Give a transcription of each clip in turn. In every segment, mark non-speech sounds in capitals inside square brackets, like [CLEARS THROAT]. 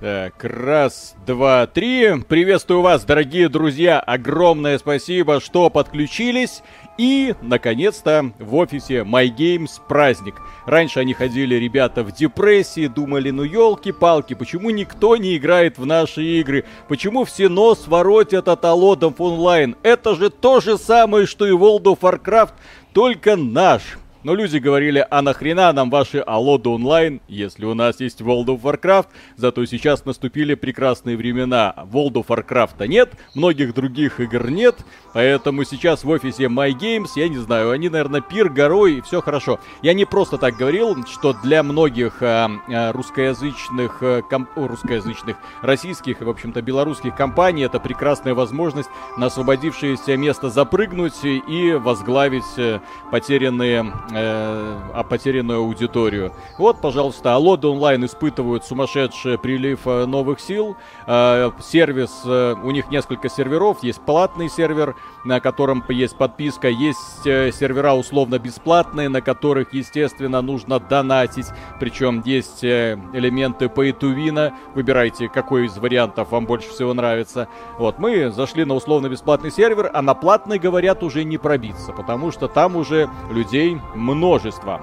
Так, раз, два, три. Приветствую вас, дорогие друзья. Огромное спасибо, что подключились. И, наконец-то, в офисе MyGames праздник. Раньше они ходили, ребята, в депрессии, думали, ну елки-палки, почему никто не играет в наши игры? Почему все нос воротят от Алодов онлайн? Это же то же самое, что и World of Warcraft, только наш. Но люди говорили, а нахрена нам ваши Алоды онлайн, если у нас есть World of Warcraft, зато сейчас наступили прекрасные времена. World of Warcraft нет, многих других игр нет, поэтому сейчас в офисе My Games, я не знаю, они, наверное, пир горой, все хорошо. Я не просто так говорил, что для многих а, русскоязычных, а, ком, русскоязычных, российских и, в общем-то, белорусских компаний это прекрасная возможность на освободившееся место запрыгнуть и возглавить э, потерянные э, а потерянную аудиторию. Вот, пожалуйста, Алоды онлайн испытывают сумасшедший прилив э, новых сил. Э, сервис, у них несколько серверов, есть платный сервер, на котором есть подписка, есть сервера условно бесплатные, на которых, естественно, нужно донатить. Причем есть элементы pay to win. Выбирайте, какой из вариантов вам больше всего нравится. Вот, мы зашли на условно бесплатный сервер, а на платный, говорят, уже не пробиться, потому что там уже людей множество.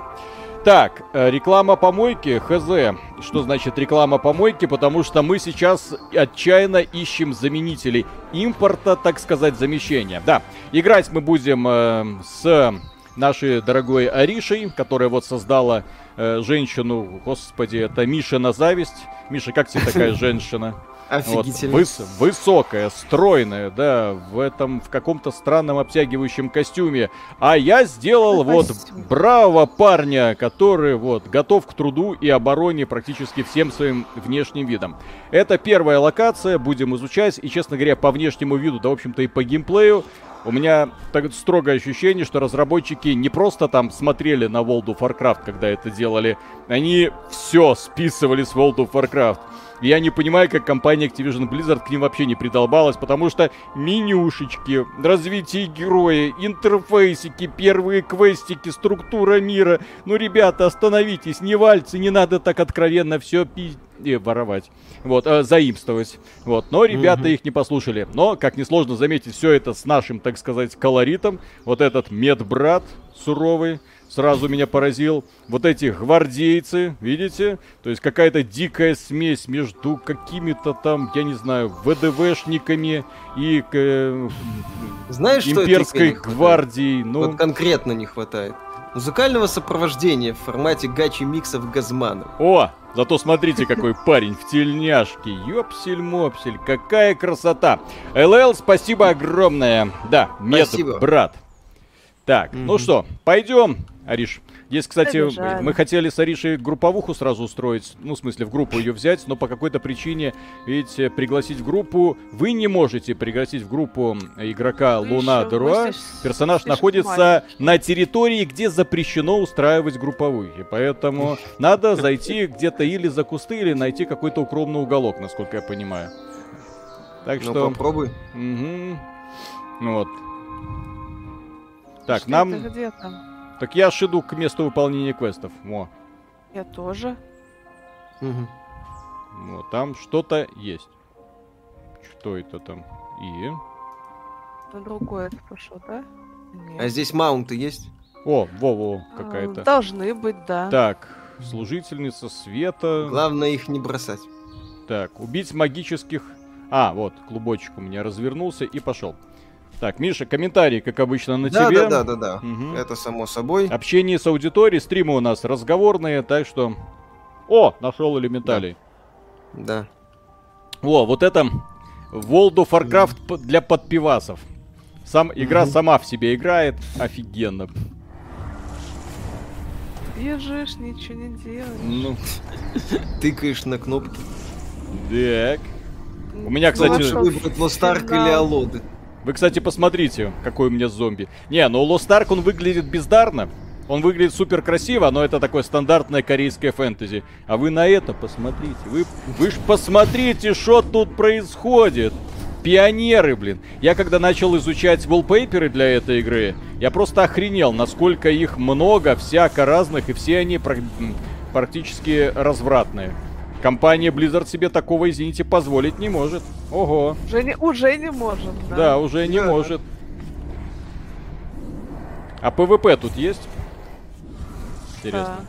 Так, э, реклама помойки, хз. Что значит реклама помойки? Потому что мы сейчас отчаянно ищем заменителей импорта, так сказать, замещения. Да, играть мы будем э, с нашей дорогой Аришей, которая вот создала э, женщину, господи, это Миша на зависть. Миша, как тебе такая [LAUGHS] женщина? Офигительно. Вот, выс- высокая, стройная, да, в этом, в каком-то странном обтягивающем костюме. А я сделал вот браво парня, который вот готов к труду и обороне практически всем своим внешним видом. Это первая локация, будем изучать. И, честно говоря, по внешнему виду, да, в общем-то, и по геймплею, у меня так строгое ощущение, что разработчики не просто там смотрели на World of Warcraft, когда это делали, они все списывали с World of Warcraft. Я не понимаю, как компания Activision Blizzard к ним вообще не придолбалась, потому что менюшечки, развитие героя, интерфейсики, первые квестики, структура мира. Ну, ребята, остановитесь, не вальцы, не надо так откровенно все пи... и воровать. Вот, э, заимствовать. Вот, но ребята Мгм. их не послушали. Но, как несложно заметить, все это с нашим, так сказать, колоритом. Вот этот медбрат суровый сразу меня поразил. Вот эти гвардейцы, видите? То есть какая-то дикая смесь между какими-то там, я не знаю, ВДВшниками и э, Знаешь, что имперской не хватает? гвардией. Ну, Вот конкретно не хватает. Музыкального сопровождения в формате гачи-миксов Газмана. О, зато смотрите, какой [LAUGHS] парень в тельняшке. Ёпсель-мопсель, какая красота. ЛЛ, спасибо огромное. Да, мед, Спасибо. брат. Так, ну Мгм. что, пойдем, Ариш. Здесь, кстати, Побежали. мы хотели с Аришей групповуху сразу устроить, ну, в смысле, в группу ее взять, но по какой-то причине, видите, пригласить в группу, вы не можете пригласить в группу игрока Ну, Луна Деруа. Персонаж находится маленький. на территории, где запрещено устраивать групповухи. Поэтому надо зайти где-то или за кусты, или найти какой-то укромный уголок, насколько я понимаю. Так Ну, что... попробуй. Мгм. Ну Вот. Так, Что нам... это где там? Так я аж иду к месту выполнения квестов. Во. Я тоже. Мгм. Вот, там что-то есть. Что это там? И... На другое это пошел, да? Нет. А здесь маунты есть? О, во-во, А, какая-то. Должны быть, да. Так, служительница света. Главное их не бросать. Так, убить магических... А, вот, клубочек у меня развернулся и пошел. Так, Миша, комментарий, как обычно, на да, тебе. да, да, да, да. Мгм. Это само собой. Общение с аудиторией, стримы у нас разговорные, так что... О, нашел элементалей. Да. О, вот это World of Warcraft для подпивасов. Сам, игра Мгм. сама в себе играет. Офигенно. Бежишь, ничего не делаешь. Ну, [LAUGHS] Тыкаешь на кнопки. так. У меня, Кто кстати, лучше выбрать Лостарк или Алоды? Вы, кстати, посмотрите, какой у меня зомби. Не, ну Lost Ark, он выглядит бездарно. Он выглядит супер красиво, но это такое стандартное корейское фэнтези. А вы на это посмотрите. Вы, вы ж посмотрите, что тут происходит. Пионеры, блин. Я когда начал изучать wallpaperы для этой игры, я просто охренел, насколько их много, всяко разных, и все они практически развратные. Компания Blizzard себе такого, извините, позволить не может. Ого. Уже не, уже не может, да? Да, уже не Да. может. А PvP тут есть? Интересно. Да.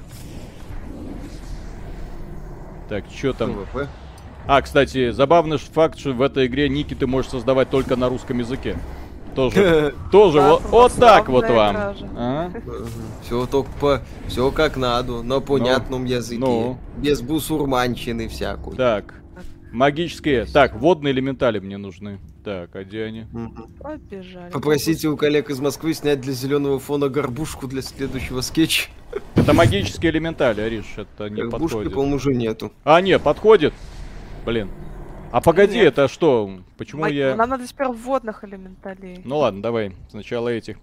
Так, что там? PvP. А, кстати, забавный факт, что в этой игре ники ты можешь создавать только на русском языке. Тоже, [LAUGHS] тоже вот, вот так вот вам. А? Все только по... Все как надо, на понятном языке. ну. Без бусурманщины всякой. Так, магические. Так, водные элементали мне нужны. Так, а где они? Побежали. Попросите у коллег из Москвы снять для зеленого фона горбушку для следующего скетча. Это магические элементали, Ариш, это не Горбушки, подходит. по-моему, уже нету. А, не, подходит. Блин. А погоди, Нет. это что? Почему Мать, я... Нам надо теперь водных элементалей. Ну ладно, давай сначала этих.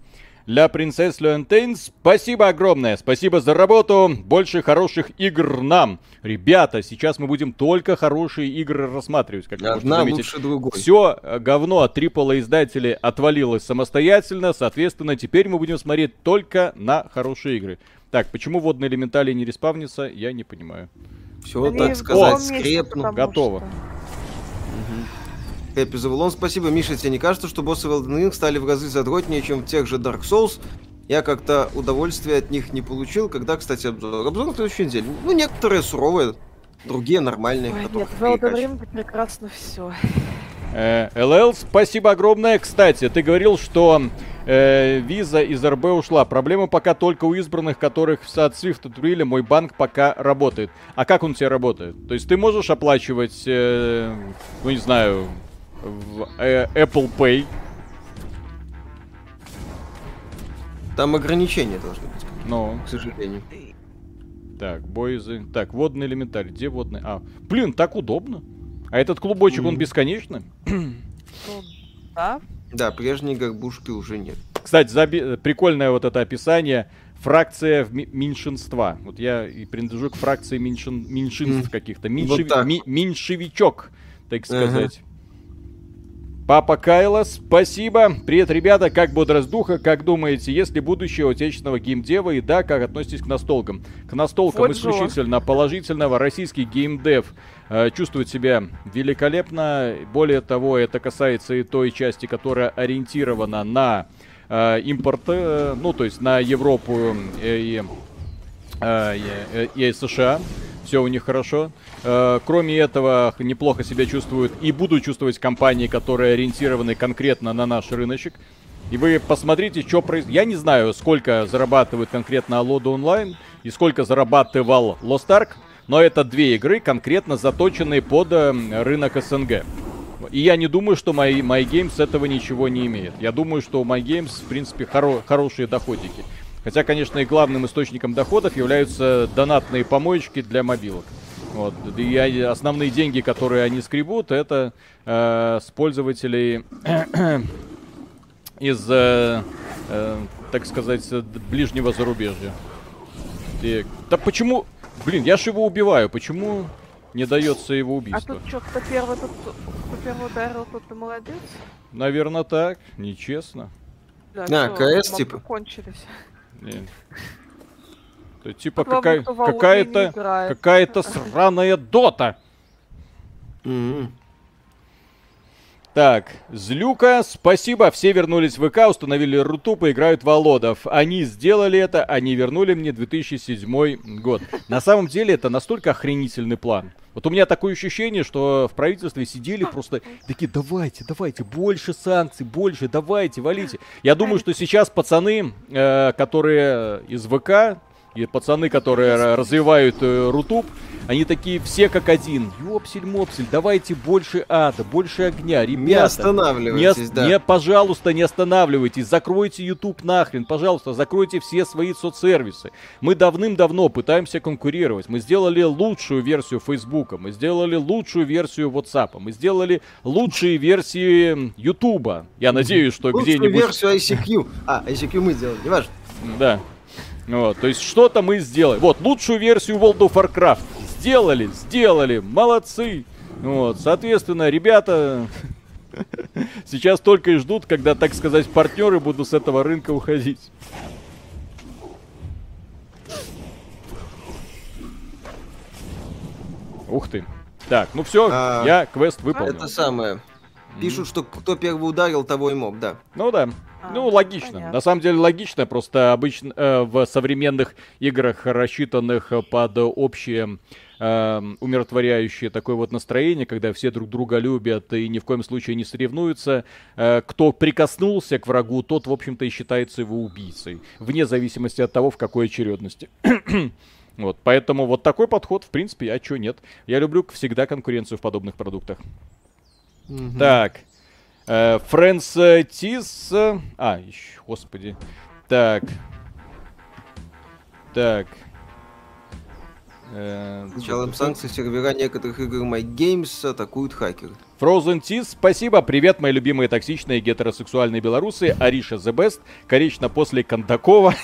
Для принцесс Леонтейн спасибо огромное. Спасибо за работу. Больше хороших игр нам. Ребята, сейчас мы будем только хорошие игры рассматривать, как вы можете Одна заметить. лучше другой. Все говно от AAA издателей отвалилось самостоятельно, соответственно, теперь мы будем смотреть только на хорошие игры. Так, почему водные элементали не респавнятся, я не понимаю. Все, Они так сказать, скрепну. Готово. что- Хэппи Завулон, спасибо. Миша, тебе не кажется, что боссы в Elden Ring стали в разы задротнее, чем в тех же Dark Souls? Я как-то удовольствия от них не получил. Когда, кстати, обзор? Обзор на следующей неделе. Ну, некоторые суровые, другие нормальные. Ой, нет, в Elden. Ring прекрасно все. Э, ЛЛ, спасибо огромное. Кстати, ты говорил, что э, виза из РБ ушла. Проблема пока только у избранных, которых в от Swift отвели, мой банк пока работает. А как он у тебя работает? То есть ты можешь оплачивать, э, ну не знаю, в э, Apple Pay, Там ограничения должны быть, ну, к сожалению. так, бойзы, так, водный элементарь, где водный? А, блин, так удобно. А этот клубочек, он Мгм. бесконечный? Ну, да. Да, прежней горбушки уже нет. Кстати, заби- прикольное вот это описание. Фракция в ми- меньшинства. Вот я и принадлежу к фракции меньшин- меньшинств каких-то. Вот Меньшеви- так ми- меньшевичок, так Ага. Папа Кайла, спасибо. Привет, ребята, как бодрость духа, как думаете, есть ли будущее отечественного геймдева и да, как относитесь к настолкам? К настолкам Вот же. исключительно положительного российский геймдев э, чувствует себя великолепно. Более того, это касается и той части, которая ориентирована на э, импорт, э, ну то есть на Европу э, и, э, и, и США. Все у них хорошо. Э, Кроме этого, неплохо себя чувствуют и будут чувствовать компании, которые ориентированы конкретно на наш рыночек. И вы посмотрите, что происходит. Я не знаю, сколько зарабатывает конкретно Алода онлайн и сколько зарабатывал Lost Ark, но это две игры, конкретно заточенные под э, рынок СНГ. И я не думаю, что My, My Games этого ничего не имеет. Я думаю, что у My Games, в принципе, хоро- хорошие доходики. Хотя, конечно, и главным источником доходов являются донатные помоечки для мобилок. Вот. И основные деньги, которые они скребут, это э, с пользователей [CLEARS THROAT] из, э, э, так сказать, ближнего зарубежья. Так, Да почему... Блин, я же его убиваю. Почему не дается его А убийство? тут что, кто первый, тут, кто первый ударил, тот и молодец. Наверное, так. Нечестно. Да, А, КС типа? Кончились. Не. То типа какая, какая-то какая-то сраная дота. М-м. Так, Злюка, спасибо, все вернулись в ВК, установили рутуб и играют в Володов. Они сделали это, они вернули мне 2007 год. На самом деле это настолько охренительный план. Вот у меня такое ощущение, что в правительстве сидели просто такие, давайте, давайте, больше санкций, больше, давайте, валите. Я думаю, что сейчас пацаны, э, которые из ВК, и пацаны, которые развивают э, Рутуб, они такие все как один. Ёпсель-мопсель, давайте больше ада, больше огня, ребята. Не останавливайтесь, Не, да. не, пожалуйста, не останавливайтесь. Закройте YouTube нахрен, пожалуйста, закройте все свои соцсервисы. Мы давным-давно пытаемся конкурировать. Мы сделали лучшую версию Фейсбука, мы сделали лучшую версию WhatsApp, мы сделали лучшие версии Ютуба. Я надеюсь, что Лучшую где-нибудь... версию ICQ. А, ICQ мы сделали, не важно. Да. Вот, то есть что-то мы сделали. Вот, лучшую версию World of Warcraft сделали, сделали, молодцы. Вот, соответственно, ребята [LAUGHS] сейчас только и ждут, когда, так сказать, партнеры будут с этого рынка уходить. Ух ты. Так, ну все, А, я квест выполнил. Это самое. Пишут, что кто первый ударил, того и моб, да. Ну да. А, ну, логично. понятно. На самом деле логично, просто обычно э, в современных играх, рассчитанных под общее э, умиротворяющее такое вот настроение, когда все друг друга любят и ни в коем случае не соревнуются, э, кто прикоснулся к врагу, тот, в общем-то, и считается его убийцей, вне зависимости от того, в какой очередности. [CLEARS THROAT] Вот, поэтому вот такой подход, в принципе, а чё нет. Я люблю всегда конкуренцию в подобных продуктах. Мгм. Так. Э, Фрэнс э, Тис... э, А, господи. Так. Так. Э, С началом санкций сервера некоторых игр MyGames атакуют хакеры. Frozen Teas, спасибо. Привет, мои любимые токсичные гетеросексуальные белорусы. Ариша The Best. Конечно, после Кондакова.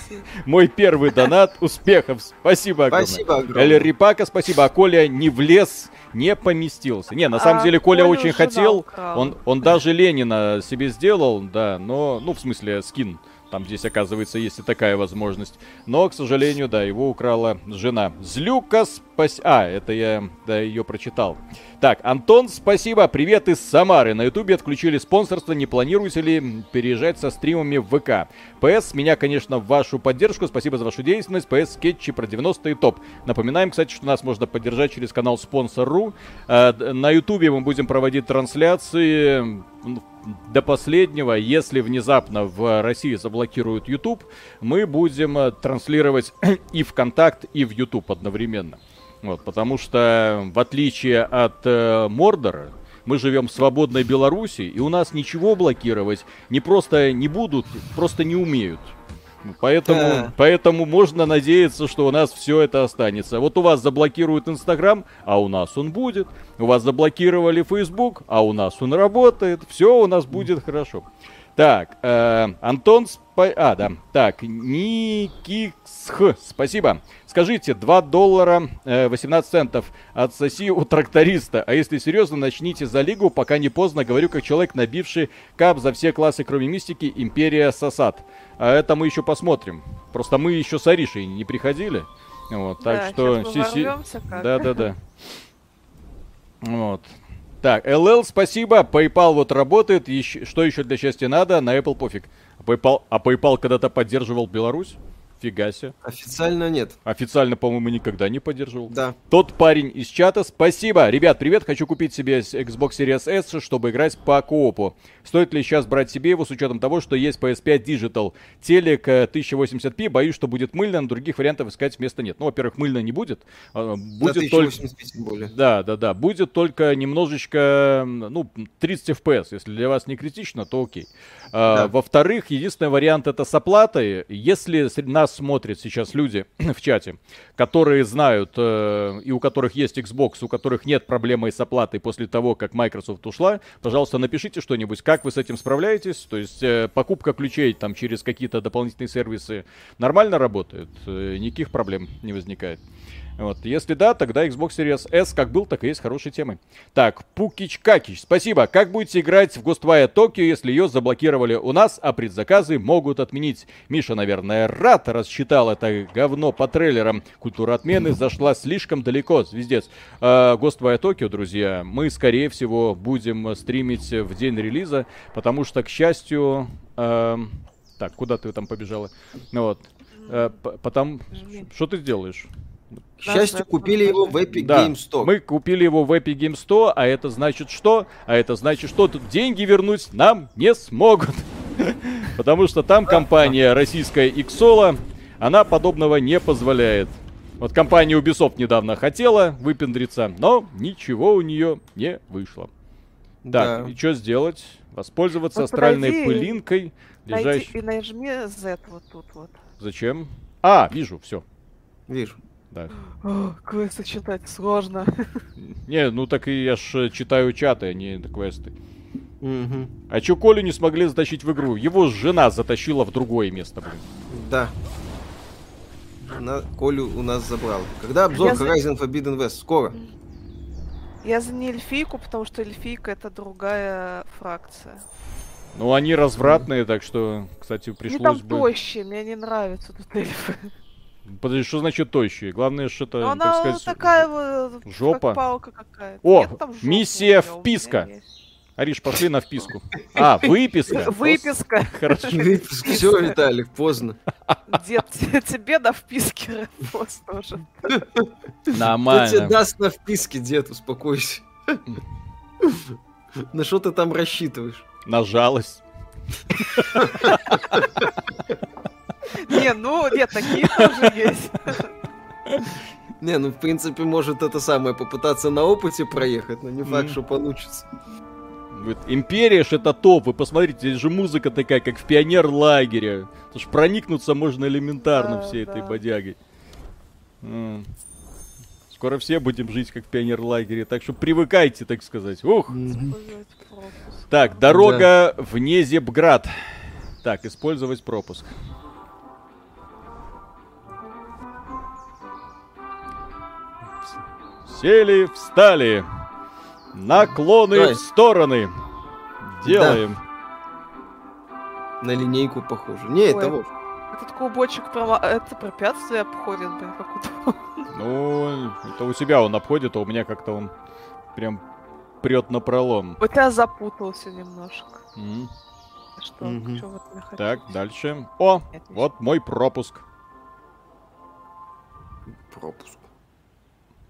Мой первый донат. Успехов. Спасибо огромное. Спасибо огромное. Эль Рипака, спасибо. А Коля не влез, не поместился. Не, на самом А деле Коля очень хотел. Он, он даже Ленина себе сделал, да, но, ну, в смысле, скин. Там здесь, оказывается, есть и такая возможность. Но, к сожалению, да, его украла жена. Злюка, спас... А, это я, да, ее прочитал. Так, Антон, спасибо. Привет из Самары. На Ютубе отключили спонсорство. Не планируете ли переезжать со стримами в ВК? ПС, меня, конечно, в вашу поддержку. Спасибо за вашу деятельность. ПС, скетчи про 90-е топ. Напоминаем, кстати, что нас можно поддержать через канал Спонсор.ру. Э, На Ютубе мы будем проводить трансляции до последнего. Если внезапно в России заблокируют YouTube, мы будем э, транслировать [CLEARS THROAT] и ВКонтакт, и в YouTube одновременно. Вот, потому что, в отличие от э, Мордора, мы живем в свободной Беларуси, и у нас ничего блокировать не просто не будут, просто не умеют. Поэтому, Да. поэтому можно надеяться, что у нас все это останется. Вот у вас заблокируют Инстаграм, а у нас он будет. У вас заблокировали Фейсбук, а у нас он работает. Все у нас будет хорошо. Так, э, Антон Спа... А, да. Так, Никиксх, спасибо. Скажите, 2 доллара э, 18 центов отсоси у тракториста. А если серьезно, начните за лигу, пока не поздно. Говорю, как человек, набивший кап за все классы, кроме мистики, Империя Сосад. А это мы еще посмотрим. Просто мы еще с Аришей не приходили. Вот, так Да, что... ворвёмся как. Да, да, да. Вот. Так, LL, спасибо. PayPal вот работает. Еще- что еще для счастья надо? На Apple пофиг. А PayPal, а PayPal когда-то поддерживал Беларусь? Фига себе. Официально нет. Официально, по-моему, никогда не поддерживал. Да. Тот парень из чата, спасибо. Ребят, привет, хочу купить себе Xbox Series S, чтобы играть по коопу. Стоит ли сейчас брать себе его с учетом того, что есть PS5 Digital? Телек э, 1080p, боюсь, что будет мыльно, но других вариантов искать места нет. Ну, во-первых, мыльно не будет. а, Будет только... 1080 тем более. Да, да, да. Будет только немножечко, ну, 30 FPS. Если для вас не критично, то окей. А, Да. Во-вторых, единственный вариант это с оплатой. Если нас смотрят сейчас люди [CLEARS THROAT] в чате, которые знают э, и у которых есть Xbox, у которых нет проблемы с оплатой после того, как Microsoft ушла, пожалуйста, напишите что-нибудь, как вы с этим справляетесь. То есть э, покупка ключей там через какие-то дополнительные сервисы нормально работает, э, никаких проблем не возникает. Вот. Если да, тогда Xbox Series S как был, так и есть хорошей темой. Так, Пукич Какич, спасибо. Как будете играть в Ghostwire Tokyo, если ее заблокировали у нас, а предзаказы могут отменить? Миша, наверное, рад рассчитал это говно по трейлерам. Культура отмены зашла слишком далеко, звездец. А, Ghostwire Tokyo, друзья, мы, скорее всего, будем стримить в день релиза, потому что, к счастью... эм, Так, куда ты там побежала? Ну вот. Э, п- Потом... Что ты сделаешь? К счастью, купили его в Epic Да, Game Store. мы купили его в Epic Game Store, а это значит что? А это значит, что тут деньги вернуть нам не смогут. [LAUGHS] Потому что там компания российская Xsola, она подобного не позволяет. Вот компания Ubisoft недавно хотела выпендриться, но ничего у нее не вышло. Так, Да. и что сделать? Воспользоваться Вот астральной пылинкой, Найди лежащей... и нажми Z вот тут вот. Зачем? А, вижу, все. Вижу. Да. О, квесты читать сложно. Не, ну так и я ж э, читаю чаты, а не квесты. Мгм. А чё Колю не смогли затащить в игру? Его жена затащила в другое место, блин. Да. На Колю у нас забрал. Когда обзор Я за- Horizon Forbidden West? Скоро. Я за не эльфийку, потому что эльфийка это другая фракция. Ну, они развратные, так что, кстати, Они пришлось там бы... мне не нравятся тут эльфы. Подожди, что значит тощие? Главное, что это, Ну, как она сказать, такая вот, жопа. как палка какая-то. О, Нет миссия вписка. Ариш, пошли на вписку. А, [LAUGHS] выписка. Выписка. [LAUGHS] Хорошо. Выпуск. Все, Виталик, поздно. Дед, [LAUGHS] тебе на вписке пост тоже. Кто тебе Нормально. даст на вписке, дед, успокойся. На что ты там рассчитываешь? На жалость. Не, ну, нет, такие тоже есть. Не, ну в принципе может это самое попытаться на опыте проехать, но не факт, что получится. Говорит, Империя ж это топ. Вы посмотрите, здесь же музыка такая, как в пионер-лагере. Потому что проникнуться можно элементарно Да, всей этой да. бодягой. М. Скоро все будем жить как в пионер-лагере, так что привыкайте, так сказать. Ух! Так, дорога в Незебград. Так, использовать пропуск. Сели, встали. Наклоны Давай. в стороны. Делаем. На линейку похоже. Не, это Ой. вот. Этот клубочек прома- это препятствие обходит, блин, как. [LAUGHS] Ну, это у себя он обходит, а у меня как-то он прям прет на пролом. Вот я запутался немножко. М. Что, Мгм. что вот я хочу? Так, дальше. О, Нет, вот мой пропуск. Пропуск.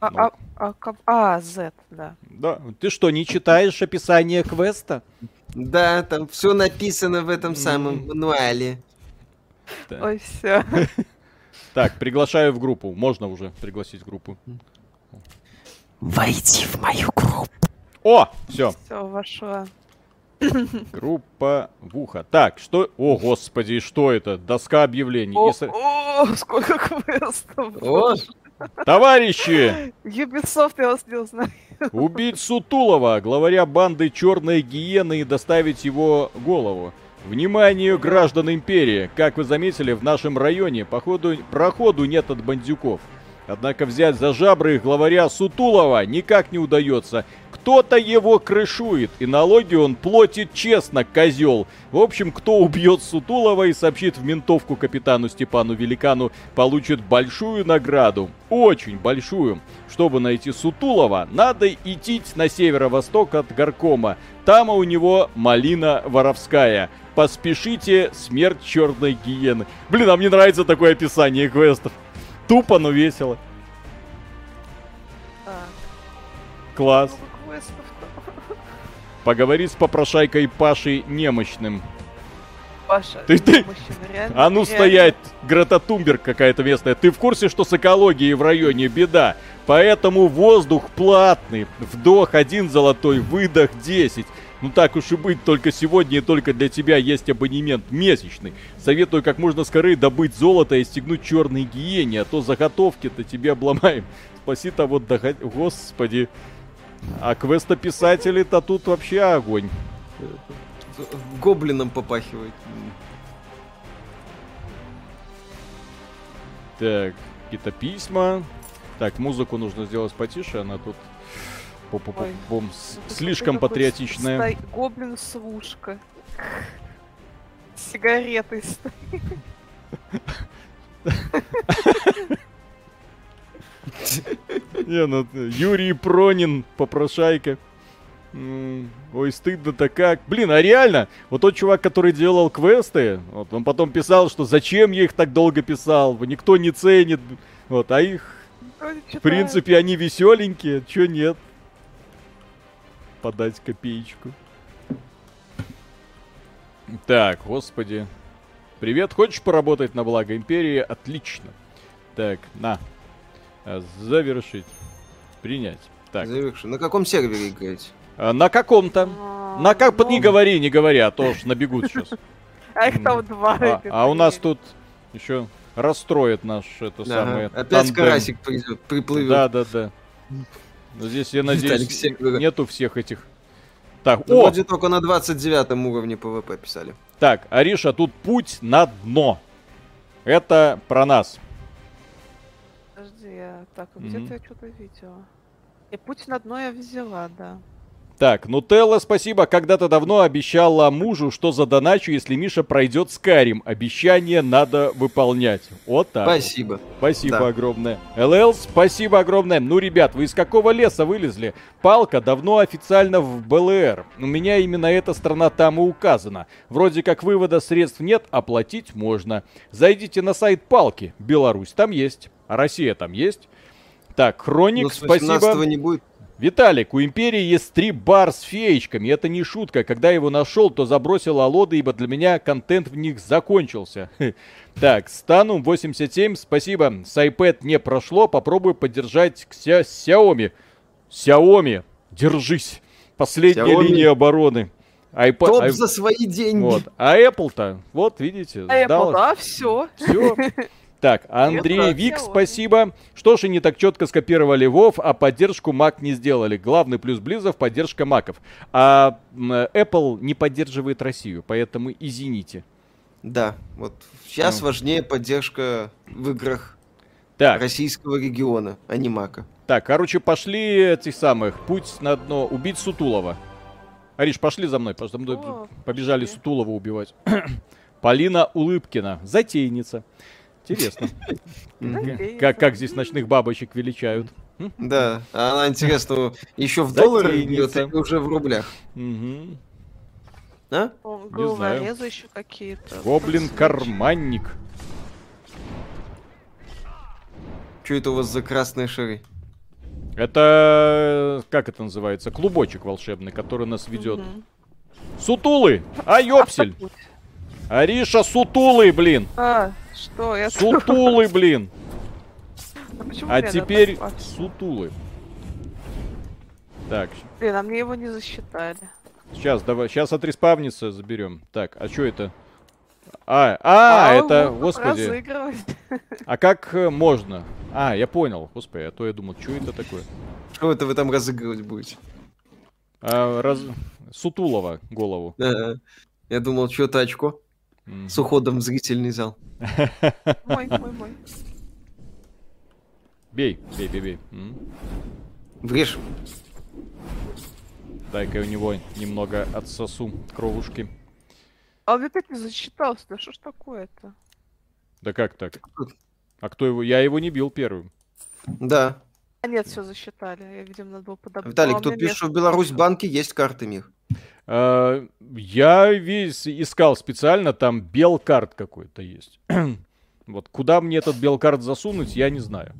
А, ну. а, а, кап- а, Z, да. Да. Ты что, не читаешь описание квеста? Да, там все написано в этом самом мануале. Да. Ой, все. [LAUGHS] Так, приглашаю в группу. Можно уже пригласить в группу. Войти в мою группу. О, все, Все, вошла. [COUGHS] группа в ухо. Так, что... О, господи, что это? Доска объявлений. О, И со- о, сколько квестов. О, Товарищи, Ubisoft я вас не знаю. убить Сутулова, главаря банды Черной Гиены и доставить его голову. Внимание, граждан Империи! Как вы заметили, в нашем районе походу, проходу нет от бандюков. Однако взять за жабры главаря Сутулова никак не удается. Кто-то его крышует, и налоги он платит честно, козел. В общем, кто убьет Сутулова и сообщит в ментовку капитану Степану Великану, получит большую награду. Очень большую. Чтобы найти Сутулова, надо идти на северо-восток от Горкома. Там у него малина воровская. Поспешите, смерть черной гиены. Блин, а мне нравится такое описание квестов. Тупо, но весело. Класс. [LAUGHS] Поговори с попрошайкой Пашей Немощным. Паша, Ты- ты- реально- [LAUGHS] А ну реально. стоять, Грета Тумберг какая-то местная. Ты в курсе, что с экологией в районе беда? Поэтому воздух платный. Вдох один золотой, выдох 10. Ну так уж и быть, только сегодня и только для тебя есть абонемент месячный. Советую как можно скорее добыть золото и стегнуть черной гиене, а то заготовки-то тебе обломаем. Спаси-то вот доход... Господи. А квестописатели-то тут вообще огонь. Гоблином попахивает. Так, какие-то письма. Так, музыку нужно сделать потише, она тут пу-пу-пу-пум, с- Ну, слишком такой патриотичная. стой- Гоблин с ушка. С Сигаретой стоит. [LAUGHS] Не, ну, Юрий Пронин, попрошайка. Ой, стыдно-то как. Блин, а реально, вот тот чувак, который делал квесты, вот, он потом писал, что зачем я их так долго писал, никто не ценит. Вот, а их, не в принципе, они веселенькие, чё нет? Подать копеечку. Так, господи. Привет, хочешь поработать на благо империи? Отлично. Так, на. А, Завершить. Принять. Так, Заверши. На каком сервере играете? а, на каком-то. А, На как... ну, Не говори, не говори, а то ж набегут сейчас. [LAUGHS] А их там два. А, а у нас тут еще расстроит наш это самое. Ага. Опять тандем. карасик придет, приплывет. Да, да, да. Но здесь, я надеюсь, нету всех этих. Так, Ну, о, Вроде только на 29 уровне PvP писали. так, Ариша, тут путь на дно. Это про нас. Так, а где-то Мгм. я что-то видела. И путь на дно я взяла, да. Так, Нутелла, спасибо. Когда-то давно обещала мужу, что задоначу, если Миша пройдет Скарим. Обещание надо выполнять. Вот так. вот. Спасибо. Спасибо Да. огромное. ЛЛ, спасибо огромное. Ну, ребят, вы из какого леса вылезли? Палка давно официально в БЛР. У меня именно эта страна там и указана. Вроде как вывода средств нет, оплатить можно. Зайдите на сайт Палки. Беларусь там есть. А Россия там есть. Так, Хроник, Ну, с 18 спасибо. не будет. Виталик, у Империи есть три бар с феечками. Это не шутка. Когда его нашел, то забросил Алоды, ибо для меня контент в них закончился. [LAUGHS] Так, Стану 87, спасибо. С iPad не прошло. Попробую поддержать Xia- Xiaomi. Xiaomi, держись. Последняя Xiaomi. линия обороны. iPad, Топ за свои деньги. вот. А Apple-то, вот видите, А Apple, сдалась. да, все. Все. [LAUGHS] Так, Андрей Вик, спасибо. Что ж и не так четко скопировали Вов, а поддержку Mac не сделали. Главный плюс Близов поддержка маков. А Apple не поддерживает Россию, поэтому извините. Да, вот сейчас Ну. важнее поддержка в играх Так, российского региона, а не Мака. так, короче, пошли этих самых. Путь на дно. Убить Сутулова. Ариш, пошли за мной, пошли за мной. О, Побежали пошли. Сутулова убивать. [CLEARS THROAT] Полина Улыбкина, затейница. Интересно, как, как здесь ночных бабочек величают. Да, а она, интересно, еще в долларах бьет Затейница. или уже в рублях? А? О, знаю. Головорезы еще какие-то. Гоблин-карманник. Что это у вас за красные шары? Это, как это называется, клубочек волшебный, который нас ведет. Сутулы! А, ёпсель! Ариша, сутулы, блин! А, что? Я Сутулы, блин! А, А теперь сутулы. Так, Блин, а мне его не засчитали. сейчас, давай, сейчас отреспавнится, заберем. Так, а что это? А, а, это, вот господи, Разыгрывать. [LAUGHS] а как э, можно? А, я понял, господи, а то я думал, что это такое? Что это вы там разыгрывать будете? А, раз... Сутулова голову. Да. Я думал, что-то очко С уходом в зрительный зал. Мой, мой, мой. Бей, бей, бей, бей. М. Врежь. Дай-ка я у него немного отсосу кровушки. А он опять не засчитался. Да что ж такое-то? Да как так? А кто его? Я его не бил первым. Да. А нет, все засчитали. Я, видимо, надо было подобрать. Виталик, тут пишет, что в Беларусь банке есть карты мир. А, я весь искал специально, там белкарт какой-то есть. [CLEARS THROAT] вот куда мне этот белкарт засунуть, я не знаю.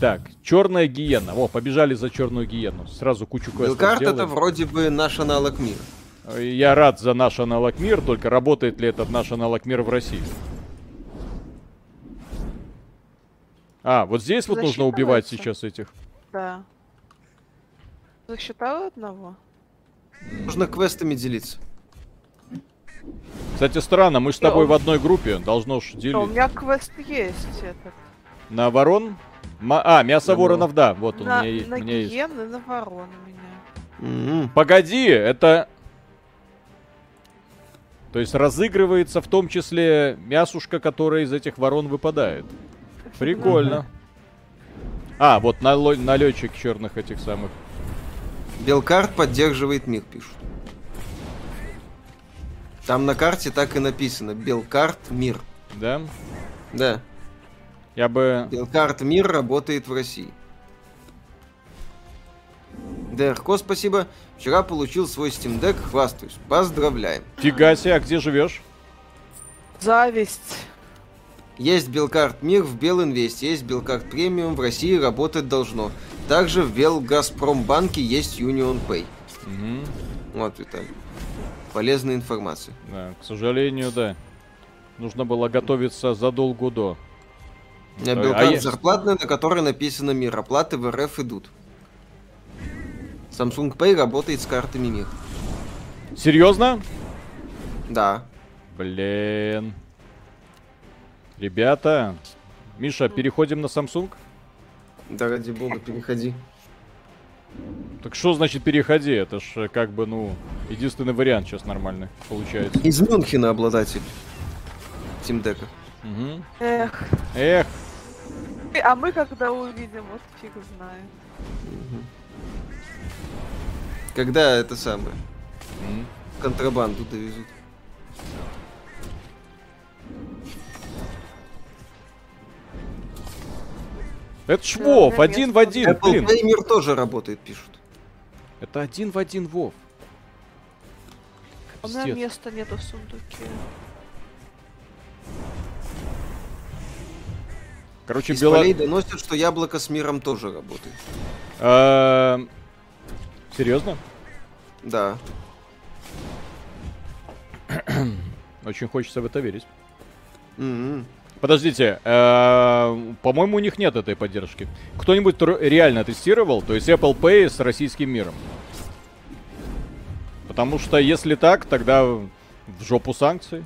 Так, черная гиена. О, побежали за черную гиену. Сразу кучу квестов Белкарт это вроде бы наш аналог мира. Я рад за наш аналог мир, только работает ли этот наш аналог мир в России? А, вот здесь вот нужно убивать сейчас этих. Да. Засчитала одного? Нужно квестами делиться. Кстати, странно, мы с тобой он- в одной группе, должно ж Да, у делить. меня квест есть этот. На ворон? Ма- а, мясо ну. воронов, да, вот он, на у меня, е- на у меня есть. гиен и на ворон у меня. М. Погоди, это... То есть разыгрывается в том числе мясушка, которая из этих ворон выпадает. Прикольно. А, вот налетчик черных этих самых. Белкарт поддерживает мир, пишут. Там на карте так и написано. Белкарт мир. Да? Да. Я бы... Белкарт мир работает в России. ДРК, спасибо. Вчера получил свой Steam Deck, хвастаюсь. Поздравляем. Фига себе, а где живешь? Зависть. Есть Белкарт Мир в Белинвесте, есть Белкарт Премиум, в России работать должно. Также в Белгазпромбанке есть Union Pay. Мгм. Вот, Виталий. Полезная информация. Да, к сожалению, да. Нужно было готовиться задолго до. У меня А Белкарт я- зарплатная, на которой написано Мир. Оплаты в РФ идут. Samsung Pay работает с картами Мир. Серьезно? Да. Блин. Ребята, Миша, переходим на Samsung? Да ради бога, переходи. Так что значит переходи? Это ж э, как бы, ну, единственный вариант сейчас нормальный получается. Из Мюнхена обладатель Deck'а. Мгм. Эх. Эх, А мы когда увидим, вот фиг знает. Когда это самое, М. контрабанду довезут. Это ж Вов, один в один, Apple блин. Pay мир тоже работает, пишут. Это один в один Вов. У меня места нету в сундуке. Короче, Из Бела... доносят, что яблоко с миром тоже работает. Эм, Серьезно? Да. Очень хочется в это верить. Подождите, э, по-моему, у них нет этой поддержки. Кто-нибудь реально тестировал, то есть Apple Pay с российским миром? Потому что если так, тогда в жопу санкций.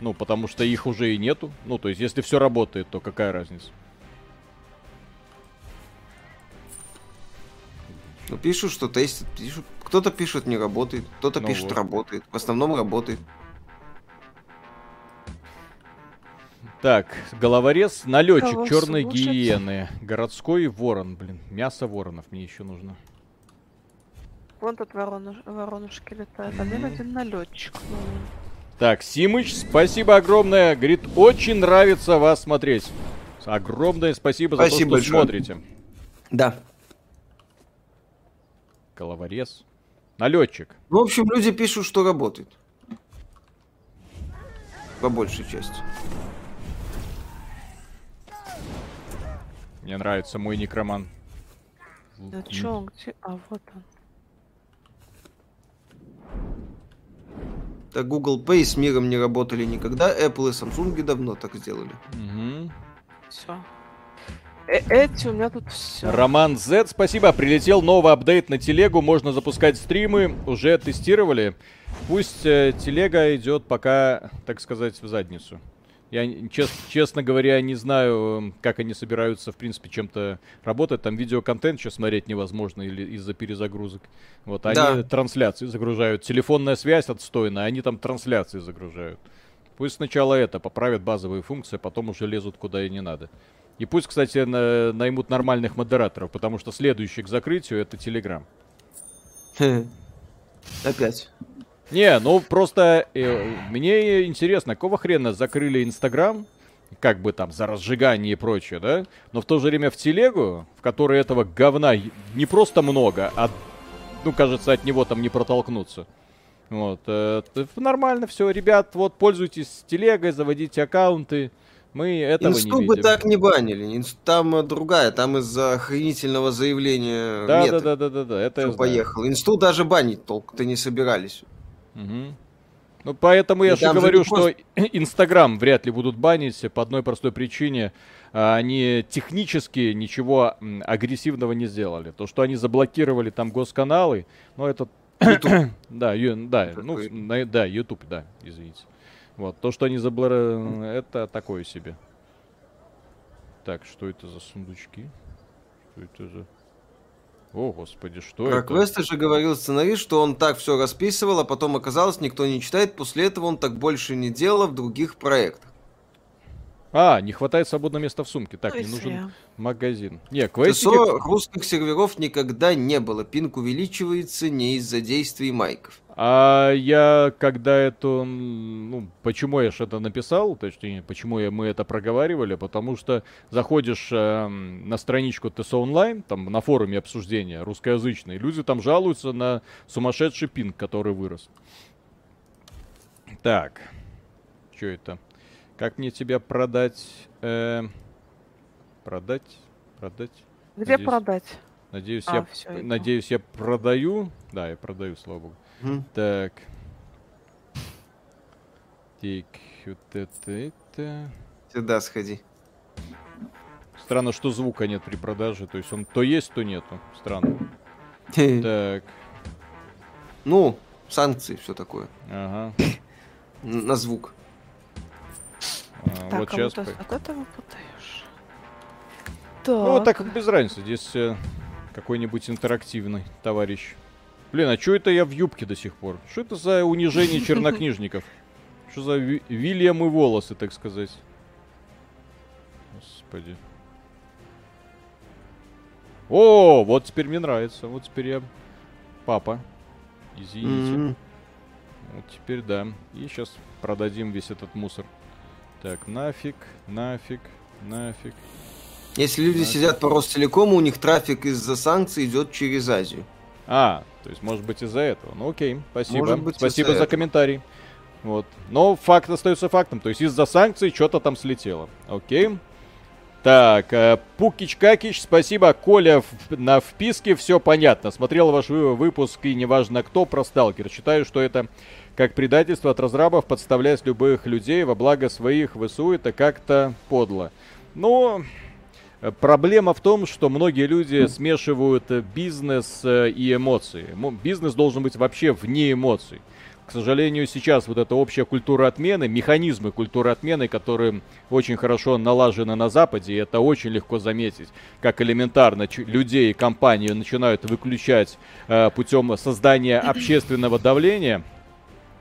Ну, потому что их уже и нету. Ну, то есть, если все работает, то какая разница? Ну, пишут, что тестят, пишут. Кто-то пишет, не работает, кто-то Ну пишет, вот. работает. В основном работает. Так, головорез, налетчик, Кого черной слушать? гиены, городской ворон, блин, мясо воронов мне еще нужно. Вон тут ворону- воронушки летают, а Мгм. один налетчик. Так, Симыч, спасибо огромное. Говорит, очень нравится вас смотреть. Огромное спасибо, за Спасибо то, что большое. смотрите. Да. Головорез. Налетчик. Ну, в общем, люди пишут, что работает. По большей части. Мне нравится мой некроман. Да чё он где? А, вот он. Так Google Pay с миром не работали никогда, Apple и Samsung давно так сделали. Мгм. Все. эти у меня тут все. Роман Z, спасибо. Прилетел новый апдейт на телегу. Можно запускать стримы. Уже тестировали. Пусть э, телега идет пока, так сказать, в задницу. Я, н- чес- честно говоря, не знаю, м, как они собираются, в принципе, чем-то работать. Там видеоконтент сейчас смотреть невозможно или из-за перезагрузок. Вот, они Да. трансляции загружают. Телефонная связь отстойная, они там трансляции загружают. Пусть сначала это поправят базовые функции, а потом уже лезут куда и не надо. И пусть, кстати, на- наймут нормальных модераторов, потому что следующий к закрытию это Телеграм. Опять. Не, ну просто э, мне интересно, какого хрена закрыли Инстаграм, как бы там за разжигание и прочее, да? Но в то же время в Телегу, в которой этого говна не просто много, а, ну, кажется, от него там не протолкнуться. Вот, э, нормально все, ребят, вот пользуйтесь Телегой, заводите аккаунты. Мы этого Инсту не бы видим. так не банили. Инст- Там э, другая, там из-за охренительного заявления Да, Меты. да, да, да, да, да, это поехал. Инсту даже банить толк-то не собирались. Мгм. Ну, поэтому я И же говорю, что [CLEARS THROAT] Инстаграм вряд ли будут банить по одной простой причине. А, Они технически ничего агрессивного не сделали. То, что они заблокировали там госканалы, ну, это... [CLEARS THROAT] да, ю- да, ну, на- да, YouTube, да, извините. Вот, то, что они заблокировали, это такое себе. Так, что это за сундучки? Что это за... О, господи, что Про это? квесты же говорил сценарист, что он так все расписывал, а потом оказалось, никто не читает. После этого он так больше не делал в других проектах. А, не хватает свободного места в сумке. Так, и мне нужен зря. магазин. Не, квестики... ТСО русских серверов никогда не было. Пинг увеличивается не из-за действий майков. А я когда это, ну, почему я же это написал, точнее, почему я, мы это проговаривали, потому что заходишь эм, на страничку ТС онлайн, там на форуме обсуждения русскоязычные, люди там жалуются на сумасшедший пинг, который вырос. Так, что это? Как мне тебя продать? Э, продать? Продать? Где Надеюсь. продать? Надеюсь, А, я, надеюсь, я продаю. Да, я продаю, слава богу. Так. Так, вот это, это. Сюда сходи. Странно, что звука нет при продаже. То есть он то есть, то нету. Странно. [LAUGHS] Так, Ну, санкции, все такое. ага. На звук. А, Так, вот а сейчас. вот от этого путаешь. Ну, вот Так. так без разницы. Здесь э, какой-нибудь интерактивный товарищ. Блин, а что это я в юбке до сих пор? Что это за унижение чернокнижников? [LAUGHS] Что за Ви- Вильямы волосы, так сказать? Господи. О, вот теперь мне нравится. Вот теперь я Папа. Извините. М, Вот теперь да. И сейчас продадим весь этот мусор. Так, нафиг, нафиг, нафиг. Если люди Да. сидят по Ростелекому, у них трафик из-за санкций идет через Азию. А, то есть может быть из-за этого. Ну окей, спасибо. Может быть, спасибо за этого. комментарий. Вот. Но факт остается фактом. То есть из-за санкций что-то там слетело. Окей. Так, э, Пукич Какич, спасибо. Коля в- на вписке, все понятно. Смотрел ваш вы- выпуск и неважно кто про Сталкер. Считаю, что это как предательство от разрабов подставлять любых людей во благо своих ВСУ. Это как-то подло. Но Э, Проблема в том, что многие люди смешивают э, бизнес э, и эмоции. Мо- Бизнес должен быть вообще вне эмоций. К сожалению, сейчас вот эта общая культура отмены, механизмы культуры отмены, которые очень хорошо налажены на Западе, и это очень легко заметить, как элементарно людей и компании начинают выключать э, путем создания общественного давления.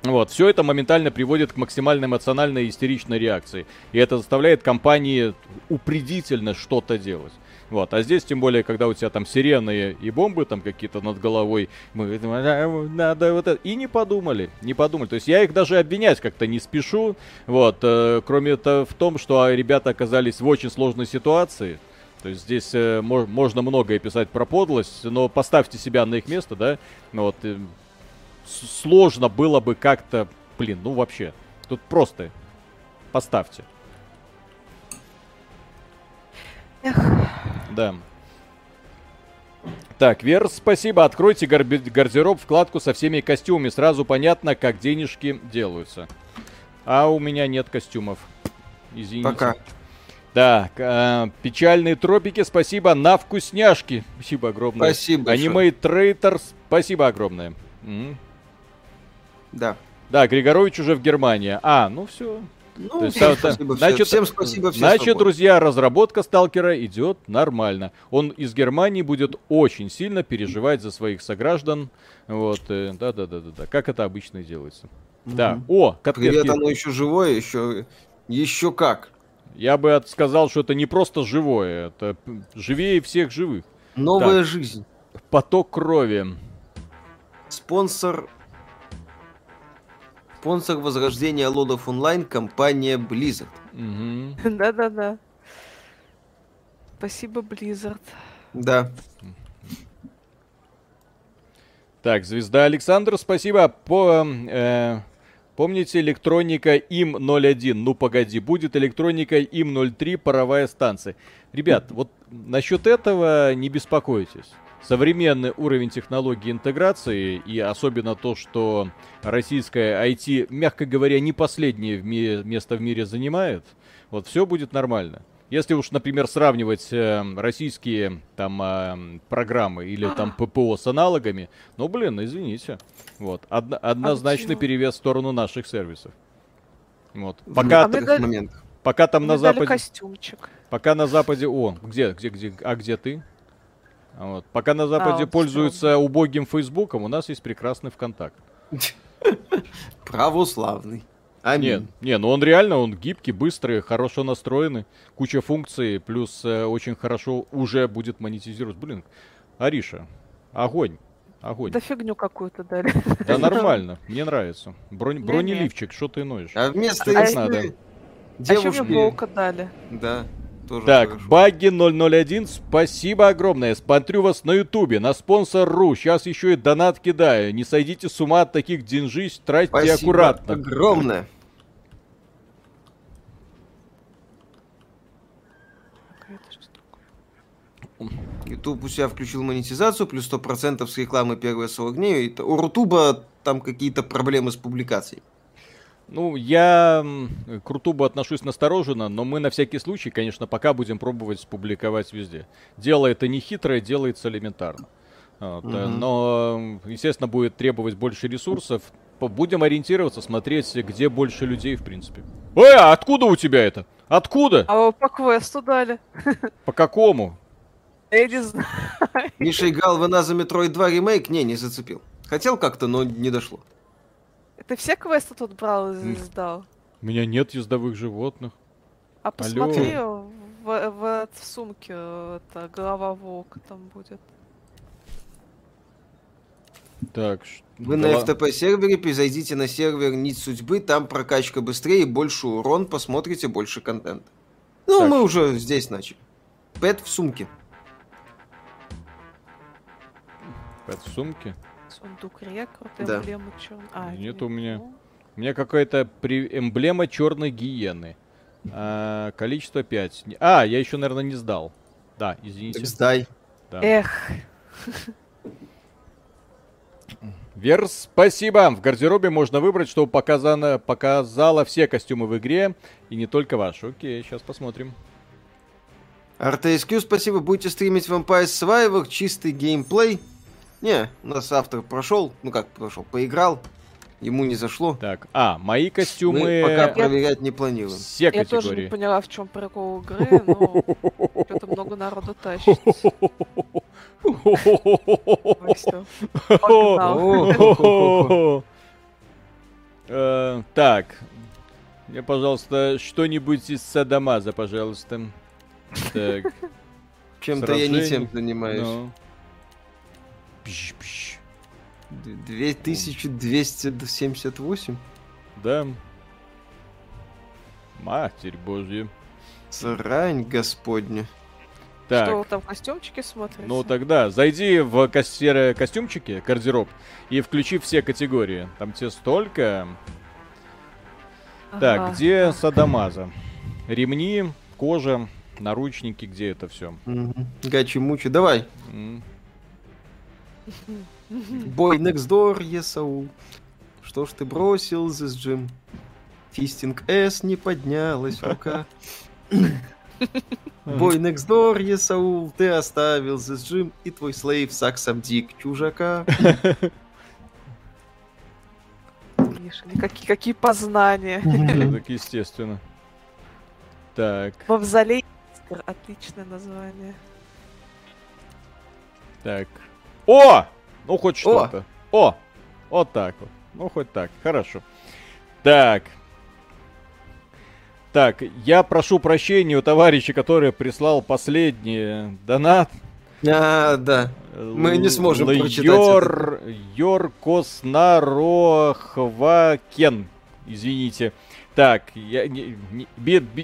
Вот, все это моментально приводит к максимально эмоциональной и истеричной реакции. И это заставляет компании упредительно что-то делать. Вот, а здесь, тем более, когда у тебя там сирены и бомбы там какие-то над головой, мы думаем, «А, надо вот это. И не подумали, не подумали. То есть я их даже обвинять как-то не спешу. Вот, э, кроме того в том, что а, ребята оказались в очень сложной ситуации. То есть здесь э, мо- можно многое писать про подлость, но поставьте себя на их место, да, вот, э, сложно было бы как-то, блин, ну вообще, тут просто поставьте, Эх, да. Так, Вер, спасибо. Откройте гарби- гардероб, вкладку со всеми костюмами. Сразу понятно, как денежки делаются. А у меня нет костюмов. Извините. Пока. Так, э, печальные тропики, спасибо. На вкусняшки. Спасибо огромное. Спасибо большое. Аниме Трейтер, спасибо огромное. М. Да. Да, Григорович уже в Германии. А, ну все. Ну, есть, всем та- спасибо, значит, всем спасибо, все Значит, свободны. друзья, разработка Сталкера идет нормально. Он из Германии будет очень сильно переживать за своих сограждан. Вот, э, да-да-да-да-да. Как это обычно делается. Да. Мгм. О, Привет, котлетки. оно еще живое, еще, еще как. Я бы сказал, что это не просто живое, это живее всех живых. Новая жизнь. Поток крови. Спонсор... Спонсор возрождения лодов онлайн компания Blizzard. Да-да-да. Спасибо, Blizzard. Да. Так, звезда Александр, спасибо. По, э, помните электроника ИМ-01? Ну погоди, будет электроника ИМ-03 паровая станция. Ребят, вот насчет этого не беспокойтесь. Современный уровень технологии интеграции и особенно то, что российская IT, мягко говоря, не последнее в ми- место в мире занимает, вот все будет нормально. Если уж, например, сравнивать э, российские там э, программы или там ППО с аналогами, ну блин, извините, вот одно- однозначный почему? перевес в сторону наших сервисов. Вот. Пока, А некоторых дали- пока там на западе, костюмчик. пока на западе, о, где, где, где, а где ты? А Вот. Пока на Западе вот пользуются убогим Фейсбуком, у нас есть прекрасный ВКонтакт. Православный. Не, Аминь. не, ну он реально, он гибкий, быстрый, хорошо настроенный, куча функций, плюс э, очень хорошо уже будет монетизировать. Блин, Ариша, огонь, огонь. Да фигню какую-то дали. Да нормально, мне нравится. Бронь, бронеливчик, что ты ноешь? А вместо А надо. А еще мне волка дали. Да, тоже Так, хорошо. Багги 001, спасибо огромное. Смотрю вас на Ютубе, на спонсор.ру. Сейчас еще и донат кидаю. Не сойдите с ума от таких деньжищ, тратьте Спасибо аккуратно. огромное. YouTube у себя включил монетизацию, плюс 100% с рекламы первые 40 дней. У Рутуба там какие-то проблемы с публикацией. Ну, я к Рутубу отношусь настороженно, но мы на всякий случай, конечно, пока будем пробовать публиковать везде. Дело это не хитрое, делается элементарно. Вот, э, Мгм. Но, естественно, будет требовать больше ресурсов. Будем ориентироваться, смотреть, где больше людей, в принципе. Ой, а откуда у тебя это? Откуда? А по квесту дали? [LAUGHS] По какому? Я не знаю. Миша играл в Another Metroid 2 ремейк? Не, не зацепил. Хотел как-то, но не дошло. Ты все квесты тут брал и сдал? У меня нет ездовых животных. А посмотри, в, в- в сумке это голова волка там будет. Так, Вы да на FTP сервере перезайдите на сервер Нить Судьбы, там прокачка быстрее, больше урон, посмотрите больше контента. Ну, Так. мы уже здесь начали. Пэт в сумке. Пэт в сумке. Сундук рекорд, Да. эмблема чё? А, Нет это у меня. У меня какая-то при... эмблема черной гиены. А, количество 5. А, я еще, наверное, не сдал. Да, извините. Так сдай. Да. Эх, Верс, спасибо. В гардеробе можно выбрать, чтобы показано, показало все костюмы в игре, и не только ваши. Окей, сейчас посмотрим. RTSQ, спасибо. Будете стримить Vampire Survivor, чистый геймплей. Не, у нас автор прошел, ну как прошел, поиграл, ему не зашло. Так, а, мои костюмы... Мы пока проверять не планируем. Все я тоже категории. не поняла, в чем прикол игры, но [LAUGHS] что-то много народу. О, Э, Так, мне, пожалуйста, что-нибудь из Садамаза, пожалуйста. Так, Чем-то я не тем занимаюсь. Ну. Пш-пш. Д- 2278? Да. Матерь божья. Срань господня. Так. Что там костюмчики смотрите? Ну тогда зайди в костюмчики, костюмчики, гардероб, и включи все категории. Там тебе столько. Так, Ага. где Садамаза? Ремни, кожа, наручники, где это все? Гачи-мучи, давай. [LAUGHS] Бой next door, Есаул. Что ж ты бросил, this Jim? Фистинг S не поднялась рука. [LAUGHS] Бой next door, Есаул, ты оставил this Jim и твой слейв Саксом Дик чужака. Какие, какие познания. [LAUGHS] Так, естественно. Так, Мавзолей. Отличное название. так. О! Ну, хоть что-то. О! Вот так вот. Ну, хоть так. Хорошо. Так. Так, я прошу прощения у товарища, который прислал последний донат. А, да. Мы не сможем Л- прочитать Йор... Йоркоснарохвакен. Извините. Так, я не, не-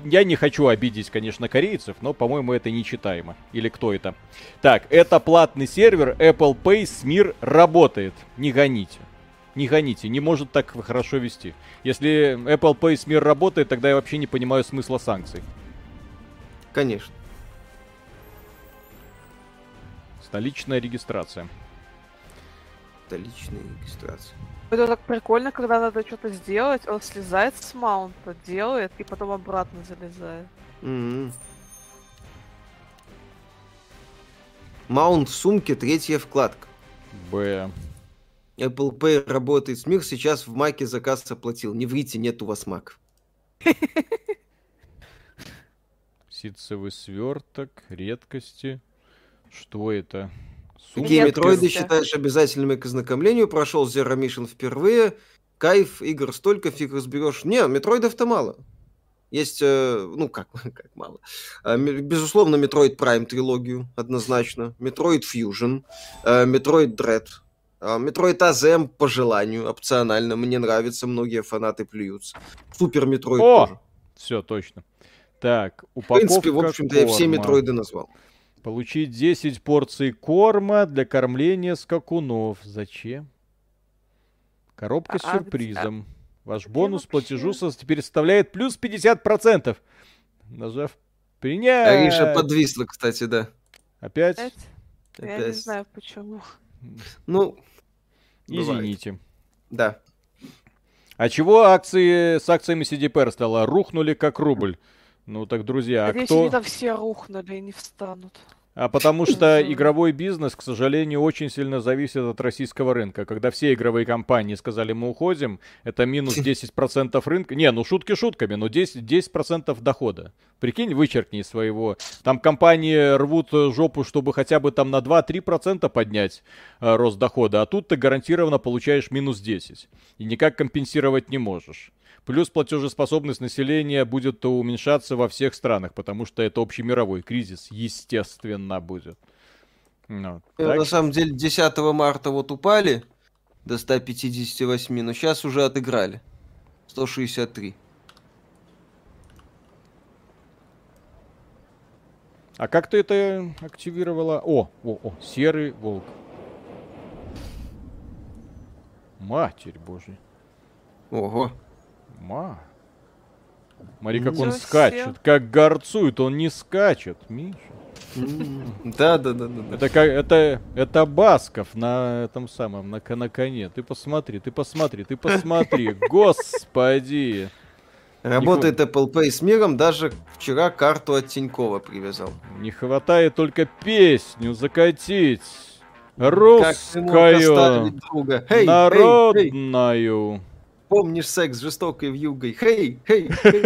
я не хочу обидеть, конечно, корейцев, но, по-моему, это нечитаемо. Или кто это? Так, это платный сервер, Apple Pay, СМИР работает. Не гоните. Не гоните, не может так хорошо вести. Если Apple Pay, СМИР работает, тогда я вообще не понимаю смысла санкций. Конечно. Столичная регистрация. Столичная регистрация. Это так прикольно, когда надо что-то сделать, он слезает с маунта, делает, и потом обратно залезает. М. Маунт в сумке, третья вкладка. Б. Apple Pay работает с мир, сейчас в Маке заказ оплатил. Не врите, нет у вас Мак. Ситцевый сверток, редкости. Что это? Какие метроиды считаешь обязательными к ознакомлению? Прошел Zero Mission впервые. Кайф, игр столько, фиг разберешь. Не, метроидов-то мало. Есть, э, ну как, [LAUGHS] как мало. А, безусловно, Metroid Prime трилогию, однозначно. Metroid Fusion, э, Metroid Dread. А, Metroid AZM по желанию, опционально. Мне нравится, многие фанаты плюются. Супер Metroid О! тоже. Все, точно. Так, В упаковка принципе, в общем-то, я все метроиды назвал. Получить 10 порций корма для кормления скакунов. Зачем? Коробка с А- а сюрпризом. Ваш где бонус вообще? платежу теперь составляет плюс 50%. Нажав принять. Ариша подвисла, кстати, да. Опять? Опять? Я не Опять. знаю почему. Ну, бывает. Извините. да. А чего акции с акциями CDPR стало? Рухнули как рубль. Ну так, друзья, а Надеюсь, кто... они там все рухнули и не встанут. А потому что игровой бизнес, к сожалению, очень сильно зависит от российского рынка. Когда все игровые компании сказали, мы уходим, это минус [LAUGHS] 10% рынка. Не, ну шутки шутками, но 10, 10% дохода. Прикинь, вычеркни из своего. Там компании рвут жопу, чтобы хотя бы там на 2-3% поднять э, рост дохода, а тут ты гарантированно получаешь минус 10. И никак компенсировать не можешь. Плюс платежеспособность населения будет уменьшаться во всех странах, потому что это общемировой кризис, естественно, будет. Ну, Э, так На самом деле, 10 марта вот упали, до 158, но сейчас уже отыграли. 163. А как ты это активировала? О, о, о, серый волк. Матерь божья. Ого. Ма. Смотри, как он скачет. Как горцует, он не скачет, Миша. Да, да, да, да. Это как это это Басков на этом самом на, на коне. Ты посмотри, ты посмотри, ты посмотри, [LAUGHS] господи. Работает Apple Pay с миром, даже вчера карту от Тинькова привязал. Не хватает только песню закатить. Русскую, народную. Помнишь секс жестокой вьюгой? Хей, хей, хей.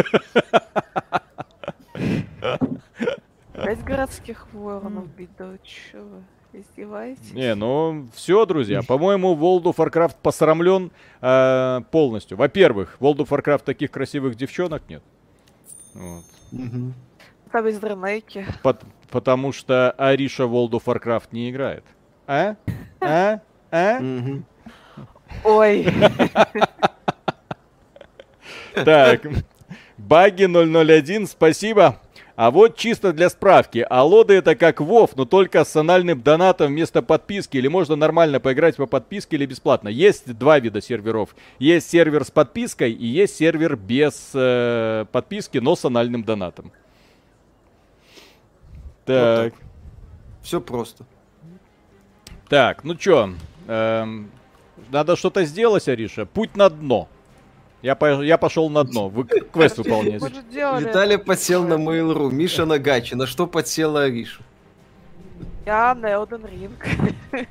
Пять городских воронов бить, да чё вы? Издеваетесь? Не, ну все, друзья. По-моему, World of Warcraft посрамлен э, полностью. Во-первых, в World of Warcraft таких красивых девчонок нет. Вот. Мгм. Там есть дронейки. Пот- потому что Ариша в World of Warcraft не играет. А? А? А? Ой, Так. Баги 001, спасибо. А вот чисто для справки, Алоды это как Вов, но только с анальным донатом вместо подписки. Или можно нормально поиграть по подписке или бесплатно. Есть два вида серверов. Есть сервер с подпиской и есть сервер без э, подписки, но с анальным донатом. Так. Все просто. Так, ну чё, эм, надо что-то сделать, Ариша. Путь на дно. Я, по- я пошел на дно. Вы квест выполнять. Виталий подсел на Mail.ru, Миша на Гачи. На что подсела Ариша? Я на Elden Ring.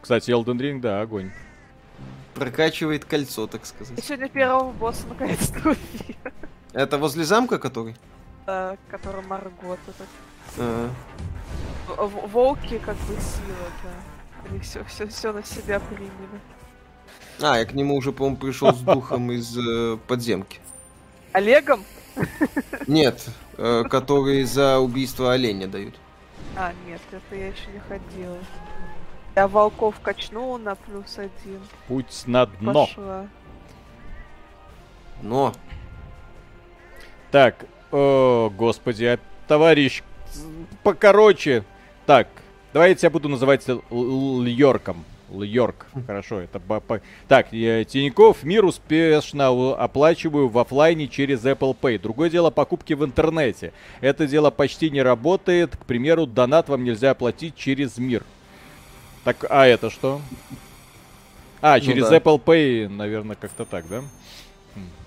Кстати, Elden Ring, да, огонь. Прокачивает кольцо, так Я сказать. сегодня первого босса наконец-то увидела, Это возле замка, который? э, который Маргот. этот. А, В- в- Волки как бы сила, да. Они все, все, все на себя приняли. А, я к нему уже, по-моему, пришел с духом из э, подземки. Олегом? Нет, э, которые за убийство оленя дают. А, нет, это я еще не ходила. Я волков качнула на плюс один. Путь на дно. Пошла. Но Так, о, господи, а, товарищ, покороче. Так, давайте я буду называть Л- Л- Льорк, хорошо, это по- Так, Тиньков мир успешно оплачиваю в оффлайне через Apple Pay. Другое дело покупки в интернете. Это дело почти не работает. К примеру, донат вам нельзя оплатить через мир. Так, а это что? А, Ну через да. Apple Pay, наверное, как-то так, да?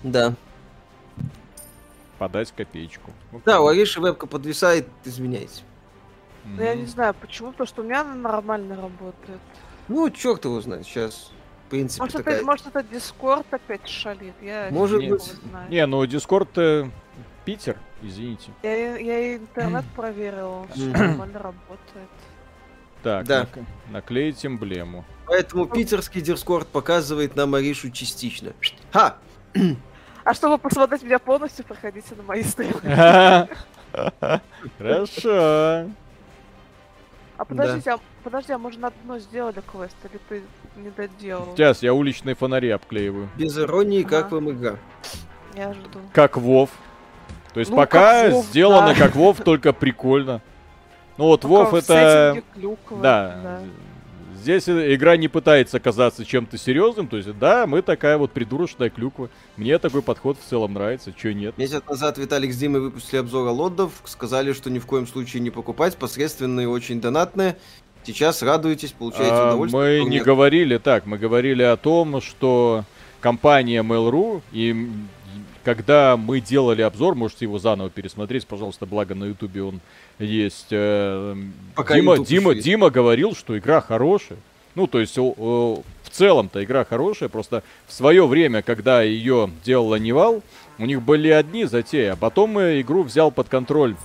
да. Подать копеечку. Да, у Ариши вебка подвисает, извиняйте. Ну я не знаю почему, потому что у меня она нормально работает. Ну, черт его знает, сейчас, в принципе, Может такая... это, может это Дискорд опять шалит? Я Может не быть. знаю. Не, ну Дискорд э, Питер, извините. Я, я и интернет Мгм. нормально работает. Так, Да. нак- наклеить эмблему. Поэтому питерский Дискорд показывает нам Аришу частично. Ха! [CLEARS THROAT] А чтобы посмотреть меня полностью, проходите на мои стримы. [LAUGHS] Хорошо. А подождите, а, подожди, а же на дно сделали квест, или ты не доделал? Сейчас я уличные фонари обклеиваю. Без иронии, как вам игра? Я жду. Как Вов. То есть Ну, пока как Вов, сделано да. как Вов, только прикольно. Ну вот Вов Только в это... клюква, Да. Здесь э, игра не пытается казаться чем-то серьезным. То есть, да, мы такая вот придурочная клюква. Мне такой подход в целом нравится. Чё нет? Месяц назад Виталик с Димой выпустили обзор лоддов, сказали, что ни в коем случае не покупать, посредственные, очень донатные. Сейчас радуетесь, получаете А, удовольствие. Мы не нет. говорили так, мы говорили о том, что компания Mail.ru, и когда мы делали обзор, можете его заново пересмотреть, пожалуйста, благо на ютубе он есть. э, Пока Дима, YouTube Дима, есть. Дима говорил, что игра хорошая. Ну, то есть, в целом-то игра хорошая, просто в свое время, когда ее делала Нивал, у них были одни затеи, а потом э, игру взял под контроль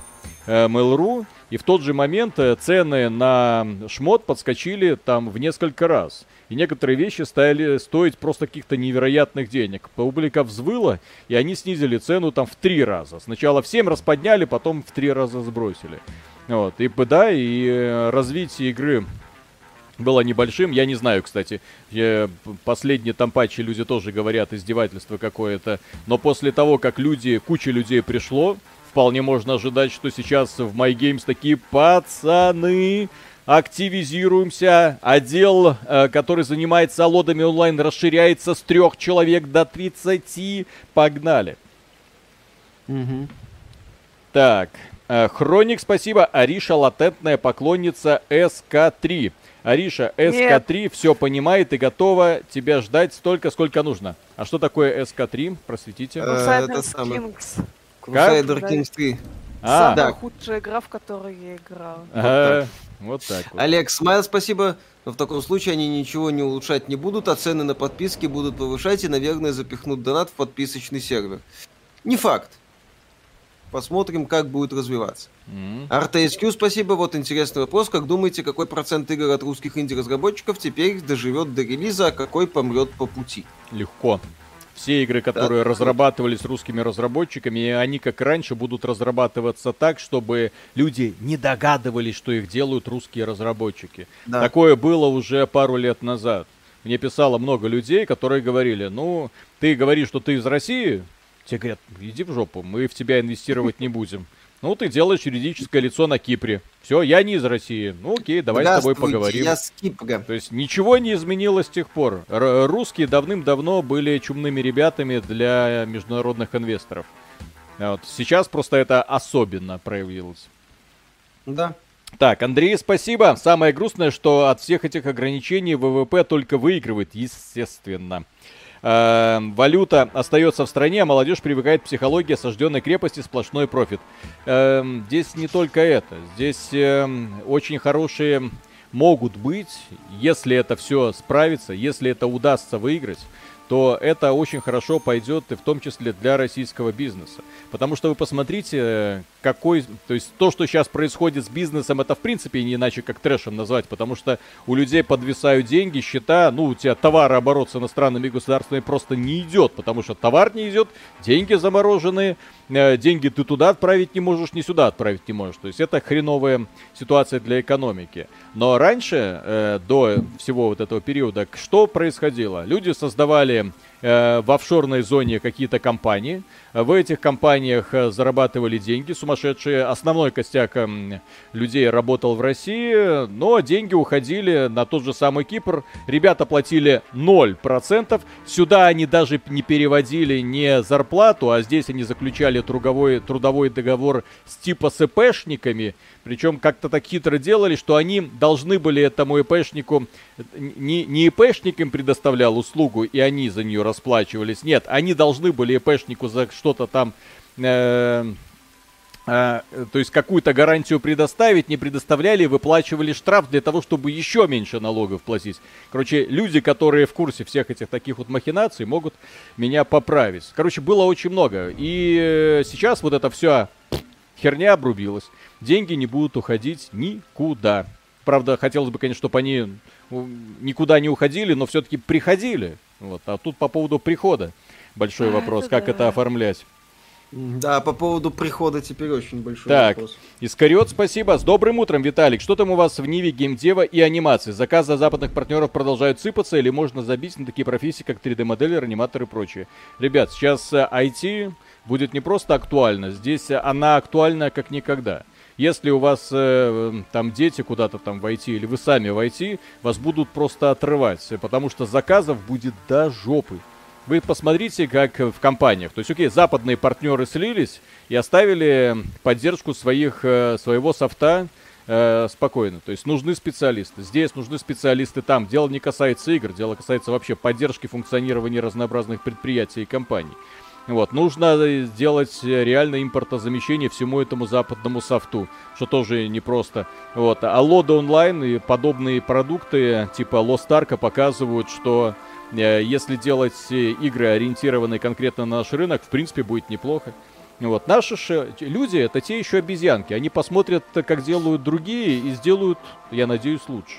Mail.ru, и в тот же момент э, цены на шмот подскочили там в несколько раз. И некоторые вещи стали стоить просто каких-то невероятных денег. Публика взвыла, и они снизили цену там в три раза. Сначала в 7 раз подняли, потом в три раза сбросили. Вот, и да, и э, развитие игры было небольшим. Я не знаю, кстати, последние там патчи люди тоже говорят, издевательство какое-то. Но после того, как люди, куча людей пришло, вполне можно ожидать, что сейчас в My Games такие пацаны, активизируемся. Отдел, э, который занимается лодами онлайн, расширяется с трех человек до 30. Погнали. Угу. Так, э, Хроник, спасибо. Ариша, латентная поклонница СК-3. Ариша, СК-3 все понимает и готова тебя ждать столько, сколько нужно. А что такое СК-3? Просветите. Э, это самое. Crusader? Kings 3. А, Самая да. худшая игра, в которой я играл. вот так вот. Олег, смайл, спасибо. Но в таком случае они ничего не улучшать не будут, а цены на подписки будут повышать и, наверное, запихнут донат в подписочный сервер. Не факт. Посмотрим, как будет развиваться. М. RTSQ, спасибо. Вот интересный вопрос. Как думаете, какой процент игр от русских инди-разработчиков теперь доживет до релиза, а какой помрет по пути? Легко. Все игры, которые разрабатывались русскими разработчиками, они, как раньше, будут разрабатываться так, чтобы люди не догадывались, что их делают русские разработчики. Да. Такое было уже пару лет назад. Мне писало много людей, которые говорили, ну, ты говоришь, что ты из России, тебе говорят, иди в жопу, мы в тебя инвестировать не будем. Ну, ты делаешь юридическое лицо на Кипре. Все, я не из России. Ну, окей, давай с тобой поговорим. Я с Кипра. То есть ничего не изменилось с тех пор. Р- русские давным-давно были чумными ребятами для международных инвесторов. А Вот. Сейчас просто это особенно проявилось. Да. Так, Андрей, спасибо. Самое грустное, что от всех этих ограничений ВВП только выигрывает, естественно. Э, валюта остается в стране, а молодежь привыкает к психологии осажденной крепости, сплошной профит. Эм, здесь не только это. Здесь эм, очень хорошие могут быть, если это все справится, если это удастся выиграть, то это очень хорошо пойдет и в том числе для российского бизнеса. Потому что вы посмотрите, какой... То есть то, что сейчас происходит с бизнесом, это в принципе не иначе как трэшем назвать, потому что у людей подвисают деньги, счета, ну, у тебя товарооборот с иностранными государствами просто не идет, потому что товар не идет, деньги замороженные, э, деньги ты туда отправить не можешь, ни сюда отправить не можешь. То есть это хреновая ситуация для экономики. Но раньше, э, до всего вот этого периода, что происходило? Люди создавали Museum. Э, в офшорной зоне какие-то компании. В этих компаниях э, зарабатывали деньги сумасшедшие. Основной костяк эм, людей работал в России, но деньги уходили на тот же самый Кипр. Ребята платили 0%. Сюда они даже не переводили не зарплату, а здесь они заключали трудовой, трудовой договор с типа с ИПшниками. Причем как-то так хитро делали, что они должны были этому ИПшнику, не, не ИПшник им предоставлял услугу, и они за нее расплачивались. Нет, они должны были ИПшнику за что-то там э, э, то есть какую-то гарантию предоставить, не предоставляли, выплачивали штраф для того, чтобы еще меньше налогов платить. Короче, люди, которые в курсе всех этих таких вот махинаций, могут меня поправить. Короче, было очень много. И э, сейчас вот это все херня обрубилась. Деньги не будут уходить никуда. Правда, хотелось бы, конечно, чтобы они никуда не уходили, но все-таки приходили. Вот. А тут по поводу прихода большой А, вопрос, это как да. это оформлять. Да, по поводу прихода теперь очень большой Так, вопрос. Искариот, спасибо. С добрым утром, Виталик. Что там у вас в Ниве, геймдева и анимации? Заказы западных партнеров продолжают сыпаться или можно забить на такие профессии, как 3D-моделер, аниматор и прочее? Ребят, сейчас э, IT будет не просто актуальна, здесь э, она актуальна как никогда. Если у вас э, там дети куда-то там войти или вы сами войти, вас будут просто отрывать, потому что заказов будет до жопы. Вы посмотрите, как в компаниях. То есть, окей, западные партнеры слились и оставили поддержку своих, э, своего софта э, спокойно. То есть нужны специалисты. Здесь нужны специалисты там. Дело не касается игр, дело касается вообще поддержки функционирования разнообразных предприятий и компаний. Вот, нужно сделать реально импортозамещение всему этому западному софту, что тоже непросто. Вот, а Лода онлайн и подобные продукты типа Lost Ark показывают, что э, если делать э, игры, ориентированные конкретно на наш рынок, в принципе, будет неплохо. Вот, наши же люди, это те еще обезьянки. Они посмотрят, как делают другие, и сделают, я надеюсь, лучше.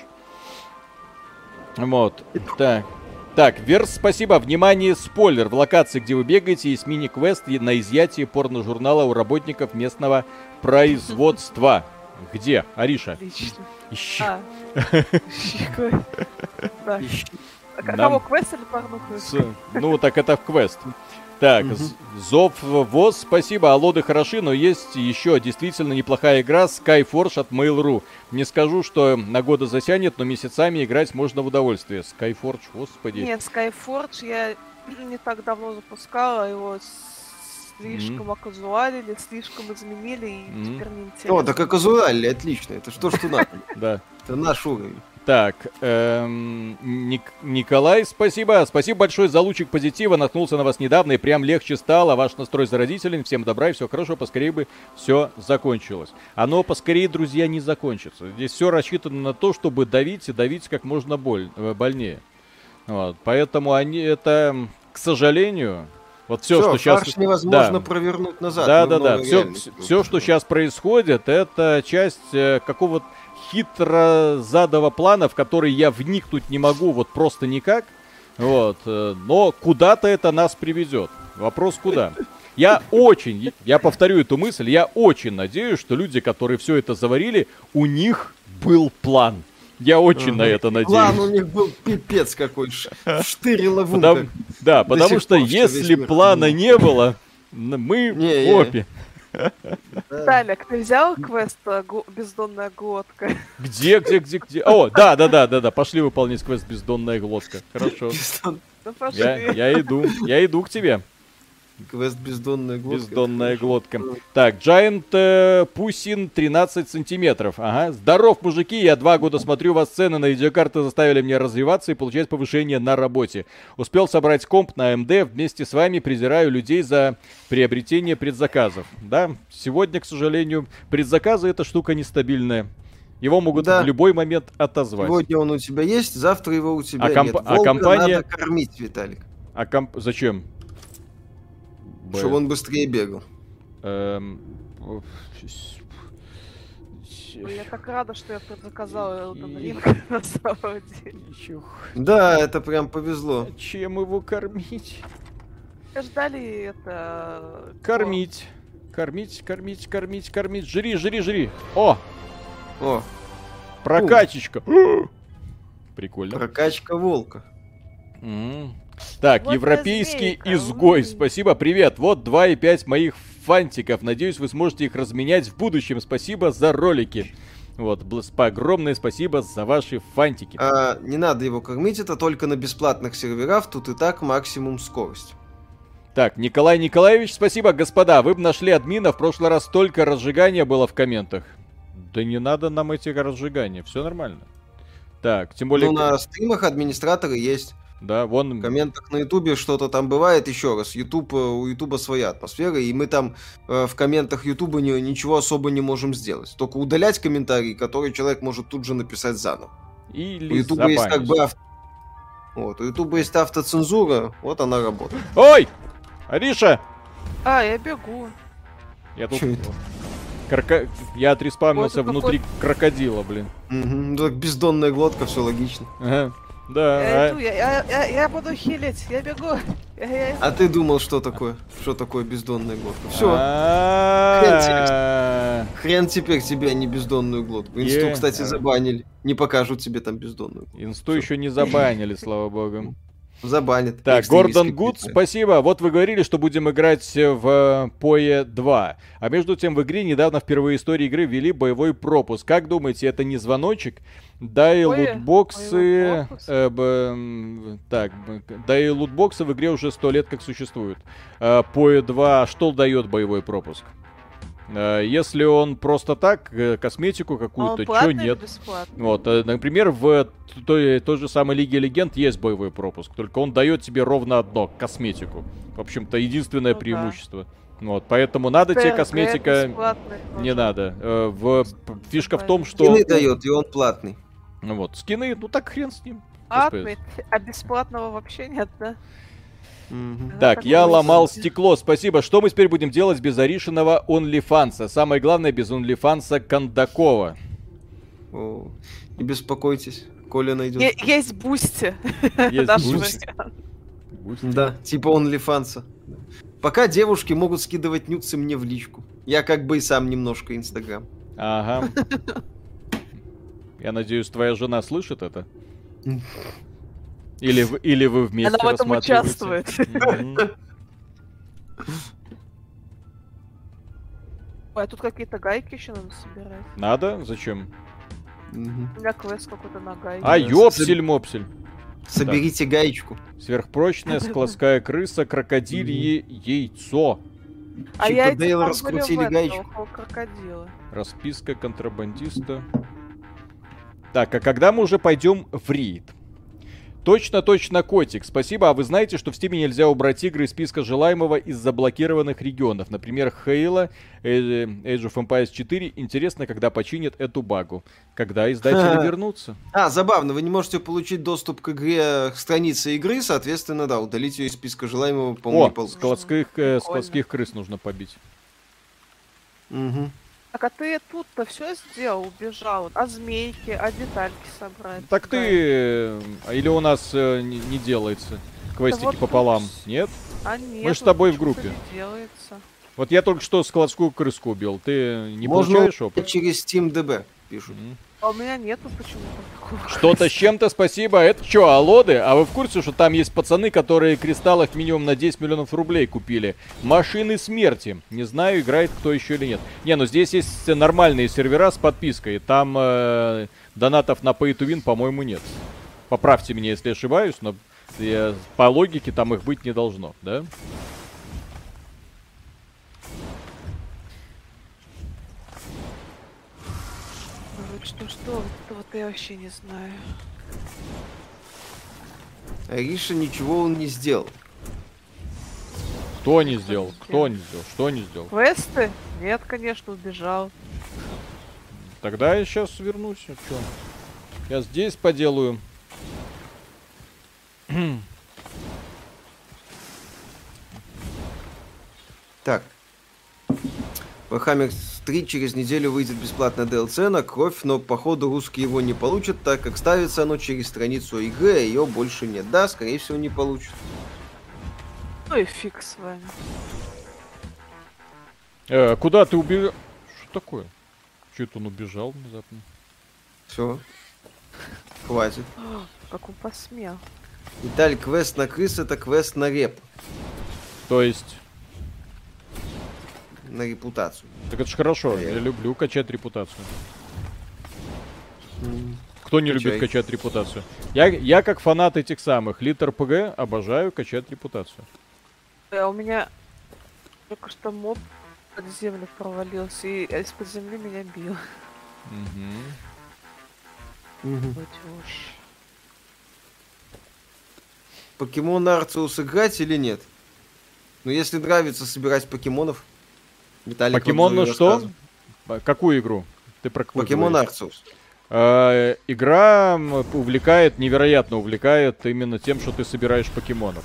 Вот, так. Так, Верс, спасибо. Внимание, спойлер. В локации, где вы бегаете, есть мини-квест на изъятие порно-журнала у работников местного производства. Где? Ариша? Отлично. Ищи. А. Ищи. [LAUGHS] А Кого, квест или порнуху? С- Ну, так это в квест. Так, Зов ВОЗ, спасибо, а лоды хороши, но есть еще действительно неплохая игра Skyforge от Mail.ru. Не скажу, что на годы засянет, но месяцами играть можно в удовольствие. Skyforge, господи. Нет, Skyforge я не так давно запускала, его слишком оказуалили, слишком изменили, и Мгм. теперь не интересно. О, так оказуально, отлично. Это что, что надо? Да. Это наш уровень. Так, эм, Ник- Николай, спасибо. Спасибо большое за лучик позитива. Наткнулся на вас недавно и прям легче стало. Ваш настрой заразителен. Всем добра и всего хорошего. Поскорее бы все закончилось. Оно поскорее, друзья, не закончится. Здесь все рассчитано на то, чтобы давить и давить как можно боль, э, больнее. Вот. Поэтому они это, к сожалению, вот все, что сейчас... невозможно провернуть назад. Да, да, да. Все, все, что сейчас происходит, это часть э, какого-то хитро задого плана, в который я вникнуть не могу, вот просто никак. Вот. э, Но куда-то это нас приведет. Вопрос куда? Я очень, я повторю эту мысль, я очень надеюсь, что люди, которые все это заварили, у них был план. Я очень на это надеюсь. План у них был пипец какой. ш- Штырь и ловунка. Потому- да, потому что если плана понимал. не было, мы Не, в не. Талик, ты взял квест «Бездонная глотка»? Где, где, где, где? О, да, да, да, да, да. Пошли выполнять квест бездонная глотка. Хорошо. Ну пошли. Я, я иду, я иду к тебе. Квест бездонная глотка. Бездонная глотка. Так, Giant э, Пусин 13 сантиметров. Ага. Здоров, мужики. Я два года смотрю вас цены на видеокарты заставили меня развиваться и получать повышение на работе. Успел собрать комп на AMD. Вместе с вами презираю людей за приобретение предзаказов. Да, сегодня, к сожалению, предзаказы это штука нестабильная. Его могут Да. в любой момент отозвать. Сегодня он у тебя есть, завтра его у тебя А комп- нет. а Волка компания- надо кормить, Виталик, А комп... зачем? Б. чтобы он быстрее бегал. Эм, Я так рада, что я заказала Elden [LAUGHS] Ring на самом деле. Чух, Да, это прям повезло. Чем его кормить? Ждали это... Кормить. Кормить, кормить, кормить, кормить. Жри, жри, жри. О, О, прокачечка. [GASPS] Прикольно. прокачка волка. М. Так, Вот европейский змейка. изгой. Спасибо, привет. Вот 2,5 моих фантиков. Надеюсь, вы сможете их разменять в будущем. Спасибо за ролики. Вот, огромное спасибо за ваши фантики. А, не надо его кормить, это только на бесплатных серверах, тут и так максимум скорость. Так, Николай Николаевич, спасибо, господа. Вы бы нашли админа, в прошлый раз столько разжигания было в комментах. Да не надо нам эти разжигания, все нормально. Так, тем более, Ну, на стримах администраторы есть. Да, вон... В комментах на Ютубе что-то там бывает еще раз. Ютуб, э, у Ютуба своя атмосфера, и мы там э, в комментах Ютуба ни- ничего особо не можем сделать. Только удалять комментарий, который человек может тут же написать заново. Или У Ютуба есть как бы авто... Вот, у Ютуба есть автоцензура, вот она работает. Ой! Ариша! А, я бегу. Я тут... Чё это? Кроко- Я отреспавнился это внутри крокодила, блин. Ну так бездонная глотка, все логично. Ага. Да, Я а- иду, я, я, я, я буду хилить, я бегу. Я- я- А ты думал, что такое? Что такое бездонная глотка? Все, хрен теперь тебе, а не бездонную глотку. Инсту, кстати, забанили. Не покажут тебе там бездонную. глотку. Инсту еще не забанили, слава богу. [LAUGHS] Забанят. Так, Гордон Гуд, спасибо. Вот вы говорили, что будем играть в Пое 2. А между тем в игре недавно впервые в истории игры ввели боевой пропуск. Как думаете, это не звоночек? Да и лутбоксы... Э, б, м, так, да и лутбоксы в игре уже сто лет как существуют. Э, Пое 2, что дает боевой пропуск? Э, Если он просто так, э, косметику А какую-то, чё платный или нет? бесплатный? Вот, э, например, в той, той же самой Лиге Легенд есть боевой пропуск, только он дает тебе ровно одно косметику. В общем-то, единственное Ну да. преимущество. Вот, поэтому надо тебе ТРГ косметика не надо. В фишка в том, что Скины дает, и он платный. ну вот скины, ну так хрен с ним. Апнуть, а бесплатного вообще нет, да? Так, я ломал стекло, спасибо. Что мы теперь будем делать без Аришиного OnlyFans? Самое главное, без OnlyFans Кондакова. О, Не беспокойтесь, Коля найдет. Е- есть бусти. Есть [LAUGHS] Бусти. Да, типа OnlyFans. Пока девушки могут скидывать нюцы мне в личку. Я как бы и сам немножко Инстаграм. Ага. [LAUGHS] Я надеюсь, твоя жена слышит это? [LAUGHS] Или, в- или вы вместе Она в этом участвует. Ой, а тут какие-то гайки еще надо собирать. Надо? Зачем? Мгм. У меня квест какой-то на гайке. А, ёпсель-мопсель. Соберите гаечку. Сверхпрочная [LAUGHS] складская крыса, крокодилье яйцо. а я Дейл раскрутили гаечку. крокодила. Расписка контрабандиста. Так, а когда мы уже пойдем в рейд? Точно-точно, котик. Спасибо. А вы знаете, что в Steam нельзя убрать игры из списка желаемого из заблокированных регионов? Например, Halo, э, Age of Empires 4. Интересно, когда починят эту багу. Когда издатели вернутся? А, забавно, вы не можете получить доступ к игре, к странице игры, соответственно, да, удалить ее из списка желаемого, по-моему, не О, получится. складских, э, складских крыс нужно побить. Мгм. Так, а ты тут-то все сделал, убежал. А змейки, а детальки собрать? Так ты... э, Или у нас э, не, не делается квестики вот пополам? тут- Нет? А нет, Мы с тут тобой в группе. не делается. Вот я только что складскую крыску убил. Ты не Можно получаешь опыт? через SteamDB пишут. М. А у меня нету почему-то. Что-то с чем-то спасибо. Это что, алоды? А вы в курсе, что там есть пацаны, которые кристаллов минимум на 10 миллионов рублей купили? Машины смерти. Не знаю, играет кто еще или нет. Не, ну здесь есть нормальные сервера с подпиской. Там э, донатов на Pay to Win, по-моему, нет. Поправьте меня, если ошибаюсь, но э, по логике там их быть не должно, да? Ну, Что? Вот вот я вообще не знаю. Ариша ничего он не сделал. Кто не сделал? Кто не сделал? Что не сделал? Квесты? Нет, конечно, убежал. Тогда я сейчас вернусь. А чё? Я здесь поделаю. Так. Warhammer 3 через неделю выйдет бесплатно DLC на кровь, но походу русские его не получат, так как ставится оно через страницу игры, а ее больше нет. Да, скорее всего, не получат. Ну и фиг с вами. Э, куда ты убежал? Что такое? Че это он убежал внезапно? Все. Хватит. [GASPS] Как он посмел. Виталь, квест на крыс это квест на реп, То есть... на репутацию. Так это ж хорошо, я люблю качать репутацию. Кто не любит Качай. качать репутацию? Я, я как фанат этих самых литр ПГ обожаю качать репутацию. А у меня только что моб под землю провалился и из-под земли меня бил. Вот уж. Покемон Арциус играть или нет? Ну, если нравится собирать покемонов. Виталик Покемон, ну что? Какую игру? Ты про какую Покемон? Арциус. Э, игра увлекает, невероятно увлекает именно тем, что ты собираешь покемонов.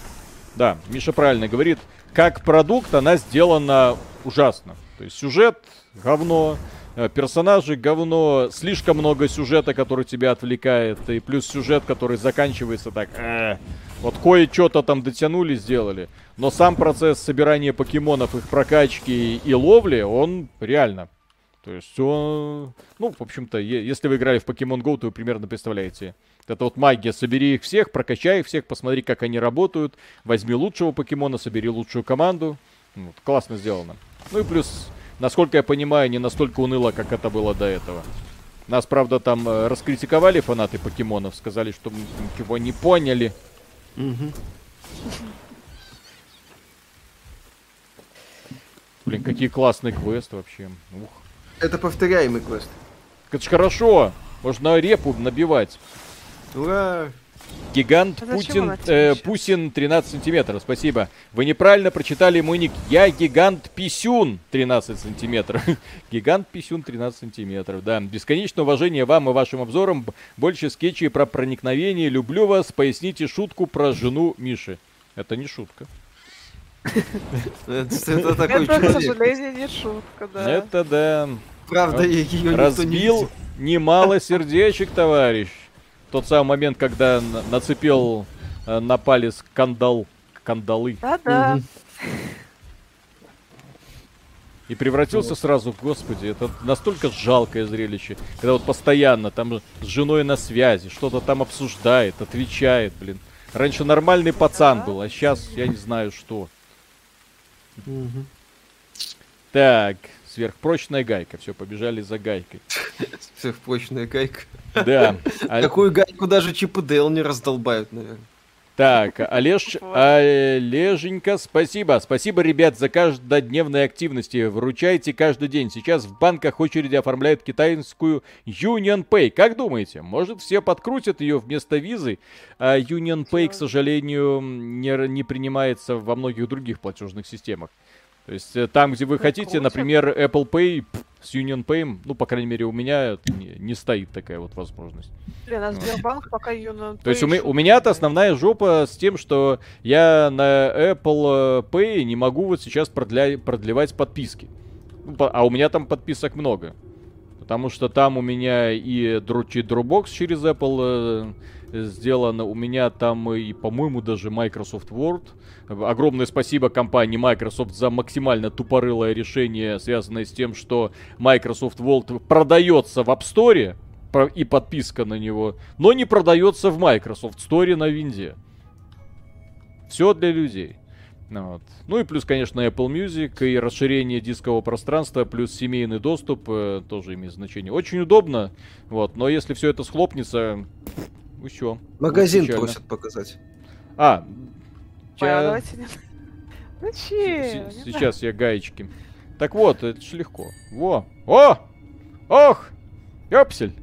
Да, Миша правильно говорит. Как продукт она сделана ужасно. То есть сюжет говно, персонажи говно, слишком много сюжета, который тебя отвлекает, и плюс сюжет, который заканчивается так. «Э». Вот кое-что-то там дотянули, сделали. Но сам процесс собирания покемонов, их прокачки и ловли, он реально то есть он... Ну, в общем-то, если вы играли в Pokemon Go, то вы примерно представляете. Это вот магия. Собери их всех, прокачай их всех, посмотри, как они работают. Возьми лучшего покемона, собери лучшую команду. Вот, классно сделано. Ну и плюс, насколько я понимаю, не настолько уныло, как это было до этого. Нас, правда, там э, раскритиковали фанаты покемонов, сказали, что мы ничего не поняли. Мгм. Блин, какие классные квесты вообще. Ух. Это повторяемый квест. Это ж хорошо. Можно репу набивать. Ура! Гигант А Путин, э? Пусин 13 сантиметров, спасибо. Вы неправильно прочитали мой ник. Я гигант Писюн 13 сантиметров. [LAUGHS] гигант Писюн 13 сантиметров, да. Бесконечное уважение вам и вашим обзорам. Больше скетчей про проникновение. Люблю вас. Поясните шутку про жену Миши. Это не шутка. Это, такой Это, к человек. сожалению, не шутка, да. Это да. Правда, ее никто не Разбил немало сердечек, товарищ. Тот самый момент, когда на- нацепил э, на палец кандал, кандалы. Да-да. И превратился сразу, господи, это настолько жалкое зрелище. Когда вот постоянно там с женой на связи, что-то там обсуждает, отвечает, блин. Раньше нормальный пацан был, а сейчас я не знаю что. Так, сверхпрочная гайка. Все, побежали за гайкой. [LAUGHS] Сверхпрочная гайка. Да. [LAUGHS] А... Такую гайку даже Чип и Дейл не раздолбают, наверное. Так, Олеж, [LAUGHS] Олеженька, спасибо. Спасибо, ребят, за каждодневные активности. Вручайте каждый день. Сейчас в банках очереди оформляют китайскую Union Pay. Как думаете, может все подкрутят ее вместо визы? А Union Pay, к сожалению, не, не принимается во многих других платежных системах. То есть э, там, где вы хотите, например, Apple Pay с Union Pay, ну, по крайней мере, у меня не, не стоит такая вот возможность. Блин, а Сбербанк пока Union Pay... То есть у, у меня-то основная жопа с тем, что я на Apple Pay не могу вот сейчас продля... продлевать подписки. Ну, а у меня там подписок много. Потому что там у меня и Dropbox через Apple э, сделано, у меня там и, по-моему, даже Microsoft Word. Огромное спасибо компании Microsoft за максимально тупорылое решение, связанное с тем, что Microsoft Word продается в App Store и подписка на него, но не продается в Microsoft Store на винде. Все для людей. Вот. Ну и плюс, конечно, Apple Music и расширение дискового пространства, плюс семейный доступ э, тоже имеет значение. Очень удобно, вот, но если все это схлопнется, вы? Магазин просят показать. А, ча... Ну че? Сейчас я гаечки. Так вот, это ж легко. Во! О! Ох! Ёпсель!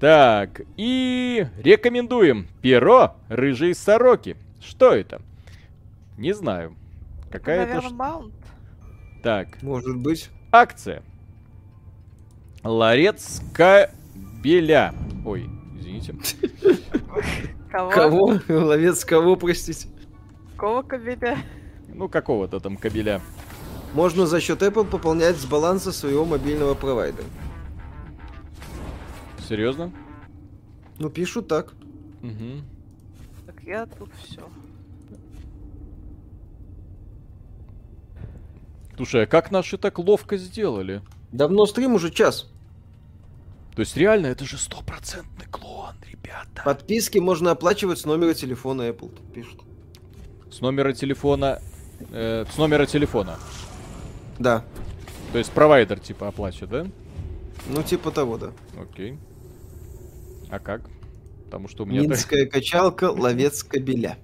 Так, и рекомендуем перо рыжие сороки. Что это? Не знаю. Какая-то... Наверное, маунт. Так. Может быть. Акция. Ларец кабеля. Ой, извините. Кого? Кого? Ловец кого, простите? Какого кабеля? Ну, какого-то там кабеля. Можно за счет Apple пополнять с баланса своего мобильного провайдера. Серьезно? Ну, пишут так. Угу. Так я тут все. Слушай, а как наши так ловко сделали? Давно стрим уже час. То есть реально это же стопроцентный клон, ребята. Подписки можно оплачивать с номера телефона Apple, тут пишут. С номера телефона... Э, с номера телефона. Да. То есть провайдер типа оплачивает, да? Ну, типа того, да. Окей. А как? Потому что у меня... Минская качалка, ловец кабеля.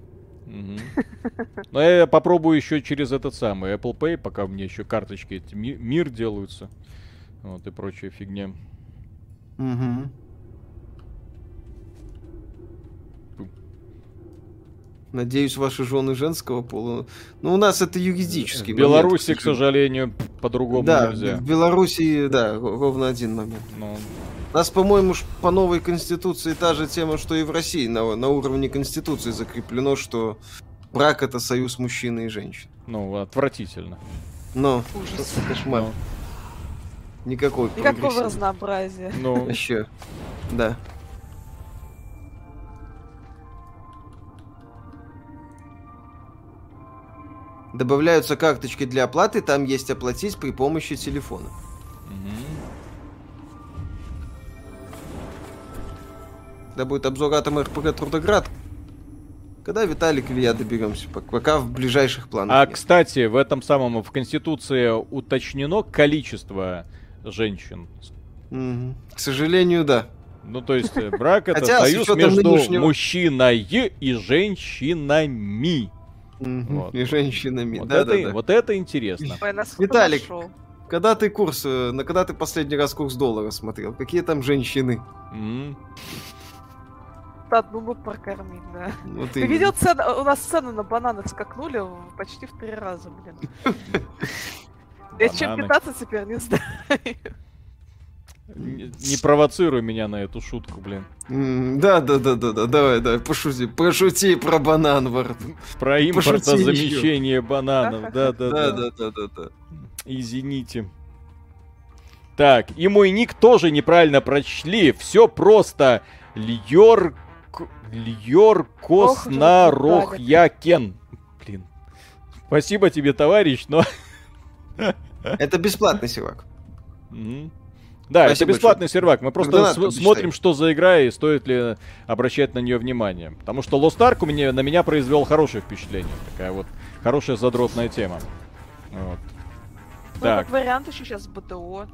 Ну, я попробую еще через этот самый Apple Pay, пока мне еще карточки эти мир делаются. Вот и прочая фигня. Угу. Надеюсь, ваши жены женского пола. Ну, у нас это юридический В Беларуси, к сожалению, по-другому да, нельзя. в Беларуси, да, ровно один момент. Ну... У нас, по-моему, по новой конституции та же тема, что и в России. На, на уровне конституции закреплено, что брак это союз мужчины и женщины. Ну, отвратительно. Но, Ужас. кошмар. Ну. Никакой Никакого разнообразия. Ну, [LAUGHS] еще. Да. Добавляются карточки для оплаты, там есть оплатить при помощи телефона. Когда будет обзор Атома РПГ Трудоград, когда Виталик или я доберемся, пока в ближайших планах. А, нет. кстати, в этом самом, в Конституции уточнено количество женщин. Угу. К сожалению, да. Ну, то есть, э, брак это союз между нынешнего... мужчиной и женщинами. Вот. И женщинами, вот да, это, да, да. Вот это интересно. Виталик, когда ты курс, э, на когда ты последний раз курс доллара смотрел? Какие там женщины? Mm. Одну бы прокормить, да. Вот ты видел цены? У нас цены на бананы скакнули почти в три раза, блин. [LAUGHS] Я чем питаться теперь не знаю. Не, провоцируй меня на эту шутку, блин. да, да, да, да, да, давай, давай, пошути, пошути про банан, Вард. Про импортозамещение бананов, да, да, да, да, да, да, да. Извините. Так, и мой ник тоже неправильно прочли. Все просто. Льор... Льор Коснарохякен. Блин. Спасибо тебе, товарищ, но Это бесплатный сервак. Да, Спасибо это бесплатный большое. сервак. Мы просто с- смотрим, что за игра и стоит ли обращать на нее внимание. Потому что Lost Ark у меня, на меня произвел хорошее впечатление. Такая вот хорошая задротная тема. Вот. Ну, так. вариант еще сейчас БТО.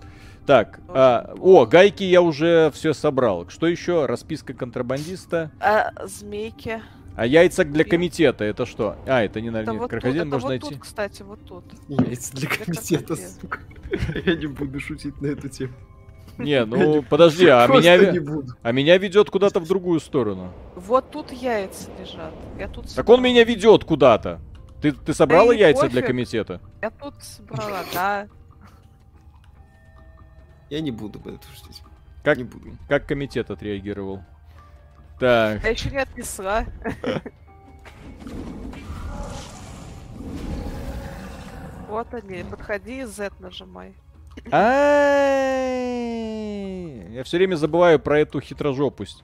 Так, а, о, гайки я уже все собрал. Что еще? Расписка контрабандиста. А, змейки. А яйца для комитета это что? А, это не, это вот крокодил тут, можно это найти. Вот тут, кстати, вот тут. Яйца для комитета, сука. [LAUGHS] Я не буду шутить на эту тему. Не, ну подожди, а меня, а меня ведет куда-то в другую сторону. Вот тут яйца лежат. Я тут так он меня ведет куда-то. Ты, ты собрала да яйца пофиг. для комитета? Я тут собрала, да. Я не буду это шутить. Как, не буду. как комитет отреагировал? Так. Я еще не отнесла. [LAUGHS] Вот они, подходи и Z нажимай. Я все время забываю про эту хитрожопость.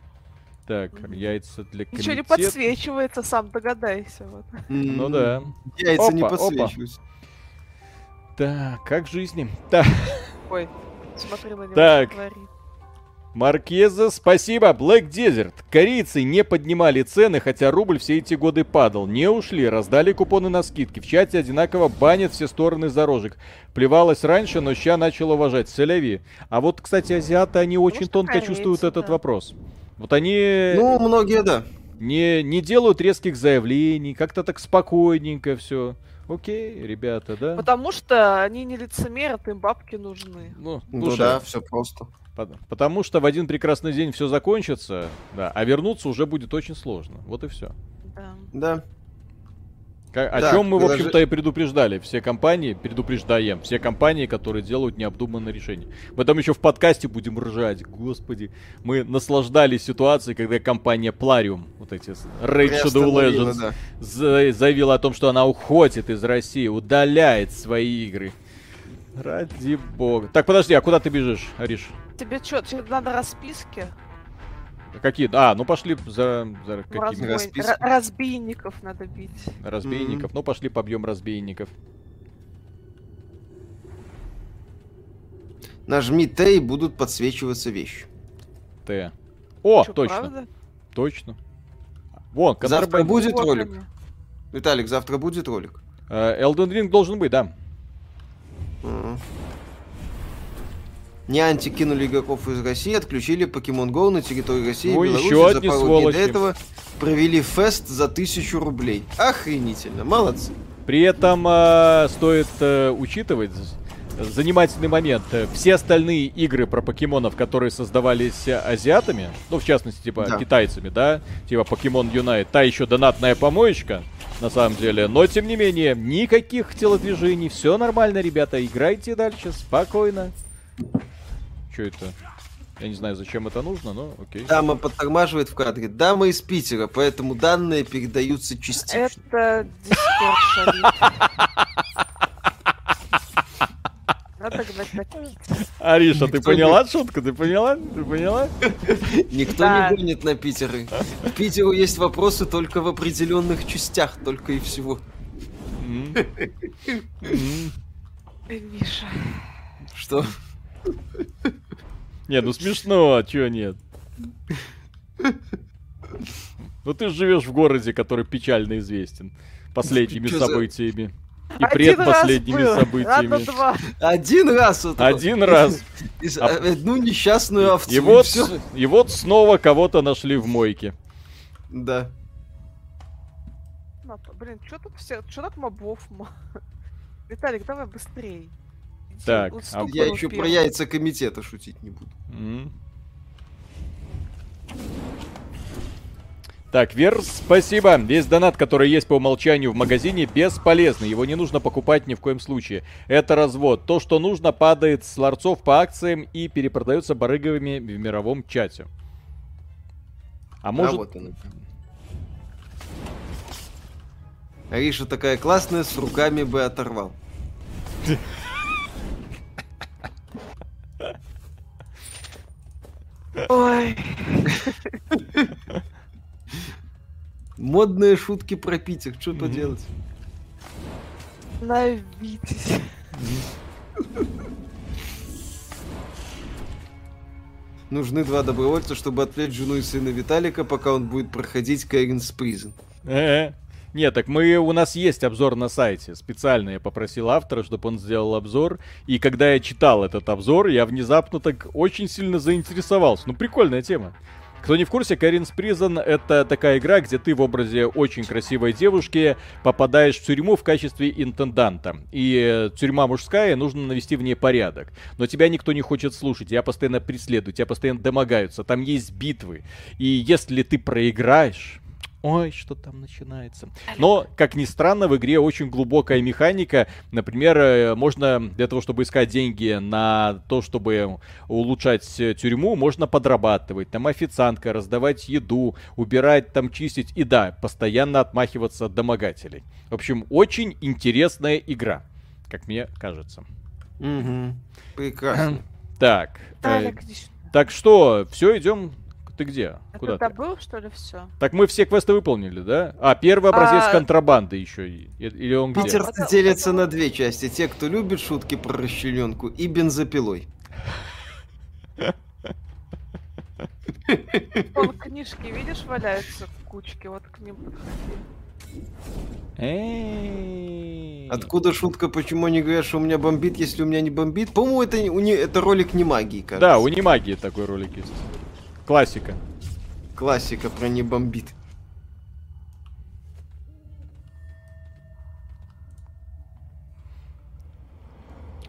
Так, яйца для комитета. Ничего не подсвечивается, сам догадайся. Вот. Ну да. Яйца не подсвечиваются. Так, как жизни? Так. Ой, смотри на него. Так. Маркеза, спасибо. Black Desert. Корейцы не поднимали цены, хотя рубль все эти годы падал. Не ушли, раздали купоны на скидки. В чате одинаково банят все стороны за рожек. Плевалась раньше, но ща начал уважать. Соляви. А вот, кстати, азиаты, они очень Может, тонко корейцы, чувствуют да. этот вопрос. Вот они... Ну, многие, да. Не, не делают резких заявлений, как-то так спокойненько все. Окей, ребята, да? Потому что они не лицемерят, им бабки нужны. Ну, ну да, все просто. Потому что в один прекрасный день все закончится, да, а вернуться уже будет очень сложно. Вот и все. Да. Да. Как, о да, чем мы, в общем-то, и предупреждали. Все компании, предупреждаем, все компании, которые делают необдуманные решения. Мы там еще в подкасте будем ржать. Господи, мы наслаждались ситуацией, когда компания Plarium, вот эти Raid Shadow Legends, да. заявила о том, что она уходит из России, удаляет свои игры. Ради бога. Так, подожди, а куда ты бежишь, Ариш? Тебе что, тебе надо расписки? Какие? А, ну пошли за, за какими? Разбой... Разбийников надо бить. Разбийников. Mm-hmm. Ну пошли побьем разбийников. Нажми Т и будут подсвечиваться вещи. Т. О, Чё, точно. Правда? Точно. Вон, завтра будет ролик. Виталик, завтра будет ролик. Elden Ring должен быть, да. Mm-hmm. Неанти кинули игроков из России, отключили Pokemon Go на территории России ну, и Беларуси еще за пару сволочи. дней до этого провели фест за тысячу рублей. Охренительно, молодцы. При этом э, стоит э, учитывать занимательный момент. Все остальные игры про покемонов, которые создавались азиатами, ну, в частности, типа, да. китайцами, да, типа Pokemon Unite, та еще донатная помоечка, на самом деле. Но, тем не менее, никаких телодвижений, все нормально, ребята, играйте дальше, спокойно. Что это? Я не знаю, зачем это нужно, но окей. Дама подтормаживает в кадре. Дама из Питера, поэтому данные передаются частично. Это дискорд [LAUGHS] Ариша, ты поняла шутку? Ты поняла? Ты поняла? Никто не гонит на Питеры. В Питеру есть вопросы только в определенных частях, только и всего. Миша. Что? Не, ну смешно, а чё нет? Ну ты живешь в городе, который печально известен последними событиями. И предпоследними событиями. Один раз. Один раз. [LAUGHS] А... Одну несчастную овцу. И, вот, снова кого-то нашли в мойке. Да. Блин, что тут все, что так мобов? [LAUGHS] Виталик, давай быстрее. Так, а я еще про яйца комитета шутить не буду. Так, Верс, спасибо. Весь донат, который есть по умолчанию в магазине, бесполезный. Его не нужно покупать ни в коем случае. Это развод. То, что нужно, падает с ларцов по акциям и перепродается барыговыми в мировом чате. А может... А вот она. Ариша такая классная, с руками бы оторвал. Ой. [LAUGHS] Модные шутки про Питер, что поделать? Навитесь. Нужны два добровольца, чтобы отвлечь жену и сына Виталика, пока он будет проходить Кэринс Призен. Нет, так мы, у нас есть обзор на сайте. Специально я попросил автора, чтобы он сделал обзор. И когда я читал этот обзор, я внезапно так очень сильно заинтересовался. Ну, прикольная тема. Кто не в курсе, Каринс Призон это такая игра, где ты в образе очень красивой девушки попадаешь в тюрьму в качестве интенданта. И тюрьма мужская, нужно навести в ней порядок. Но тебя никто не хочет слушать, тебя постоянно преследуют, тебя постоянно домогаются, там есть битвы. И если ты проиграешь, ой, что там начинается. Но, как ни странно, в игре очень глубокая механика. Например, э, можно для того, чтобы искать деньги на то, чтобы улучшать тюрьму, можно подрабатывать. Там официантка, раздавать еду, убирать, там чистить. И да, постоянно отмахиваться от домогателей. В общем, очень интересная игра, как мне кажется. Угу. Прекрасно. Так. Э, так что, все, идем ты где? А Куда ты? был, что ли, все? Так мы все квесты выполнили, да? А, первый образец а... контрабанды еще. Или он где? Питерцы делятся на две части. Те, кто любит шутки про расчлененку, и бензопилой. Вон книжки, видишь, валяются в кучке, вот к ним подходи. Откуда шутка, почему они говорят, что у меня бомбит, если у меня не бомбит? По-моему, это, у не, это ролик не магии, кажется. Да, у не магии такой ролик есть. Классика. Классика про не бомбит.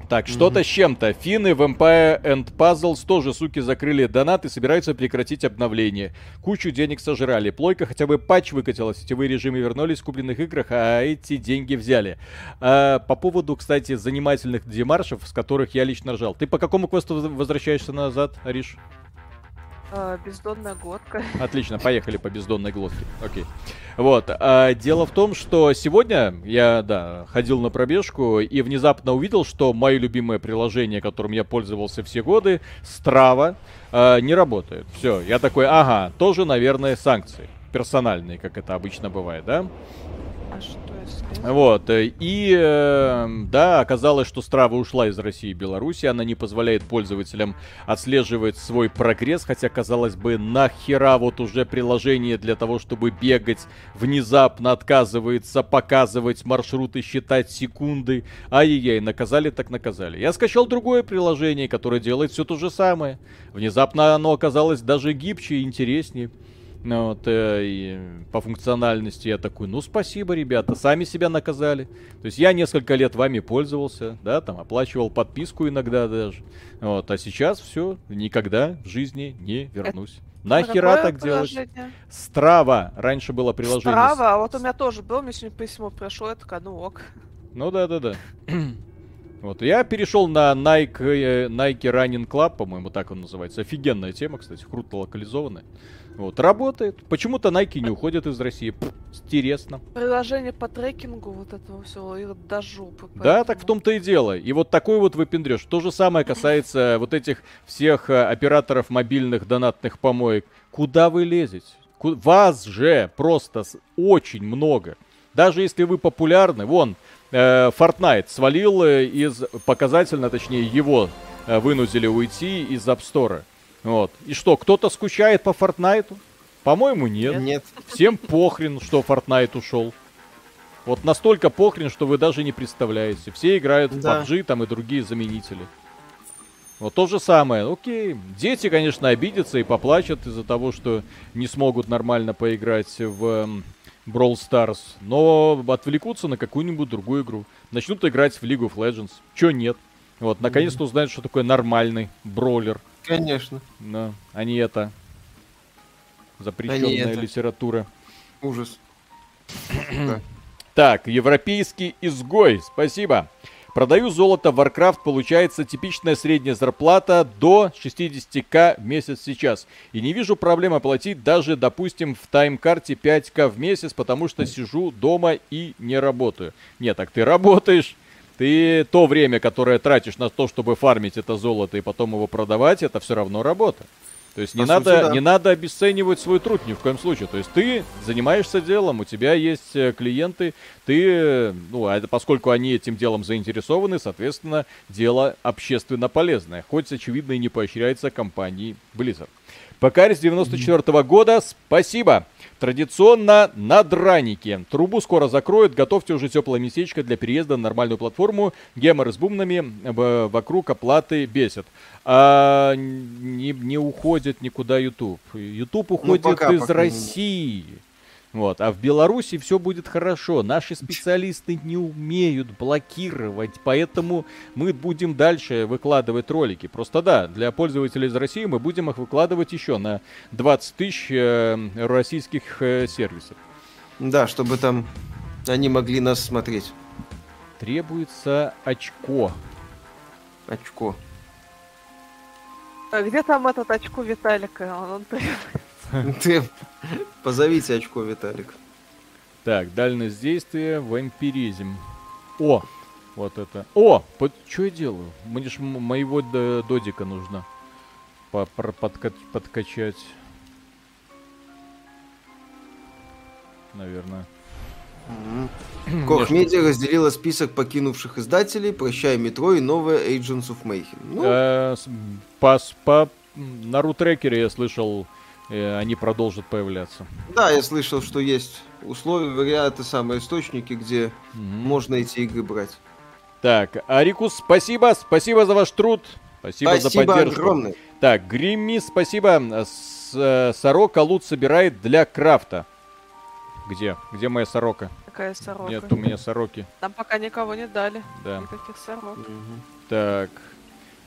Так, что-то с чем-то. Финны в Empire and Puzzles тоже, суки, закрыли донат и собираются прекратить обновление. Кучу денег сожрали. Плойка хотя бы патч выкатила, сетевые режимы вернулись в купленных играх, а эти деньги взяли. А, по поводу, кстати, занимательных демаршев, с которых я лично ржал. Ты по какому квесту возвращаешься назад, Ариш? Э, бездонная глотка. [LAUGHS] Отлично, поехали по бездонной глотке. Окей. Вот. А, дело в том, что сегодня я, да, ходил на пробежку и внезапно увидел, что мое любимое приложение, которым я пользовался все годы, Strava, а, не работает. Все, я такой, ага, тоже, наверное, санкции. Персональные, как это обычно бывает, да? А вот, э, и э, да, оказалось, что Страва ушла из России и Беларуси, она не позволяет пользователям отслеживать свой прогресс, хотя, казалось бы, нахера вот уже приложение для того, чтобы бегать, внезапно отказывается показывать маршруты, считать секунды. Ай-яй-яй, наказали так наказали. Я скачал другое приложение, которое делает все то же самое. Внезапно оно оказалось даже гибче и интереснее. Ну, вот, э, и по функциональности я такой, ну спасибо, ребята, сами себя наказали. То есть я несколько лет вами пользовался, да, там оплачивал подписку иногда даже. Вот, а сейчас все, никогда в жизни не вернусь. Нахера так делать? Страва. Раньше было приложение. Страва, а вот у меня тоже было, мне сегодня письмо пришло, я такая, ну ок. Ну да, да, да. [CLEARS THROAT] Вот, я перешел на Nike, э, Nike Running Club, по-моему, так он называется. Офигенная тема, кстати, круто локализованная. Вот, работает. Почему-то Nike не уходят из России. интересно. Приложение по трекингу вот этого всего и до жопы. Поэтому... Да, так в том-то и дело. И вот такой вот выпендрешь. То же самое касается [LAUGHS] вот этих всех э, операторов мобильных донатных помоек. Куда вы лезете? Вас же просто очень много. Даже если вы популярны, вон, э, Fortnite свалил э, из, показательно, точнее, его э, вынудили уйти из App Store. Вот. И что, кто-то скучает по Фортнайту? По-моему, нет. Нет. Всем похрен, что Fortnite ушел. Вот настолько похрен, что вы даже не представляете. Все играют в да. PUBG там и другие заменители. Вот то же самое. Окей. Дети, конечно, обидятся и поплачут из-за того, что не смогут нормально поиграть в Brawl Stars. Но отвлекутся на какую-нибудь другую игру. Начнут играть в League of Legends. Чё нет? Вот, наконец-то узнают, что такое нормальный броулер. Конечно. Да, а не это. Запрещенная это. литература. Ужас. [CLEARS THROAT] так, европейский изгой, спасибо. Продаю золото в Warcraft, получается типичная средняя зарплата до 60к в месяц сейчас. И не вижу проблем оплатить даже, допустим, в тайм-карте 5к в месяц, потому что сижу дома и не работаю. Нет, так ты работаешь, ты то время, которое тратишь на то, чтобы фармить это золото и потом его продавать, это все равно работа. То есть не, надо, сути, да. не надо обесценивать свой труд ни в коем случае. То есть ты занимаешься делом, у тебя есть э, клиенты, ты, ну, а поскольку они этим делом заинтересованы, соответственно, дело общественно полезное. Хоть, очевидно, и не поощряется компанией Blizzard. Покарис 94 -го года, спасибо. Традиционно на дранике. Трубу скоро закроют, готовьте уже теплое местечко для переезда на нормальную платформу. Геморы с бумнами вокруг оплаты бесит. А не, не уходит никуда YouTube. YouTube ну, уходит ну, пока, из пока. России. Вот. А в Беларуси все будет хорошо. Наши специалисты не умеют блокировать, поэтому мы будем дальше выкладывать ролики. Просто да, для пользователей из России мы будем их выкладывать еще на 20 тысяч э, российских э, сервисов. Да, чтобы там они могли нас смотреть. Требуется очко. Очко. А где там этот очко Виталика? Он, он. Ты позовите очко, Виталик. Так, дальность действия, вампиризм. О, вот это. О, под, что я делаю? Мне ж моего додика нужно по подка подкачать. Наверное. Mm-hmm. Koch Media разделила список покинувших издателей «Прощай, метро» и новое Agents of Mayhem. Ну... Э, по, по, на рутрекере я слышал они продолжат появляться. Да, я слышал, что есть условия, варианты, самые источники, где угу. можно эти игры брать. Так, Арикус, спасибо, спасибо за ваш труд. Спасибо, спасибо за поддержку. огромное. Так, Гримми, спасибо. С, э, сорока лут собирает для крафта. Где? Где моя сорока? Какая сорока? Нет у меня сороки. Нам пока никого не дали. Да. Никаких сорок. Угу. Так.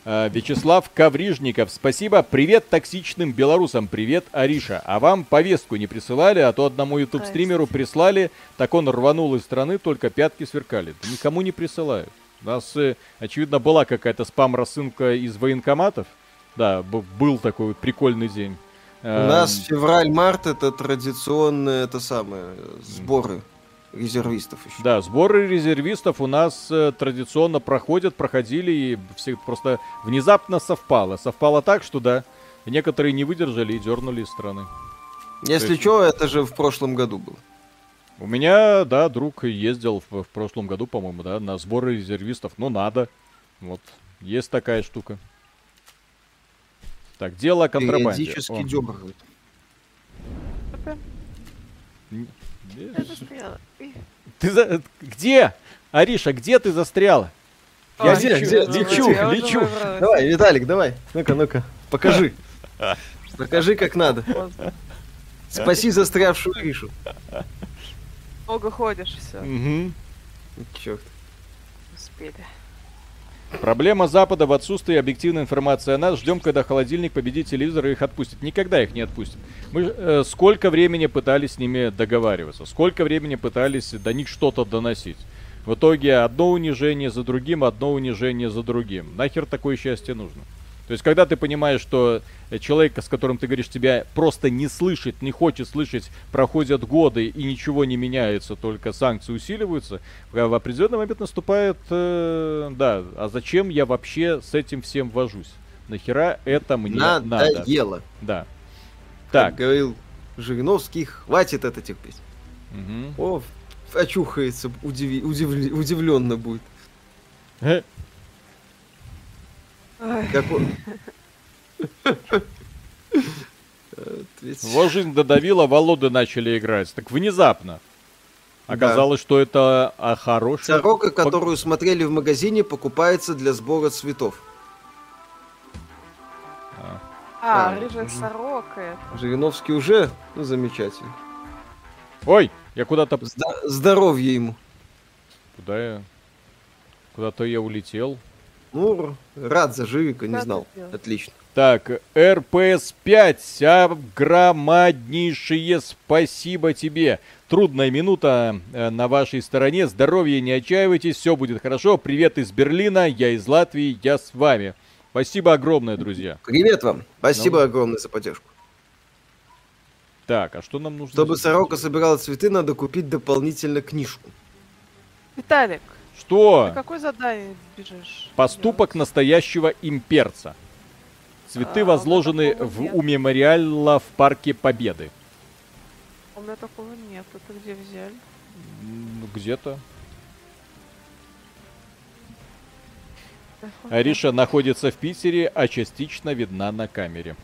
А, Вячеслав Коврижников, спасибо. Привет токсичным белорусам. Привет, Ариша. А вам повестку не присылали, а то одному YouTube-стримеру прислали, так он рванул из страны, только пятки сверкали. Да никому не присылают. У нас, э, очевидно, была какая-то спам-рассылка из военкоматов. Да, был такой вот прикольный день. У нас февраль-март это традиционные это самое сборы резервистов еще. Да, сборы резервистов у нас э, традиционно проходят, проходили и все просто внезапно совпало. Совпало так, что да, некоторые не выдержали и дернули из страны. Если есть... что, это же в прошлом году было. У меня, да, друг ездил в, в прошлом году, по-моему, да, на сборы резервистов. Ну, надо. Вот, есть такая штука. Так, дело о контрабанде. Периодически дергают. Я застряла. Ты за... Где? Ариша, где ты застряла? Я где, где? Лечу, лечу. Давай, Виталик, давай. Ну-ка, ну-ка, покажи. Покажи, как надо. Спаси застрявшую Аришу. Много ходишь, все. Угу. Черт. Успели. Проблема Запада в отсутствии объективной информации о нас. Ждем, когда холодильник победит телевизор и их отпустит. Никогда их не отпустят. Мы э, сколько времени пытались с ними договариваться, сколько времени пытались до них что-то доносить. В итоге одно унижение за другим, одно унижение за другим. Нахер такое счастье нужно? То есть, когда ты понимаешь, что человек, с которым ты говоришь, тебя просто не слышит, не хочет слышать, проходят годы и ничего не меняется, только санкции усиливаются, в определенный момент наступает, э, да, а зачем я вообще с этим всем вожусь? Нахера это мне надо? Надоело. Да. Так. Как говорил Жириновский, хватит это терпеть. Угу. О, очухается, удиви, удивленно будет. Как он... [LAUGHS] Его жизнь додавила, Володы начали играть. Так внезапно. Оказалось, да. что это а, хорошая... Сорока, которую смотрели в магазине, покупается для сбора цветов. А, а, а рыжая сорока это. Жириновский уже? Ну, замечательно. Ой, я куда-то... Зд- здоровье ему. Куда я? Куда-то я улетел. Ну, рад за Живика, не знал. Отлично. Так, РПС 5, огромнейшее спасибо тебе. Трудная минута э, на вашей стороне. Здоровья, не отчаивайтесь, все будет хорошо. Привет из Берлина, я из Латвии, я с вами. Спасибо огромное, друзья. Привет вам. Спасибо ну... огромное за поддержку. Так, а что нам нужно? Чтобы сорока собирала цветы, надо купить дополнительно книжку. Виталик, что? На какое задание бежишь? Поступок делать? настоящего имперца. Цветы а, возложены в, у мемориала в Парке Победы. У меня такого нет. Это где взяли? Где-то. Ариша находится в Питере, а частично видна на камере.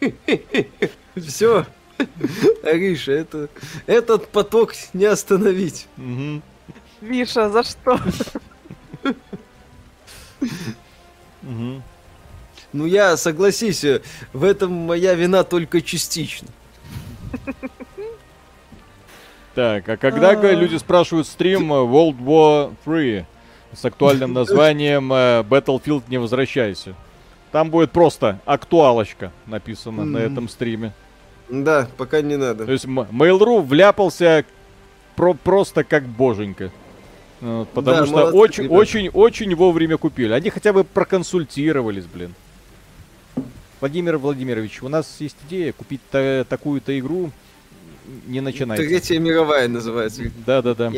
[LAUGHS] Все. Ариша, это, этот поток не остановить. Миша, за что? Ну я, согласись, в этом моя вина только частично. Так, а когда а. люди спрашивают стрим World War 3 с актуальным названием э, Battlefield не возвращайся? Там будет просто актуалочка написана на этом стриме. Да, пока не надо. То есть Mail.ru вляпался про просто как боженька. Потому да, что очень, очень, очень вовремя купили. Они хотя бы проконсультировались, блин. Владимир Владимирович, у нас есть идея купить та- такую-то игру. Не начинайте. Третья мировая называется. Да, да, да.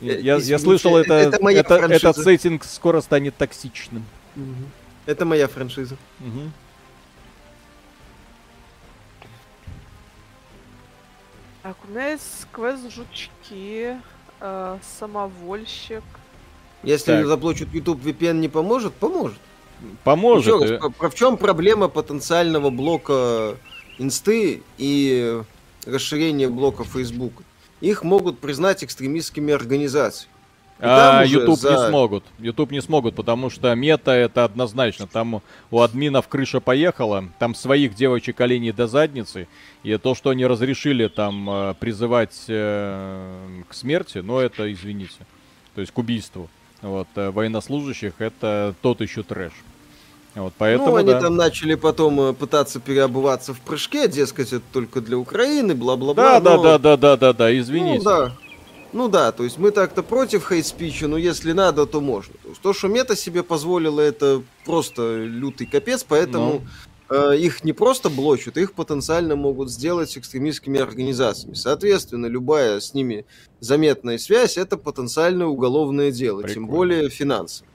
Я, я, я слышал, это, это, это этот сеттинг скоро станет токсичным. Угу. Это моя франшиза. Угу. Так, у меня есть квест жучки, э, самовольщик. Если так. заблочат YouTube VPN не поможет, поможет. Поможет. Еще раз, про, в чем проблема потенциального блока инсты и расширения блока Facebook? Их могут признать экстремистскими организациями. А YouTube за... не смогут. YouTube не смогут, потому что мета это однозначно. Там у админов крыша поехала, там своих девочек оленей до задницы. И то, что они разрешили там э, призывать э, к смерти, ну это, извините, то есть к убийству. Вот, э, военнослужащих это тот еще трэш. Вот, поэтому, ну, они да. там начали потом пытаться переобуваться в прыжке, дескать, это только для Украины, бла-бла-бла. Да, но... да, да, да, да, да, да, извините. Ну, да. Ну да, то есть мы так-то против хейт-спича, но если надо, то можно. То, есть, то, что мета себе позволила, это просто лютый капец, поэтому ну. э, их не просто блочат, их потенциально могут сделать экстремистскими организациями. Соответственно, любая с ними заметная связь это потенциальное уголовное дело, Прикольно. тем более финансовое,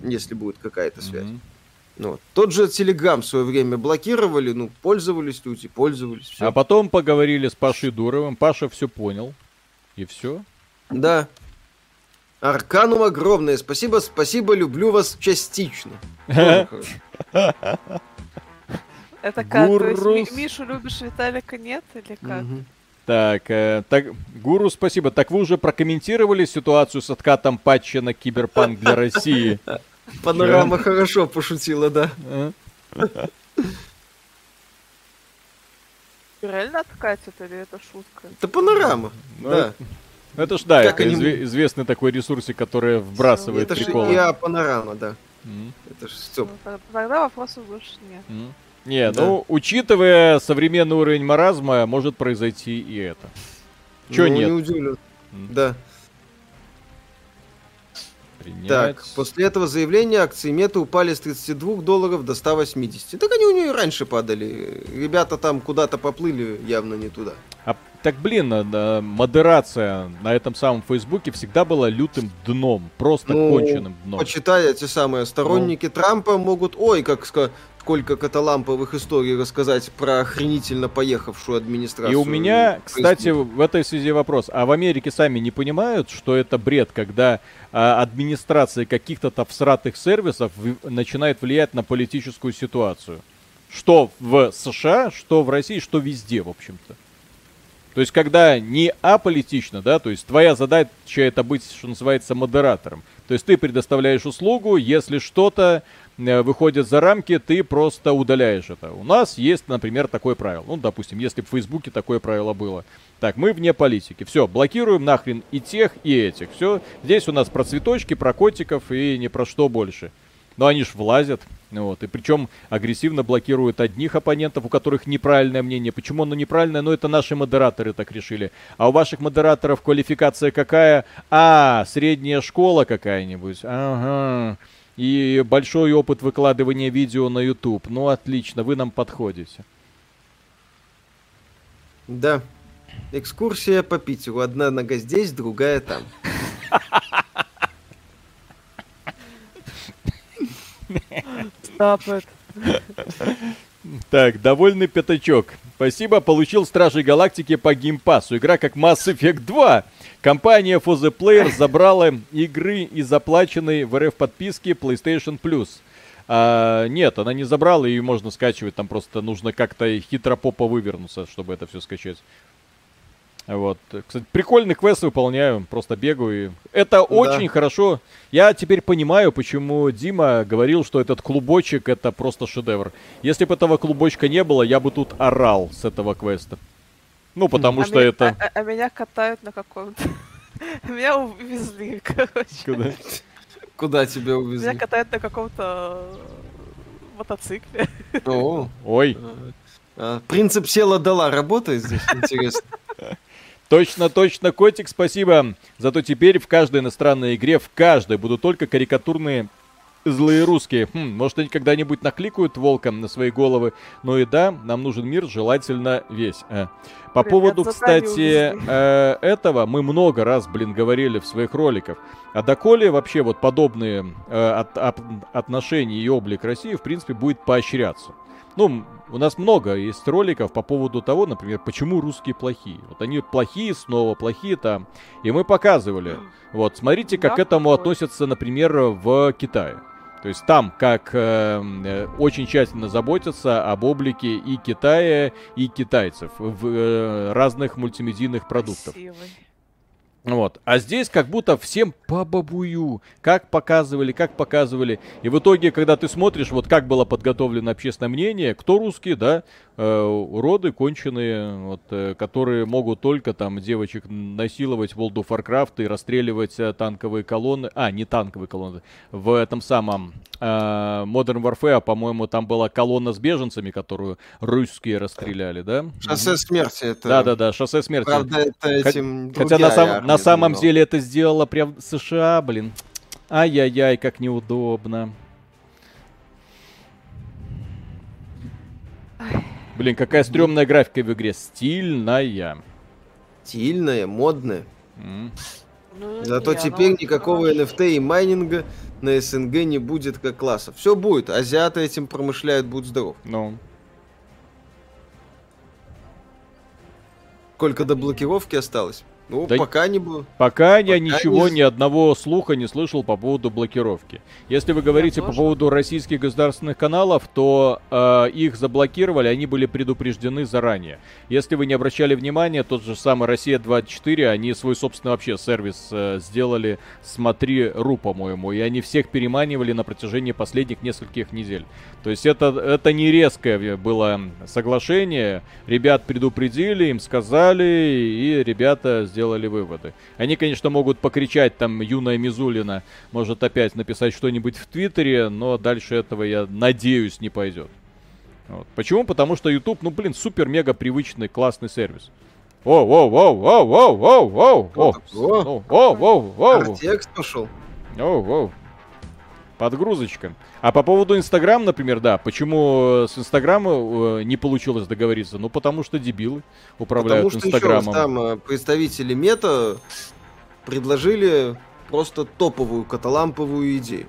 если будет какая-то связь. Mm-hmm. Ну, вот. Тот же Телеграм в свое время блокировали, ну, пользовались люди, пользовались. Все. А потом поговорили с Пашей Дуровым. Паша все понял. И все? Да. Арканум огромное. Спасибо, спасибо, люблю вас частично. [LAUGHS] Это как? То есть Мишу любишь, Виталика нет или как? Так, э, так, Гуру, спасибо. Так вы уже прокомментировали ситуацию с откатом патча на Киберпанк для [LAUGHS] России? Панорама хорошо пошутила, да. Реально откатит или это шутка? Это панорама, ну, да. Это ж да, как это они... известный такой ресурсик, который вбрасывает это приколы. Это же панорама, да. Mm. Это ж Степ. Ну, тогда вопросов больше нет. Mm. Не, да. ну, учитывая современный уровень маразма, может произойти и это. Чё ну, нет? не удивлен. Mm. Да. Принять. Так, после этого заявления акции мета упали с 32 долларов до 180. Так они у нее раньше падали. Ребята там куда-то поплыли явно не туда. А так, блин, а, модерация на этом самом Фейсбуке всегда была лютым дном, просто ну, конченным дном. Почитай, эти самые сторонники ну. Трампа могут, ой, как сказать, сколько каталамповых историй рассказать про охренительно поехавшую администрацию. И у меня, кстати, в этой связи вопрос. А в Америке сами не понимают, что это бред, когда а, администрация каких-то там всратых сервисов в, начинает влиять на политическую ситуацию? Что в США, что в России, что везде, в общем-то. То есть, когда не аполитично, да, то есть твоя задача это быть, что называется, модератором. То есть ты предоставляешь услугу, если что-то выходит за рамки, ты просто удаляешь это. У нас есть, например, такое правило. Ну, допустим, если бы в Фейсбуке такое правило было. Так, мы вне политики. Все, блокируем нахрен и тех, и этих. Все, здесь у нас про цветочки, про котиков и не про что больше. Но они ж влазят. Вот, и причем агрессивно блокируют одних оппонентов, у которых неправильное мнение. Почему оно неправильное? Ну, это наши модераторы так решили. А у ваших модераторов квалификация какая? А, средняя школа какая-нибудь. Ага. И большой опыт выкладывания видео на YouTube. Ну, отлично, вы нам подходите. Да. Экскурсия по Питеру. Одна нога здесь, другая там. Stop it. Так, довольный пятачок. Спасибо, получил Стражи Галактики по геймпасу. Игра как Mass Effect 2. Компания For the Player забрала игры из заплаченной в РФ подписки PlayStation Plus. А, нет, она не забрала, ее можно скачивать, там просто нужно как-то хитро попа вывернуться, чтобы это все скачать. Вот. Кстати, прикольный квест выполняю, просто бегаю. Это да. очень хорошо. Я теперь понимаю, почему Дима говорил, что этот клубочек это просто шедевр. Если бы этого клубочка не было, я бы тут орал с этого квеста. Ну, потому а что меня, это... А, а, а меня катают на каком-то... [LAUGHS] Меня увезли, [LAUGHS] короче. Куда? Куда тебя увезли? Меня катают на каком-то мотоцикле. О, ой. А, принцип села дала работает здесь, интересно. [LAUGHS] Точно, точно, котик, спасибо. Зато теперь в каждой иностранной игре, в каждой, будут только карикатурные злые русские. Хм, может, они когда-нибудь накликают волком на свои головы. Ну и да, нам нужен мир, желательно весь. А. По Привет, поводу, кстати, э, этого мы много раз, блин, говорили в своих роликах. А доколе вообще вот подобные э, от, от, отношения и облик России, в принципе, будет поощряться. Ну, у нас много есть роликов по поводу того, например, почему русские плохие. Вот они плохие снова, плохие там. И мы показывали. Вот, смотрите, как к этому относятся, например, в Китае. То есть там, как э, э, очень тщательно заботятся об облике и Китая, и китайцев в э, разных мультимедийных продуктах. Красивый. Вот. А здесь как будто всем по бабую. Как показывали, как показывали. И в итоге, когда ты смотришь, вот как было подготовлено общественное мнение, кто русские, да, э, уроды конченые, вот, э, которые могут только там девочек насиловать в World of Warcraft и расстреливать э, танковые колонны. А, не танковые колонны. В этом самом э, Modern Warfare, по-моему, там была колонна с беженцами, которую русские расстреляли, да? Шоссе смерти это. Да-да-да, шоссе смерти. Правда, это этим Хотя на, сам, на самом деле это сделала прям США, блин. Ай-яй-яй, как неудобно. Блин, какая стрёмная графика в игре. Стильная. Стильная, модная. Mm. Ну, Зато не, теперь никакого NFT и майнинга на СНГ не будет как класса. Все будет. Азиаты этим промышляют, будь здоров. Ну. No. Сколько до блокировки осталось? Ну, да пока не было. Пока, пока я ничего, не... ни одного слуха не слышал по поводу блокировки. Если вы говорите по поводу российских государственных каналов, то э, их заблокировали, они были предупреждены заранее. Если вы не обращали внимания, тот же самый Россия-24, они свой собственный вообще сервис э, сделали Смотри.ру, по-моему, и они всех переманивали на протяжении последних нескольких недель. То есть это, это не резкое было соглашение, ребят предупредили, им сказали, и ребята сделали сделали выводы. Они, конечно, могут покричать, там, юная Мизулина может опять написать что-нибудь в Твиттере, но дальше этого, я надеюсь, не пойдет. Вот. Почему? Потому что YouTube, ну, блин, супер-мега привычный, классный сервис. О, о, о, о, о, о, о, о, о, о, о, о, Текст пошел. О, о. Подгрузочка. А по поводу Инстаграм, например, да, почему с Инстаграма э, не получилось договориться? Ну, потому что дебилы управляют потому что Инстаграмом. Еще раз, там э, представители Мета предложили просто топовую каталамповую идею.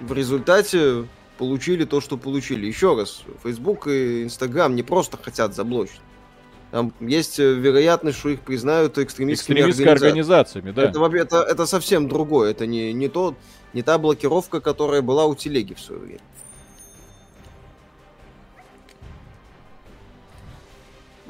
В результате получили то, что получили. Еще раз, Facebook и Инстаграм не просто хотят заблочить. Там есть э, вероятность, что их признают экстремистскими, экстремистскими организациями. организациями да. Это, это, это совсем другое. Это не, не, то, не та блокировка, которая была у телеги в свое время.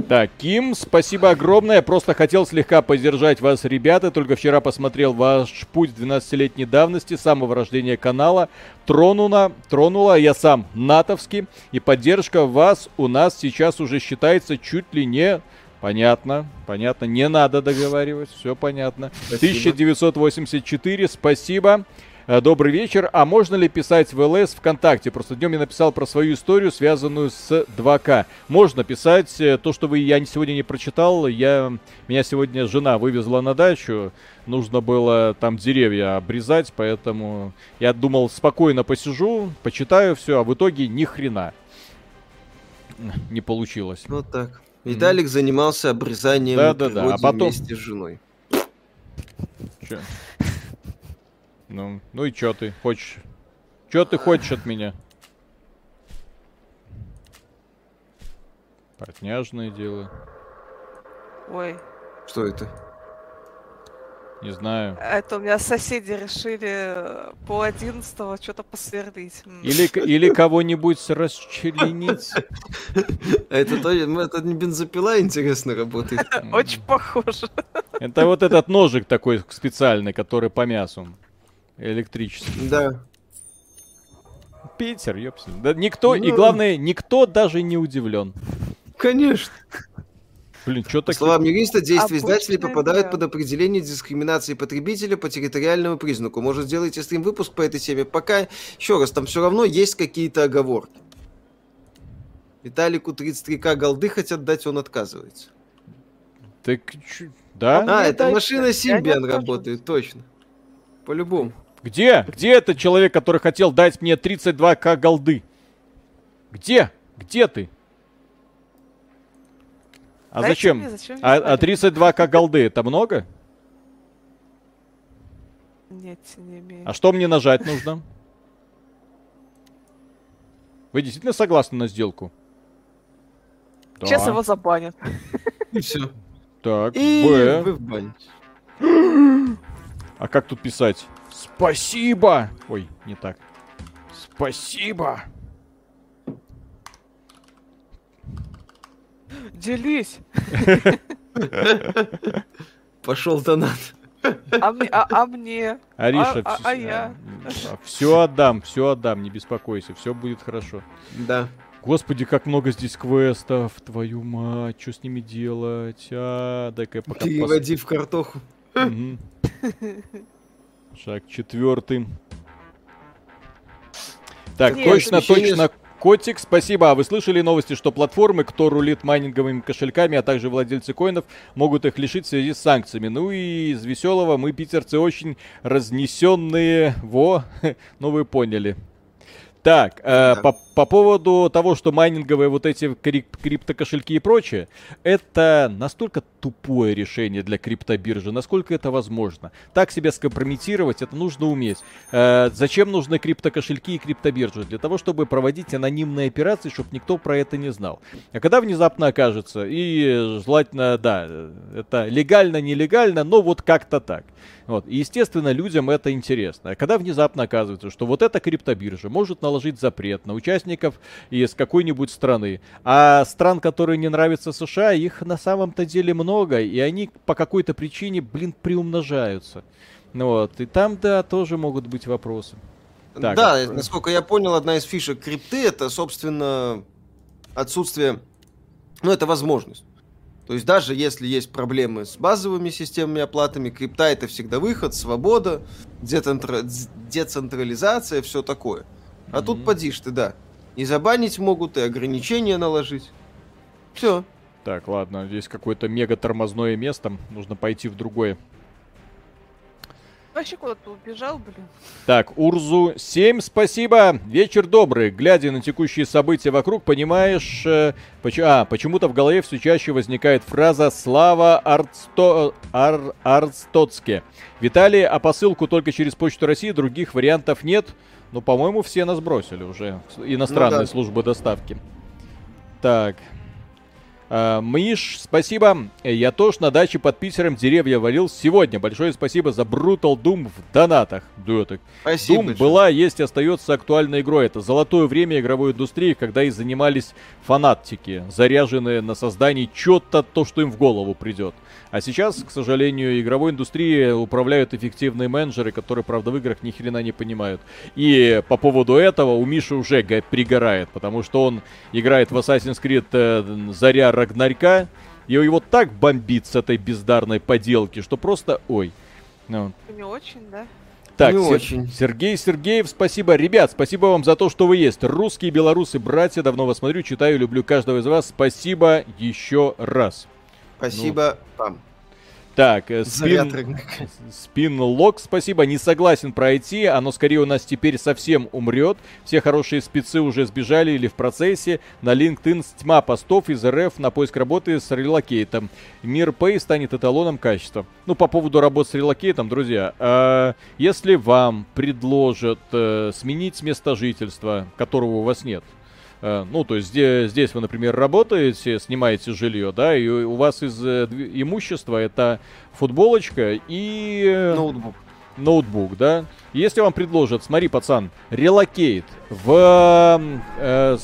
Так, Ким, спасибо огромное. Просто хотел слегка поддержать вас, ребята. Только вчера посмотрел ваш путь 12-летней давности, самого рождения канала. Тронула, тронула я сам натовский. И поддержка вас у нас сейчас уже считается чуть ли не Понятно, понятно. Не надо договаривать, все понятно. Спасибо. 1984, спасибо. Э, добрый вечер. А можно ли писать в ЛС ВКонтакте? Просто днем я написал про свою историю, связанную с 2К. Можно писать э, то, что вы я сегодня не прочитал. Я, меня сегодня жена вывезла на дачу. Нужно было там деревья обрезать, поэтому я думал, спокойно посижу, почитаю все, а в итоге ни хрена не получилось. Вот так. Виталик mm-hmm. занимался обрезанием да, да, да. А потом... вместе с женой. Че? Ну, ну и чё ты хочешь? Чё ты хочешь от меня? Портняжное дело. Ой. Что это? Не знаю. Это у меня соседи решили по одиннадцатого что-то посверлить. Или, или кого-нибудь расчленить. [LAUGHS] Это, то, это не бензопила, интересно, работает. [LAUGHS] Очень похоже. Это вот этот ножик такой специальный, который по мясу. Электрический. Да. Питер, ёпсель. Да никто, и главное, никто даже не удивлен. Конечно. Блин, что так... По словам юриста, действия издателей попадают под определение дискриминации потребителя по территориальному признаку. Может, сделайте стрим-выпуск по этой теме. Пока, еще раз, там все равно есть какие-то оговорки. Виталику 33к голды хотят дать, он отказывается. Так, да? А, это машина Симбиан работает, точно. По-любому. Где? Где этот человек, который хотел дать мне 32к голды? Где? Где ты? А Дайте зачем? Мне, зачем а, а 32к голды это много? Нет, не имею. А что мне нажать нужно? Вы действительно согласны на сделку? Да. Сейчас его забанят. И все. Так, И Б. вы в бане. А как тут писать? Спасибо! Ой, не так. Спасибо! Делись. Пошел донат. А мне? А, а мне? Ариша, а, а, а я? Все отдам, все отдам, не беспокойся, все будет хорошо. Да. Господи, как много здесь квестов, твою мать, что с ними делать? А, дай-ка я пока... Переводи пос... в картоху. [LAUGHS] Шаг четвертый. Так, Нет, точно, точно, Котик, спасибо. А вы слышали новости, что платформы, кто рулит майнинговыми кошельками, а также владельцы коинов, могут их лишить в связи с санкциями? Ну и из веселого мы, питерцы, очень разнесенные. Во, [LAUGHS] ну вы поняли. Так, э, по, по поводу того, что майнинговые вот эти крип криптокошельки и прочее, это настолько тупое решение для криптобиржи, насколько это возможно. Так себя скомпрометировать, это нужно уметь. Э, зачем нужны криптокошельки и криптобиржи? Для того, чтобы проводить анонимные операции, чтобы никто про это не знал. А когда внезапно окажется, и желательно, да, это легально, нелегально, но вот как-то так. Вот. И, естественно, людям это интересно. А когда внезапно оказывается, что вот эта криптобиржа может наложить запрет на участников из какой-нибудь страны, а стран, которые не нравятся США, их на самом-то деле много, и они по какой-то причине, блин, приумножаются. Вот. И там, да, тоже могут быть вопросы. Так, да, это... насколько я понял, одна из фишек крипты это, собственно, отсутствие, ну, это возможность. То есть даже если есть проблемы с базовыми системами оплатами, крипта это всегда выход, свобода, децентра... децентрализация, все такое. А mm-hmm. тут подишь ты, да. И забанить могут, и ограничения наложить. Все. Так, ладно, здесь какое-то мега тормозное место. Нужно пойти в другое. Вообще куда-то убежал, блин. Так, Урзу 7, спасибо. Вечер добрый. Глядя на текущие события вокруг, понимаешь, э, поч- а, почему-то в голове все чаще возникает фраза «Слава Арцто... Ар... Арстоцке». Виталий, а посылку только через Почту России, других вариантов нет? Ну, по-моему, все нас бросили уже. Иностранные ну, да. службы доставки. Так, Миш, спасибо. Я тоже на даче под Питером деревья валил сегодня. Большое спасибо за Brutal Doom в донатах. Дуэток. Спасибо. Doom была, есть и остается актуальной игрой. Это золотое время игровой индустрии, когда и занимались фанатики, заряженные на создание чего-то, то, что им в голову придет. А сейчас, к сожалению, игровой индустрией управляют эффективные менеджеры, которые, правда, в играх ни хрена не понимают. И по поводу этого у Миши уже пригорает, потому что он играет в Assassin's Creed э, Заря Рагнарька, и его так бомбит с этой бездарной поделки, что просто ой. Ну. Не очень, да? Так, не Сер- очень. Сергей Сергеев, спасибо. Ребят, спасибо вам за то, что вы есть. Русские, белорусы, братья, давно вас смотрю, читаю, люблю каждого из вас. Спасибо еще раз. Спасибо ну. вам. Так, э, спин, спин лог, спасибо, не согласен пройти, оно скорее у нас теперь совсем умрет. Все хорошие спецы уже сбежали или в процессе. На LinkedIn тьма постов из РФ на поиск работы с релокейтом. Мир Pay станет эталоном качества. Ну, по поводу работы с релокейтом, друзья, э, если вам предложат э, сменить место жительства, которого у вас нет, ну, то есть здесь, здесь вы, например, работаете, снимаете жилье, да, и у вас из э, имущества это футболочка и... Э, ноутбук. Ноутбук, да. Если вам предложат, смотри, пацан, relocate в э,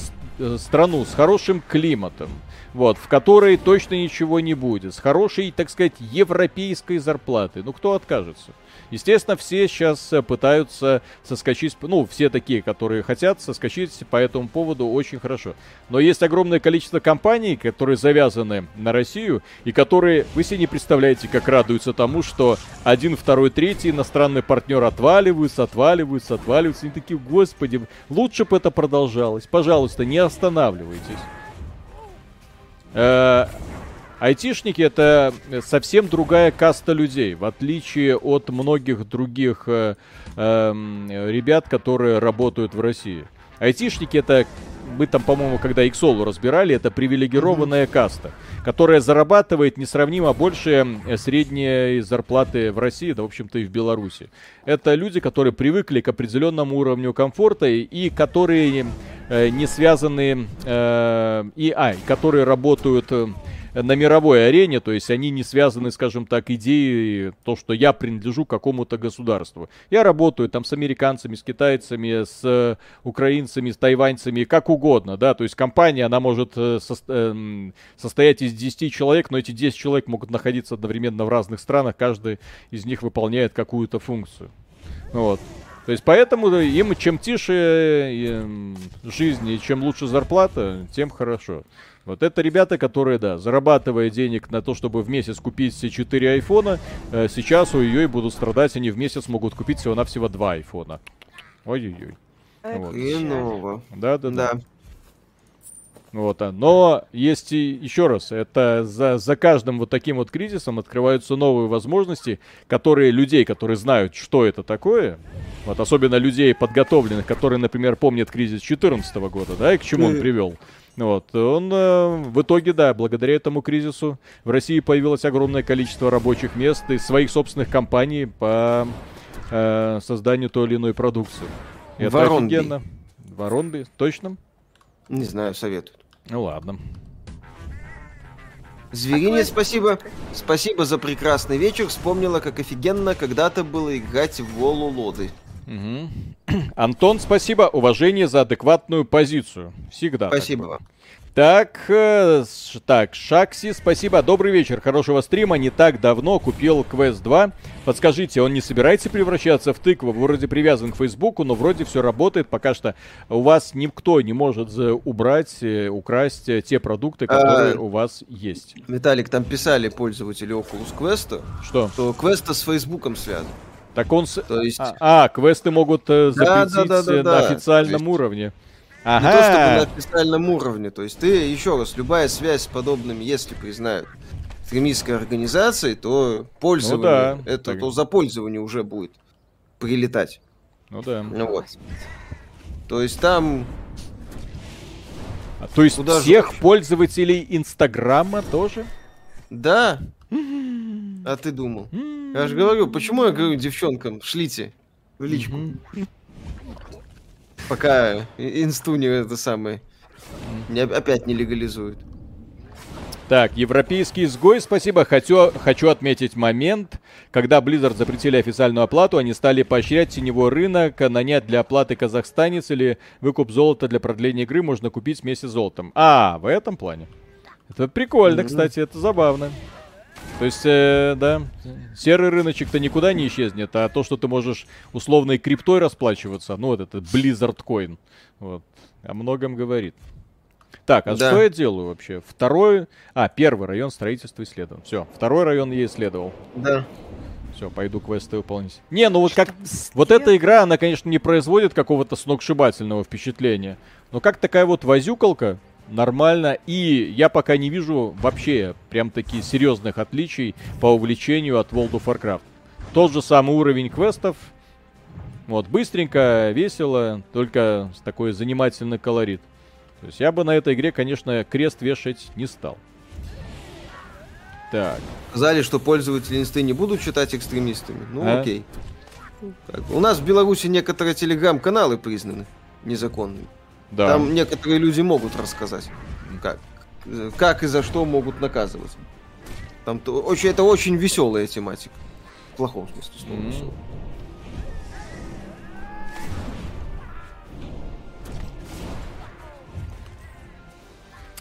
страну с хорошим климатом, вот, в которой точно ничего не будет, с хорошей, так сказать, европейской зарплатой. Ну, кто откажется? Естественно, все сейчас э, пытаются соскочить, ну, все такие, которые хотят соскочить по этому поводу очень хорошо. Но есть огромное количество компаний, которые завязаны на Россию, и которые, вы себе не представляете, как радуются тому, что один, второй, третий иностранный партнер отваливаются, отваливаются, отваливаются. И такие, господи, лучше бы это продолжалось. Пожалуйста, не останавливайтесь. Э, Айтишники это совсем другая каста людей, в отличие от многих других э, э, ребят, которые работают в России. Айтишники это, мы там, по-моему, когда Иксолу разбирали, это привилегированная mm-hmm. каста, которая зарабатывает несравнимо больше э, средней зарплаты в России, да, в общем-то, и в Беларуси. Это люди, которые привыкли к определенному уровню комфорта и, и которые э, не связаны, э, и, а, которые работают... Э, на мировой арене, то есть они не связаны, скажем так, идеей, то, что я принадлежу какому-то государству. Я работаю там с американцами, с китайцами, с украинцами, с тайваньцами, как угодно, да, то есть компания, она может э, э, состоять из 10 человек, но эти 10 человек могут находиться одновременно в разных странах, каждый из них выполняет какую-то функцию. Вот. То есть поэтому им чем тише э, жизнь и чем лучше зарплата, тем хорошо. Вот это ребята, которые, да, зарабатывая денег на то, чтобы в месяц купить все 4 айфона, э, сейчас у ее и будут страдать, они в месяц могут купить всего-навсего 2 айфона. Ой-ой-ой. Вот. Да, да, да. Вот, а. но есть и еще раз, это за, за каждым вот таким вот кризисом открываются новые возможности, которые людей, которые знают, что это такое, вот особенно людей подготовленных, которые, например, помнят кризис 2014 года, да, и к чему он привел. Вот. Он э, в итоге, да, благодаря этому кризису в России появилось огромное количество рабочих мест и своих собственных компаний по э, созданию той или иной продукции. Это Воронби. офигенно. Воронби, точно? Не знаю, советую. Ну ладно. Зверине спасибо. Спасибо за прекрасный вечер. Вспомнила, как офигенно когда-то было играть в Волу Лоды. Угу. Антон, спасибо. Уважение за адекватную позицию. Всегда. Спасибо вам. Так, э, так, Шакси, спасибо. Добрый вечер, хорошего стрима. Не так давно купил Quest 2. Подскажите, он не собирается превращаться в тыкву? Вроде привязан к Фейсбуку, но вроде все работает. Пока что у вас никто не может убрать, э, украсть э, те продукты, которые а, у вас есть. Виталик, там писали пользователи Oculus Quest, что, что Quest с Фейсбуком связан. Так он... С... То есть... а, а, квесты могут э, запретить да, да, да, да, на официальном есть... уровне. Ага. Не то чтобы на официальном уровне. То есть ты, еще раз, любая связь с подобными, если признают экстремистской организацией, то пользование, ну, да. это, так... то за пользование уже будет прилетать. Ну да. Ну вот. То есть там... А, то есть Куда всех же... пользователей Инстаграма тоже? Да. А ты думал? Я же говорю, почему я говорю девчонкам, шлите в личку. Пока инсту не это самое, не, опять не легализуют. Так, европейский изгой, спасибо. Хочу, хочу отметить момент, когда Blizzard запретили официальную оплату, они стали поощрять теневой рынок, нанять для оплаты казахстанец или выкуп золота для продления игры можно купить вместе с золотом. А, в этом плане. Это прикольно, mm-hmm. кстати, это забавно. То есть, э, да, серый рыночек-то никуда не исчезнет, а то, что ты можешь условной криптой расплачиваться, ну, вот этот Blizzard Coin, вот, о многом говорит. Так, а да. что я делаю вообще? Второй... А, первый район строительства исследован. Все, второй район я исследовал. Да. Все, пойду квесты выполнить. Не, ну вот как... Вот эта игра, она, конечно, не производит какого-то сногсшибательного впечатления. Но как такая вот возюкалка, нормально. И я пока не вижу вообще прям такие серьезных отличий по увлечению от World of Warcraft. Тот же самый уровень квестов. Вот, быстренько, весело, только с такой занимательный колорит. То есть я бы на этой игре, конечно, крест вешать не стал. Так. Сказали, что пользователи инсты не будут считать экстремистами. Ну, а? окей. У нас в Беларуси некоторые телеграм-каналы признаны незаконными. Да. Там некоторые люди могут рассказать, как, как и за что могут наказывать. Там то, очень, это очень веселая тематика. В плохом смысле слова mm-hmm. веселая.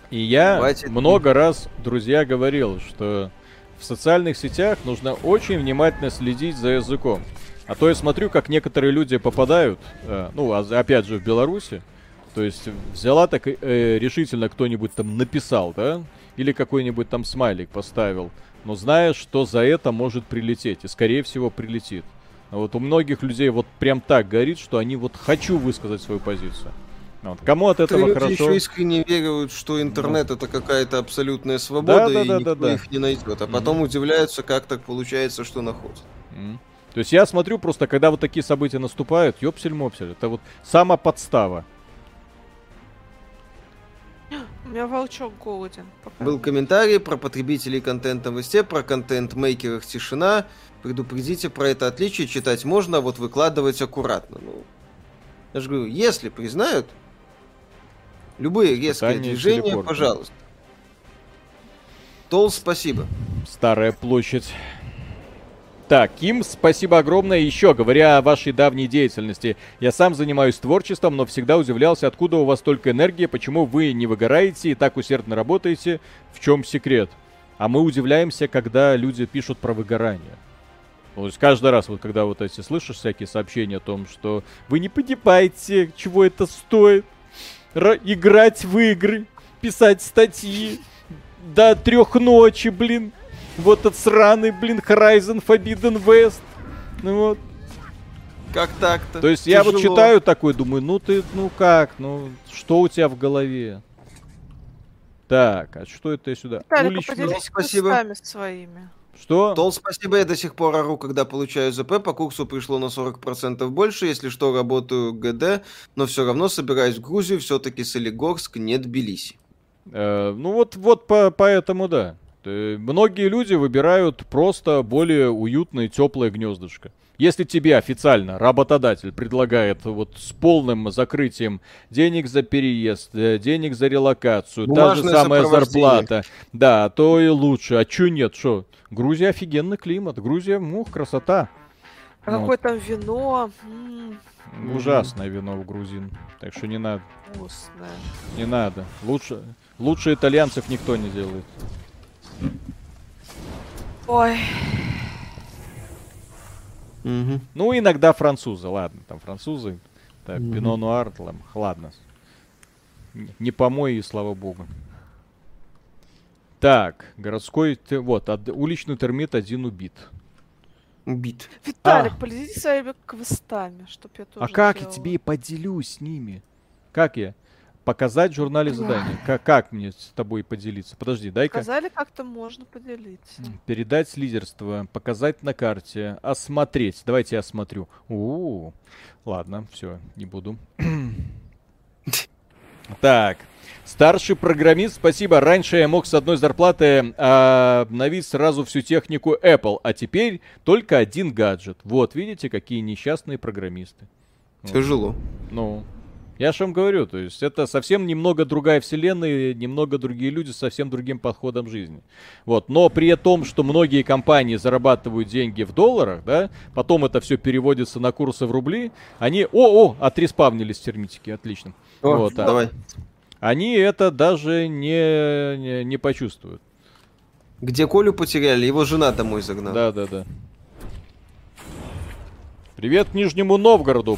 И я Хватит. много раз, друзья, говорил, что в социальных сетях нужно очень внимательно следить за языком. А то я смотрю, как некоторые люди попадают, э, ну, а опять же, в Беларуси, то есть взяла так э, решительно кто-нибудь там написал, да, или какой-нибудь там смайлик поставил, но зная, что за это может прилететь, и скорее всего прилетит. Вот у многих людей вот прям так горит, что они вот хочу высказать свою позицию. Вот. Кому от этого люди хорошо? еще искренне верят, что интернет ну. это какая-то абсолютная свобода, да, да, и да, никто да, да. их не найдет. А потом mm-hmm. удивляются, как так получается, что находят. Mm-hmm. То есть я смотрю просто, когда вот такие события наступают, ёпсель-мопсель, это вот сама подстава. У меня волчок голоден. Пока. Был комментарий про потребителей контента в СТ, про контент-мейкерах тишина. Предупредите про это отличие, читать можно, а вот выкладывать аккуратно. Ну, я же говорю, если признают, Любые резкие Пытание движения, телепорта. пожалуйста. Тол, спасибо. Старая площадь. Так, Ким, спасибо огромное. Еще, говоря о вашей давней деятельности, я сам занимаюсь творчеством, но всегда удивлялся, откуда у вас столько энергии, почему вы не выгораете и так усердно работаете, в чем секрет. А мы удивляемся, когда люди пишут про выгорание. То есть каждый раз, вот когда вот эти слышишь всякие сообщения о том, что вы не понимаете, чего это стоит, играть в игры, писать статьи до трех ночи, блин. Вот этот сраный, блин, Horizon Forbidden West. Ну вот. Как так-то? То есть Тяжело. я вот читаю такой, думаю, ну ты, ну как, ну что у тебя в голове? Так, а что это я сюда? Виталик, Уличный... Спасибо. своими. Что? Тол, спасибо, я до сих пор ору, когда получаю ЗП, по курсу пришло на 40% больше, если что, работаю ГД, но все равно собираюсь в Грузию, все-таки Солигорск, не Тбилиси. Э, ну вот, вот по, поэтому да. Многие люди выбирают просто более уютное, теплое гнездышко. Если тебе официально работодатель предлагает вот с полным закрытием денег за переезд, э, денег за релокацию, Бумажное та же самая зарплата, да, то и лучше. А чё нет, что? Грузия офигенный климат, Грузия, мух, красота. А вот. какое там вино? Ужасное вино в грузин, так что не надо. Вкусное. Не надо. Лучше, лучше итальянцев никто не делает. Ой. Угу. Ну, иногда французы, ладно, там французы. Так, угу. Пино Нуар, ладно. Не помой, и слава богу. Так, городской, вот, уличный термит один убит. Убит. Виталик, а. полезите своими квестами, чтоб я тоже А как делала. я тебе и поделюсь с ними? Как я? Показать в журнале задания. Как, как мне с тобой поделиться? Подожди, дай-ка. Сказали, как-то можно поделиться. Передать лидерство, показать на карте, осмотреть. Давайте я осмотрю. У, -у, -у. ладно, все, не буду. [COUGHS] Так, Старший программист, спасибо. Раньше я мог с одной зарплаты а, обновить сразу всю технику Apple, а теперь только один гаджет. Вот, видите, какие несчастные программисты. Тяжело. Вот. Ну, я же вам говорю, то есть это совсем немного другая вселенная, немного другие люди с совсем другим подходом жизни. Вот, но при том, что многие компании зарабатывают деньги в долларах, да, потом это все переводится на курсы в рубли, они, о, о, отреспавнились термитики, отлично. О, вот, давай. А, они это даже не, не, не почувствуют. Где Колю потеряли, его жена домой загнала. Да, да, да. Привет Нижнему Новгороду.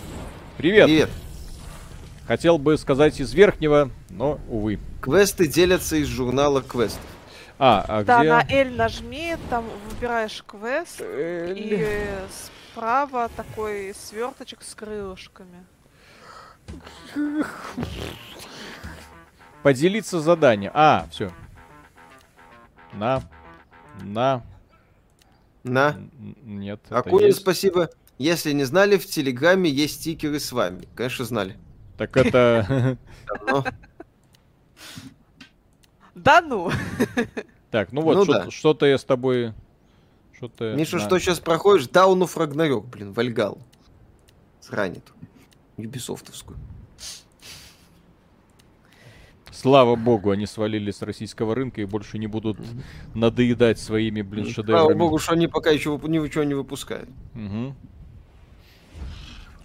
Привет. Привет. Хотел бы сказать из Верхнего, но, увы. Квесты делятся из журнала Квест. А, а да, где? на L нажми, там выбираешь квест, L. и справа такой сверточек с крылышками. Поделиться заданием. А, все. На. На. На. Нет. Акунин, спасибо. Если не знали, в Телеграме есть стикеры с вами. Конечно, знали. Так это... Да ну. Так, ну вот, ну что-то я с тобой... Что-то... Миша, что сейчас проходишь? Дауну Фрагнарёк, блин, Вальгал. Сранит. Юбисофтовскую. Слава богу, они свалили с российского рынка и больше не будут надоедать своими, блин, шедеврами. Слава богу, что они пока еще ничего не выпускают. Угу.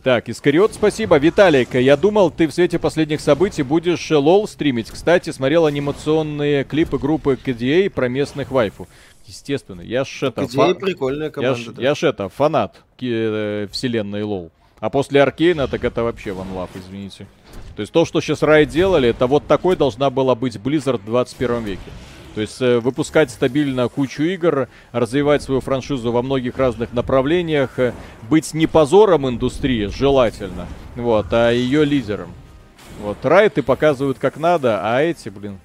Так, Искариот, спасибо. Виталик, я думал, ты в свете последних событий будешь лол стримить. Кстати, смотрел анимационные клипы группы KDA про местных вайфу. Естественно, я ж это... KDA фа... прикольная команда. Я ж, да. я это, фанат э, вселенной лол. А после Аркейна, так это вообще ван лав, извините. То есть то, что сейчас Рай делали, это вот такой должна была быть Blizzard в 21 веке. То есть э, выпускать стабильно кучу игр, развивать свою франшизу во многих разных направлениях, э, быть не позором индустрии, желательно, вот, а ее лидером. Вот, райты показывают как надо, а эти, блин.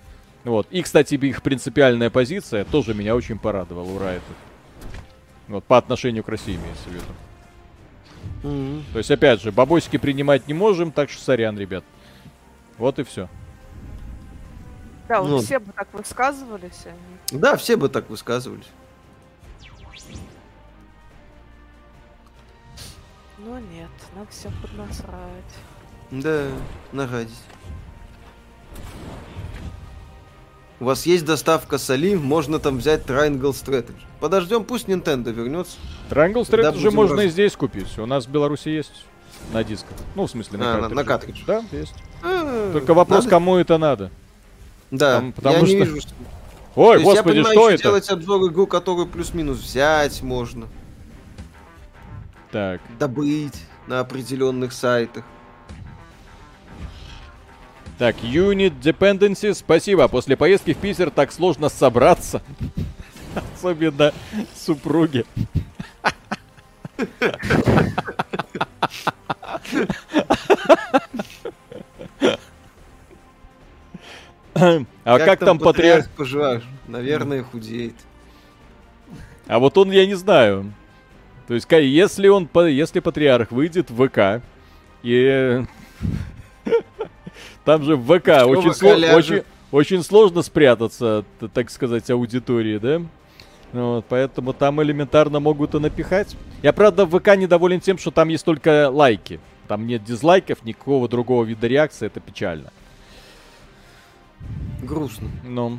Вот. И, кстати, их принципиальная позиция тоже меня очень порадовала у райтов. Вот, по отношению к России имеется в виду. Mm-hmm. То есть, опять же, бабосики принимать не можем, так что сорян, ребят. Вот и все. Да, вот ну, все бы так высказывались. Они. Да, все бы так высказывались. Но нет, нам всем поднасрать. Да, нагадить. У вас есть доставка соли, можно там взять Triangle Strategy. Подождем, пусть Nintendo вернется. Triangle Strategy уже можно раз... и здесь купить. У нас в Беларуси есть на дисках. Ну, в смысле, на а, картридже. На, на картридже. Да, есть. А, Только вопрос, надо? кому это надо. Да, Там, потому я что... не вижу, что... Ой, То господи, я понимаю, что это? делать обзор игру, которую плюс-минус взять можно. Так. Добыть на определенных сайтах. Так, Unit Dependency, спасибо. После поездки в Питер так сложно собраться. [LAUGHS] Особенно супруги. [LAUGHS] А как, как там патриарх поживаешь? Наверное, худеет. А вот он, я не знаю. То есть, если он, если патриарх выйдет в ВК, и [LAUGHS] там же в ВК очень, сло... очень, очень сложно спрятаться, так сказать, аудитории, да? Вот, поэтому там элементарно могут и напихать. Я, правда, в ВК недоволен тем, что там есть только лайки. Там нет дизлайков, никакого другого вида реакции, это печально. Грустно. Ну.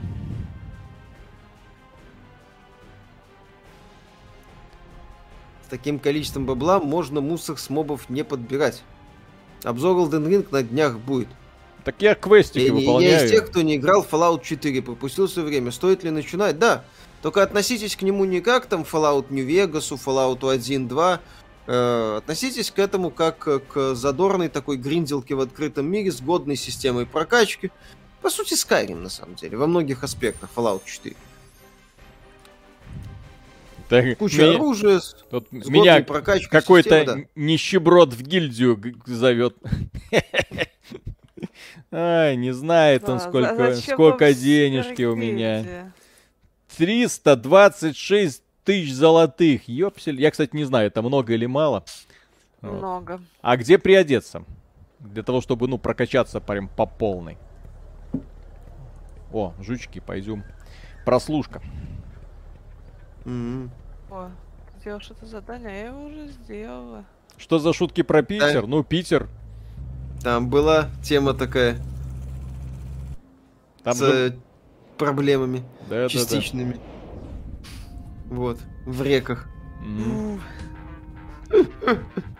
С таким количеством бабла можно мусор с мобов не подбирать. Обзор Elden Ring на днях будет. Так я квестики я, выполняю. Я из тех, кто не играл Fallout 4, пропустил все время. Стоит ли начинать? Да. Только относитесь к нему не как там Fallout New Vegas, Fallout 1, 2. Э, относитесь к этому как к задорной такой гринделке в открытом мире с годной системой прокачки, по сути, Skyrim, на самом деле, во многих аспектах Fallout 4. Так, Куча меня, оружия, тут с меня какой-то да. нищеброд в гильдию зовет. [LAUGHS] Ай, не знает он, сколько, сколько денежки у меня. 326 тысяч золотых. Ёпсель. Я, кстати, не знаю, это много или мало. Много. А где приодеться? Для того, чтобы, ну, прокачаться прям по полной. О, жучки, пойдем. Прослушка. Mm-hmm. О, сделал что-то задание, а я его уже сделала. Что за шутки про Питер? Да. Ну, Питер. Там была тема такая. Там с же... проблемами да, частичными. Да, да. Вот, в реках. Mm. [LAUGHS]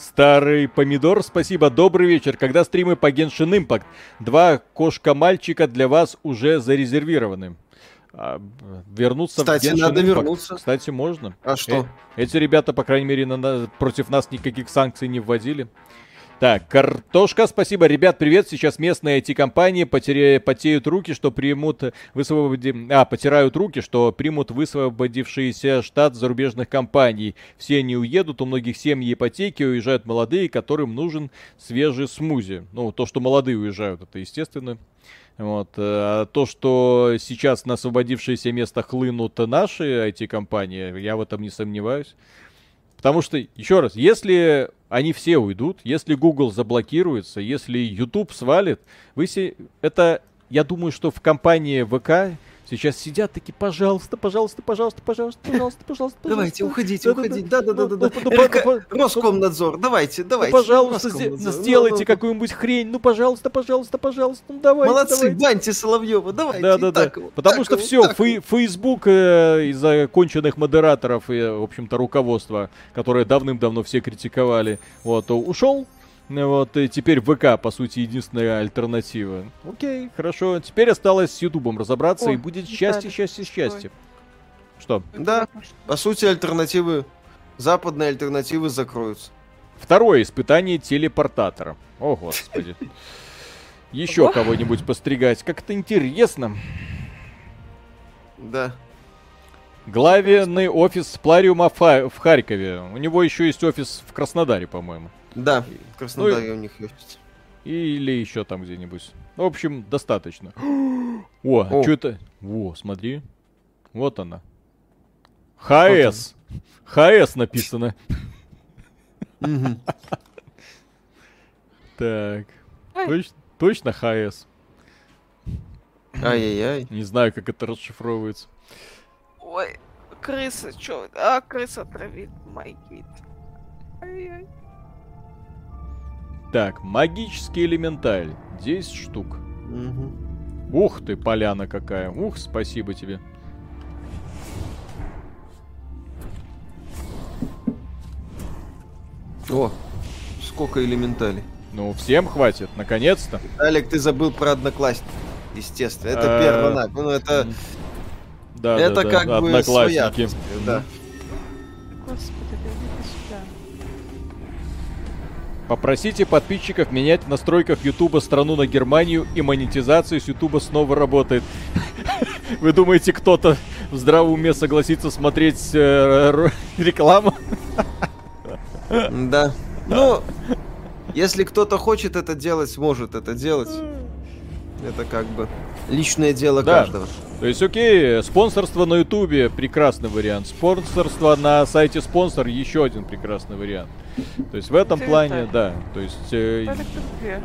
Старый помидор, спасибо, добрый вечер. Когда стримы по Genshin Impact? Два кошка-мальчика для вас уже зарезервированы. А, вернуться Кстати, в Genshin надо Impact. вернуться. Кстати, можно. А что? Э, эти ребята, по крайней мере, на, против нас никаких санкций не вводили. Так, картошка, спасибо. Ребят, привет. Сейчас местные IT-компании потеря... потеют руки, что примут высвободи... А, потирают руки, что примут высвободившийся штат зарубежных компаний. Все не уедут, у многих семьи ипотеки, уезжают молодые, которым нужен свежий смузи. Ну, то, что молодые уезжают, это естественно. Вот. А то, что сейчас на освободившееся место хлынут наши IT-компании, я в этом не сомневаюсь. Потому что, еще раз, если они все уйдут, если Google заблокируется, если YouTube свалит, вы се... это, я думаю, что в компании ВК сейчас сидят такие, пожалуйста, пожалуйста, пожалуйста, пожалуйста, пожалуйста, пожалуйста. [LAUGHS] Давайте, уходите, уходите. Да-да-да. да Роскомнадзор, давайте, давайте. Пожалуйста, сделайте какую-нибудь хрень. Ну, пожалуйста, пожалуйста, пожалуйста, ну давайте. Молодцы, баньте Соловьева, давайте. Да-да-да. Потому что все, Facebook э, из-за конченных модераторов и, в общем-то, руководства, которое давным-давно все критиковали, вот, ушел вот, и теперь ВК, по сути, единственная альтернатива. Окей, хорошо. Теперь осталось с Ютубом разобраться, О, и будет счастье, счастье, счастье. Что? Да, по сути, альтернативы, западные альтернативы закроются. Второе испытание телепортатора. О, господи. Еще кого-нибудь постригать. Как это интересно. Да. Главный офис Плариума в Харькове. У него еще есть офис в Краснодаре, по-моему. Да, в Краснодаре ну, у них есть. Или еще там где-нибудь. В общем, достаточно. [GASPS] О, О. что это? Во, смотри. Вот она. ХС. ХС написано. [LAUGHS] Так. Точно ХС. Ай-яй-яй. Не знаю, как это расшифровывается. Ой, крыса, чё? А, крыса травит Майкит. Ай-яй. Так, магический элементаль. 10 штук. Угу. Ух ты, поляна какая. Ух, спасибо тебе. О, сколько элементалей. Ну, всем хватит, наконец-то. Алик, ты забыл про одноклассников. Естественно, это а, первый Ну, это... Да, это как бы своя. Да. Попросите подписчиков менять в настройках Ютуба страну на Германию, и монетизация с Ютуба снова работает. [LAUGHS] Вы думаете, кто-то в здравом уме согласится смотреть э, рекламу? Да. Ну, если кто-то хочет это делать, может это делать. Это как бы личное дело да. каждого. То есть, окей, спонсорство на Ютубе прекрасный вариант. Спонсорство на сайте спонсор еще один прекрасный вариант. То есть в этом Все плане, это. да. То есть э,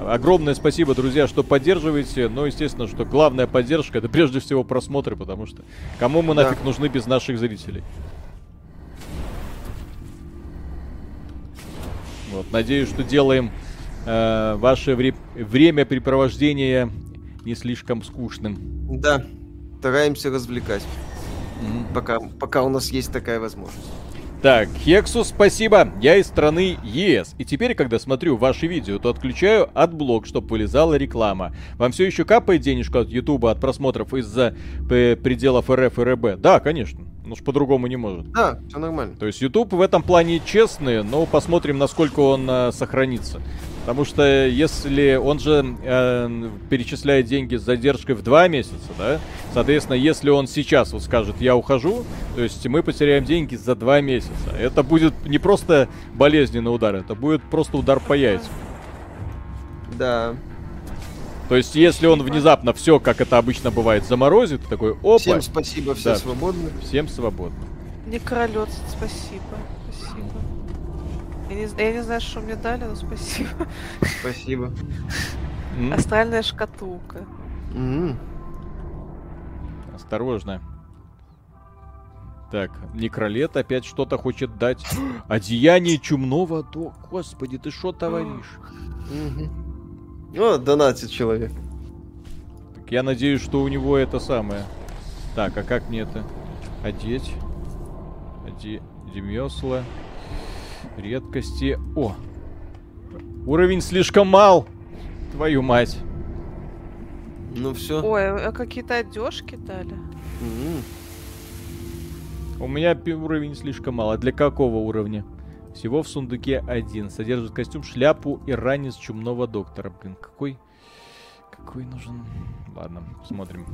огромное спасибо, друзья, что поддерживаете. Но, естественно, что главная поддержка это прежде всего просмотры, потому что кому мы да. нафиг нужны без наших зрителей. Вот, надеюсь, что делаем э, ваше вре- времяпрепровождение не слишком скучным. Да, стараемся развлекать. Mm-hmm. Пока, пока у нас есть такая возможность. Так, Хексус, спасибо. Я из страны ЕС. И теперь, когда смотрю ваши видео, то отключаю AdBlock, чтобы вылезала реклама. Вам все еще капает денежка от Ютуба, от просмотров из-за э, пределов РФ и РБ? Да, конечно. Ну ж по-другому не может. Да, все нормально. То есть YouTube в этом плане честный, но посмотрим, насколько он э, сохранится. Потому что если он же э, перечисляет деньги с задержкой в два месяца, да, соответственно, если он сейчас вот скажет, я ухожу, то есть мы потеряем деньги за два месяца. Это будет не просто болезненный удар, это будет просто удар по яйцам. Да. То есть, если он внезапно все, как это обычно бывает, заморозит, такой, опа. Всем спасибо, все да, свободны. Всем свободны. Некролет, спасибо. Спасибо. Я не, я не знаю, что мне дали, но спасибо. Спасибо. Астральная шкатулка. Осторожно. Так, Некролет опять что-то хочет дать. [GASPS] Одеяние чумного до... Господи, ты что творишь? О, донатит человек. Так я надеюсь, что у него это самое. Так, а как мне это одеть? Оде... Демесла. Редкости. О! Уровень слишком мал! Твою мать. Ну все. Ой, а какие-то одежки дали. Mm-hmm. У меня уровень слишком мал. А для какого уровня? Всего в сундуке один. Содержит костюм, шляпу и ранец чумного доктора. Блин, какой... Какой нужен... Ладно, смотрим.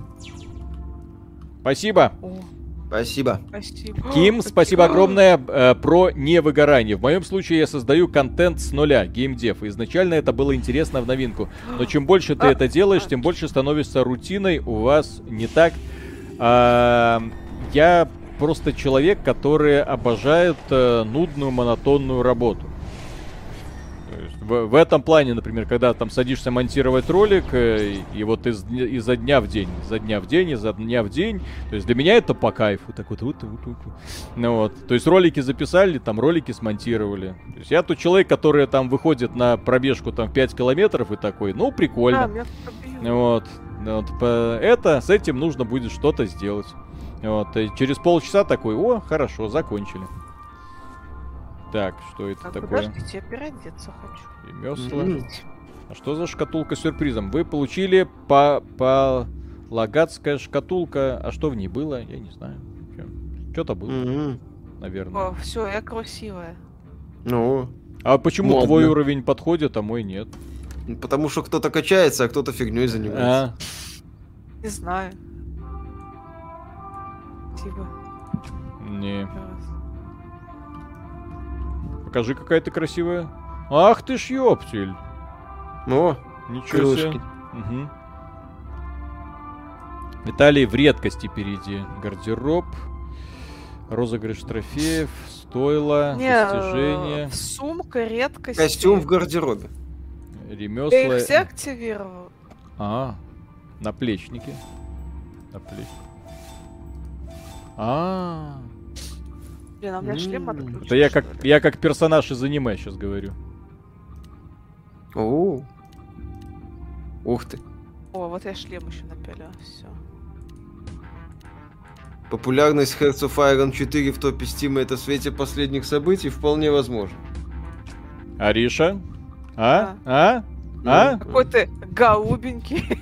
Спасибо. О. Спасибо. Спасибо. Ким, спасибо огромное э, про невыгорание. В моем случае я создаю контент с нуля, геймдев. Изначально это было интересно в новинку. Но чем больше ты а, это делаешь, тем больше становится рутиной. У вас не так. А, я просто человек, который обожает э, нудную, монотонную работу. в, в этом плане, например, когда там садишься монтировать ролик, э, и вот из, изо дня в день, изо дня в день, изо дня в день, то есть для меня это по кайфу, так вот, вот, вот, вот. Ну вот, то есть ролики записали, там ролики смонтировали. То есть я тот человек, который там выходит на пробежку там 5 километров и такой, ну, прикольно. А, вот, вот, это, с этим нужно будет что-то сделать. Вот, и через полчаса такой, о, хорошо, закончили. Так, что это а такое? Подождите, я переодеться хочу. Ремесла. Mm-hmm. А что за шкатулка с сюрпризом? Вы получили по, по лагатская шкатулка. А что в ней было? Я не знаю. Что-то было. Mm-hmm. Наверное. О, все, я красивая. Ну. А почему модно. твой уровень подходит, а мой нет? Потому что кто-то качается, а кто-то фигней занимается. А? Не знаю. Типа. Не. Покажи, какая ты красивая. Ах ты ж ёптель. О, ничего крылышки. себе. Угу. Виталий, в редкости впереди. Гардероб, розыгрыш трофеев, стойло, Не, достижения. Сумка, редкость. Костюм в гардеробе. Ремесла. Ты их все активировал? А, наплечники. Наплечники. А, -а, -а. Блин, а у меня шлем отключен. Это я как, я как персонаж из аниме сейчас говорю. О, Ух ты. О, вот я шлем еще напялила, все. Популярность Hearts of Iron 4 в топе Steam это в свете последних событий вполне возможно. Ариша? А? А? А? Какой ты голубенький.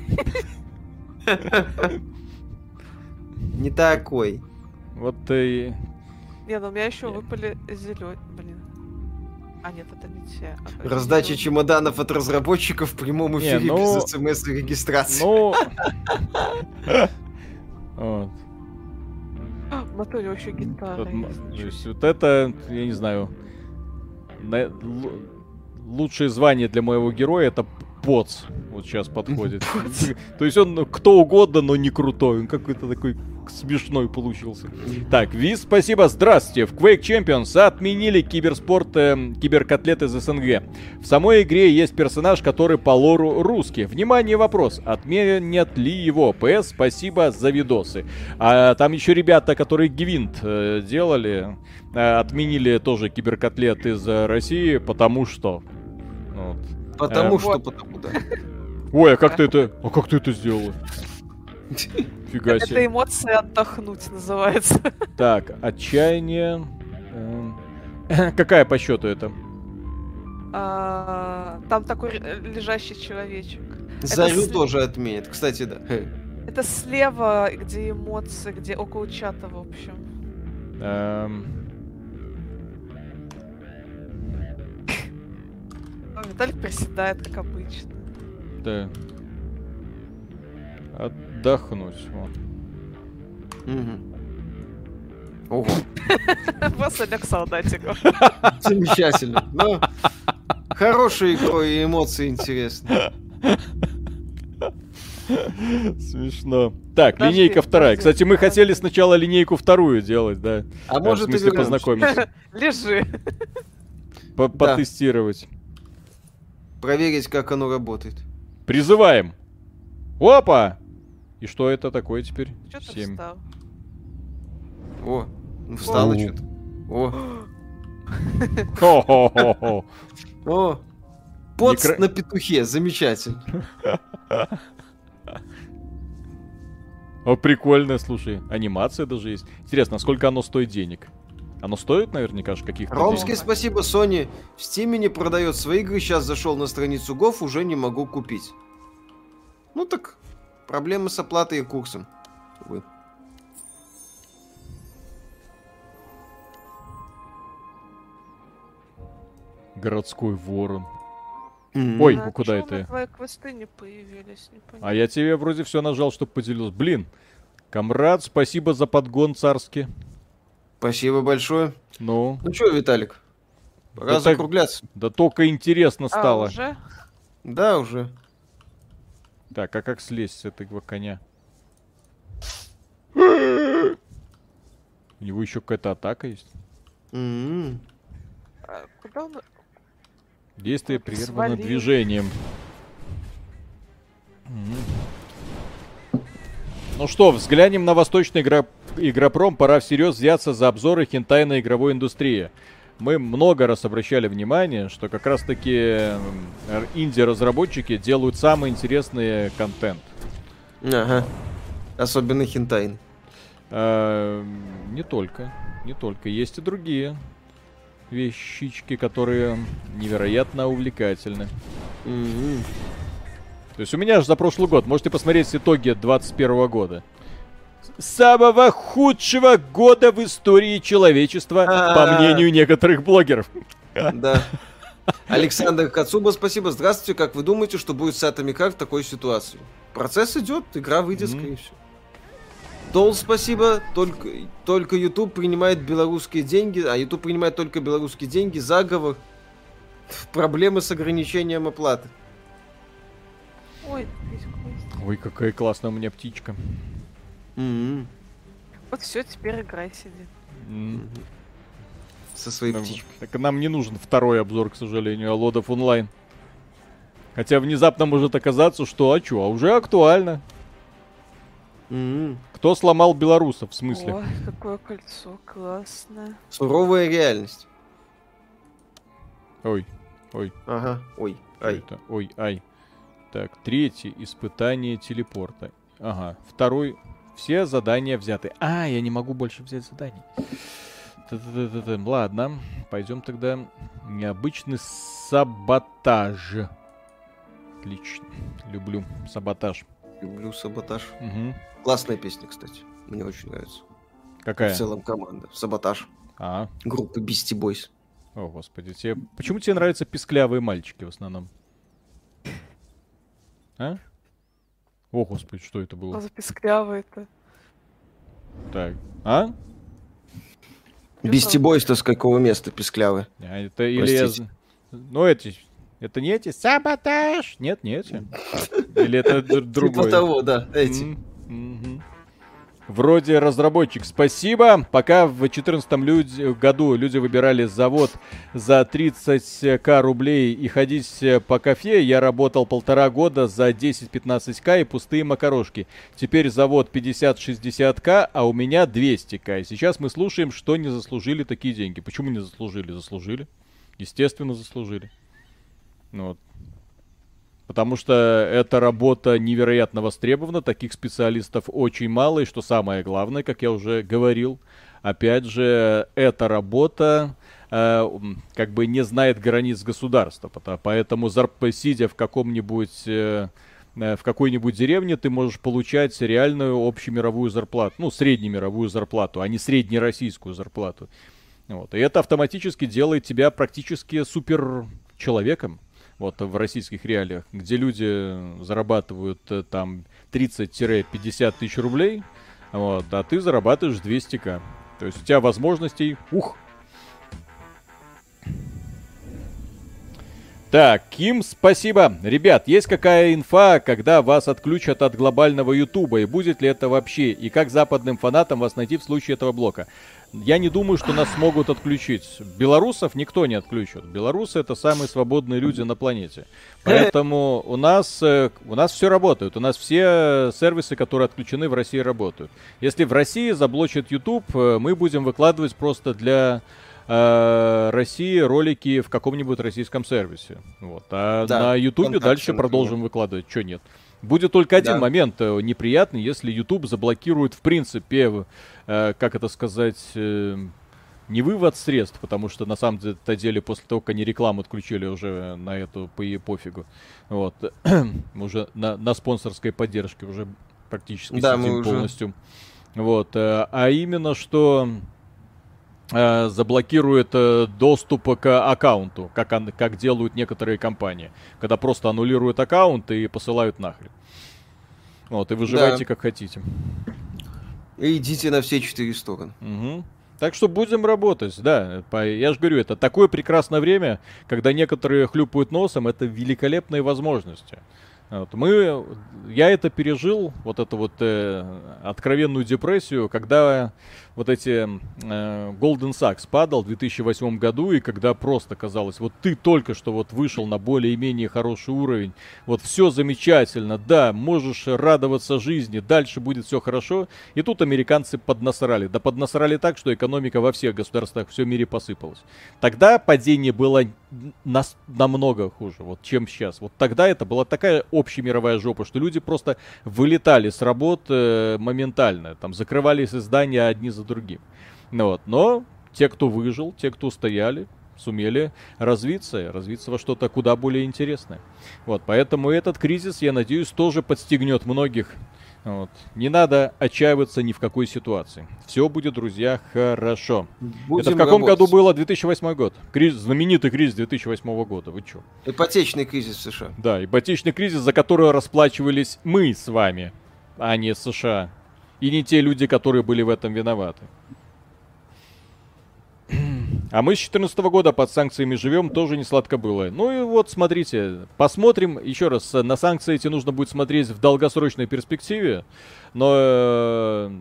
Не такой. Вот ты не, ну у меня еще выпали зеленые. Блин. А, нет, это не те. А, Раздача зеленые. чемоданов от разработчиков в прямом эфире не, ну... без смс и регистрации. Ну... [LAUGHS] Вот. Натуре вообще гитара Вот это, я не знаю, лучшее звание для моего героя это поц. Вот сейчас подходит. То есть он кто угодно, но не крутой. Он какой-то такой смешной получился. Так, Виз, спасибо, здравствуйте. В Quake Champions отменили киберспорт, э, киберкотлет из СНГ. В самой игре есть персонаж, который по лору русский. Внимание, вопрос, отменят ли его? ПС, спасибо за видосы. А там еще ребята, которые Гвинт э, делали, э, отменили тоже киберкотлет из России, потому что... Вот. Потому э, что, вот. потому да. Ой, а как ты это, а как ты это сделала? Фига себе. Это эмоции отдохнуть называется. Так, отчаяние. Эм, [LAUGHS] какая по счету это? А, там такой лежащий человечек. Зарю тоже отменит, кстати, да. Это слева, где эмоции, где около чата, в общем. Эм. [LAUGHS] Виталик приседает, как обычно. Да отдохнуть. Вот. Угу. Ого. [LAUGHS] Просто лег солдатиком. [LAUGHS] Замечательно. Ну, хорошая игра и эмоции интересные. Смешно. Так, подожди, линейка вторая. Подожди, Кстати, мы подожди. хотели сначала линейку вторую делать, да. А может, в смысле, познакомиться. [LAUGHS] Лежи. Потестировать. Проверить, как оно работает. Призываем. Опа! И что это такое теперь? Что ты встал? О, встало что-то. О. [LAUGHS] Хо-хо-хо-хо. О. Поц на петухе, замечательно. О, прикольно, слушай. Анимация даже есть. Интересно, сколько оно стоит денег? Оно стоит наверняка же каких-то Ромский, денег. спасибо, Sony в Steam не продает свои игры. Сейчас зашел на страницу Гов, уже не могу купить. Ну так, Проблемы с оплатой и курсом. Увы. Городской ворон. Mm-hmm. Ой, а куда это? Твои квесты не появились, А я тебе вроде все нажал, чтобы поделился. Блин, комрад, спасибо за подгон царский. Спасибо большое. Ну. Ну что, Виталик, пора да закругляться. Так, да только интересно а, стало. уже? Да, уже. Так, а как слезть с этого коня? У него еще какая-то атака есть. Mm-hmm. А куда он... Действие прервано движением. Ну что, взглянем на восточный игра... игропром. Пора всерьез взяться за обзоры хентайной игровой индустрии. Мы много раз обращали внимание, что как раз таки инди-разработчики делают самый интересный контент. Ага. Особенно хентайн. А, не только. Не только. Есть и другие вещички, которые невероятно увлекательны. Mm-hmm. То есть у меня же за прошлый год, можете посмотреть итоги 21 года. Самого худшего года в истории человечества, по мнению некоторых блогеров. Да. Александр Кацуба, спасибо. Здравствуйте. Как вы думаете, что будет с Heart в такой ситуации? Процесс идет, игра выйдет, скорее всего. Дол, спасибо. Только, только YouTube принимает белорусские деньги, а YouTube принимает только белорусские деньги. Заговор. Проблемы с ограничением оплаты. Ой, Ой, какая классная у меня птичка. Mm-hmm. Вот все, теперь играй сиди. Mm-hmm. Со своей ну, птичкой. Так нам не нужен второй обзор, к сожалению, Алодов онлайн. Хотя внезапно может оказаться, что а чё, а уже актуально. Mm-hmm. Кто сломал белорусов, в смысле? О, какое кольцо, классное. Суровая реальность. Ой, ой. Ага, ой, ай. Это? Ой, ай. Так, третье испытание телепорта. Ага, второй. Все задания взяты. А, я не могу больше взять заданий. Ладно, пойдем тогда. Необычный саботаж. Отлично. Люблю саботаж. Люблю саботаж. Угу. Классная песня, кстати. Мне очень нравится. Какая? В целом команда. Саботаж. А. Группы Beastie Boys. О, господи. Тебе... Почему тебе нравятся писклявые мальчики в основном? А? О, господи, что это было? Что за писклявый-то? Так. А? Бисти Бойс-то с какого места писклявы? А, это или я... Ну, эти... Это не эти? Саботаж! Нет, не эти. [LAUGHS] Или это другой? Типа того, да, эти. Вроде разработчик, спасибо. Пока в 2014 году люди выбирали завод за 30к рублей и ходить по кафе, я работал полтора года за 10-15к и пустые макарошки. Теперь завод 50-60к, а у меня 200к. И сейчас мы слушаем, что не заслужили такие деньги. Почему не заслужили? Заслужили. Естественно, заслужили. Ну вот. Потому что эта работа невероятно востребована, таких специалистов очень мало, и что самое главное, как я уже говорил, опять же, эта работа э, как бы не знает границ государства, поэтому сидя в каком-нибудь э, э, в какой-нибудь деревне ты можешь получать реальную общемировую зарплату, ну, среднемировую зарплату, а не среднероссийскую зарплату. Вот. И это автоматически делает тебя практически супер человеком вот в российских реалиях, где люди зарабатывают э, там 30-50 тысяч рублей, вот, а ты зарабатываешь 200к. То есть у тебя возможностей, ух, Так, Ким, спасибо. Ребят, есть какая инфа, когда вас отключат от глобального Ютуба, и будет ли это вообще? И как западным фанатам вас найти в случае этого блока? Я не думаю, что нас смогут отключить. Белорусов никто не отключит. Белорусы это самые свободные люди на планете. Поэтому у нас, э, у нас все работает. У нас все сервисы, которые отключены в России, работают. Если в России заблочат YouTube, э, мы будем выкладывать просто для э, России ролики в каком-нибудь российском сервисе. Вот. А да, на Ютубе дальше продолжим выкладывать. Что нет? Будет только один да. момент э, неприятный, если YouTube заблокирует в принципе, э, как это сказать, э, не вывод средств, потому что на самом деле после того, как они рекламу отключили уже на эту по пофигу, вот, [CLEARS THROAT] уже на, на спонсорской поддержке уже практически да, сидим полностью. Уже... Вот, э, а именно что Э, заблокирует э, доступ к аккаунту, как, как делают некоторые компании, когда просто аннулируют аккаунт и посылают нахрен. Вот, и выживайте да. как хотите. И идите на все четыре стороны. Угу. Так что будем работать, да. Я же говорю, это такое прекрасное время, когда некоторые хлюпают носом, это великолепные возможности. Вот. Мы, я это пережил, вот эту вот э, откровенную депрессию, когда вот эти э, Golden Sachs падал в 2008 году, и когда просто казалось, вот ты только что вот вышел на более-менее хороший уровень, вот все замечательно, да, можешь радоваться жизни, дальше будет все хорошо, и тут американцы поднасрали. Да поднасрали так, что экономика во всех государствах, все мире посыпалась. Тогда падение было нас, намного хуже, вот, чем сейчас. Вот тогда это была такая общемировая жопа, что люди просто вылетали с работ э, моментально, там закрывались издания одни за другим. Ну, вот. Но те, кто выжил, те, кто устояли, сумели развиться, развиться во что-то куда более интересное. Вот, поэтому этот кризис, я надеюсь, тоже подстегнет многих. Вот. Не надо отчаиваться ни в какой ситуации. Все будет, друзья, хорошо. Будем Это в каком работать. году было? 2008 год. Кризис, знаменитый кризис 2008 года. Вы что? Ипотечный кризис в США. Да, ипотечный кризис, за который расплачивались мы с вами, а не США. И не те люди, которые были в этом виноваты. А мы с 2014 года под санкциями живем, тоже не сладко было. Ну и вот, смотрите, посмотрим, еще раз, на санкции эти нужно будет смотреть в долгосрочной перспективе. Но э,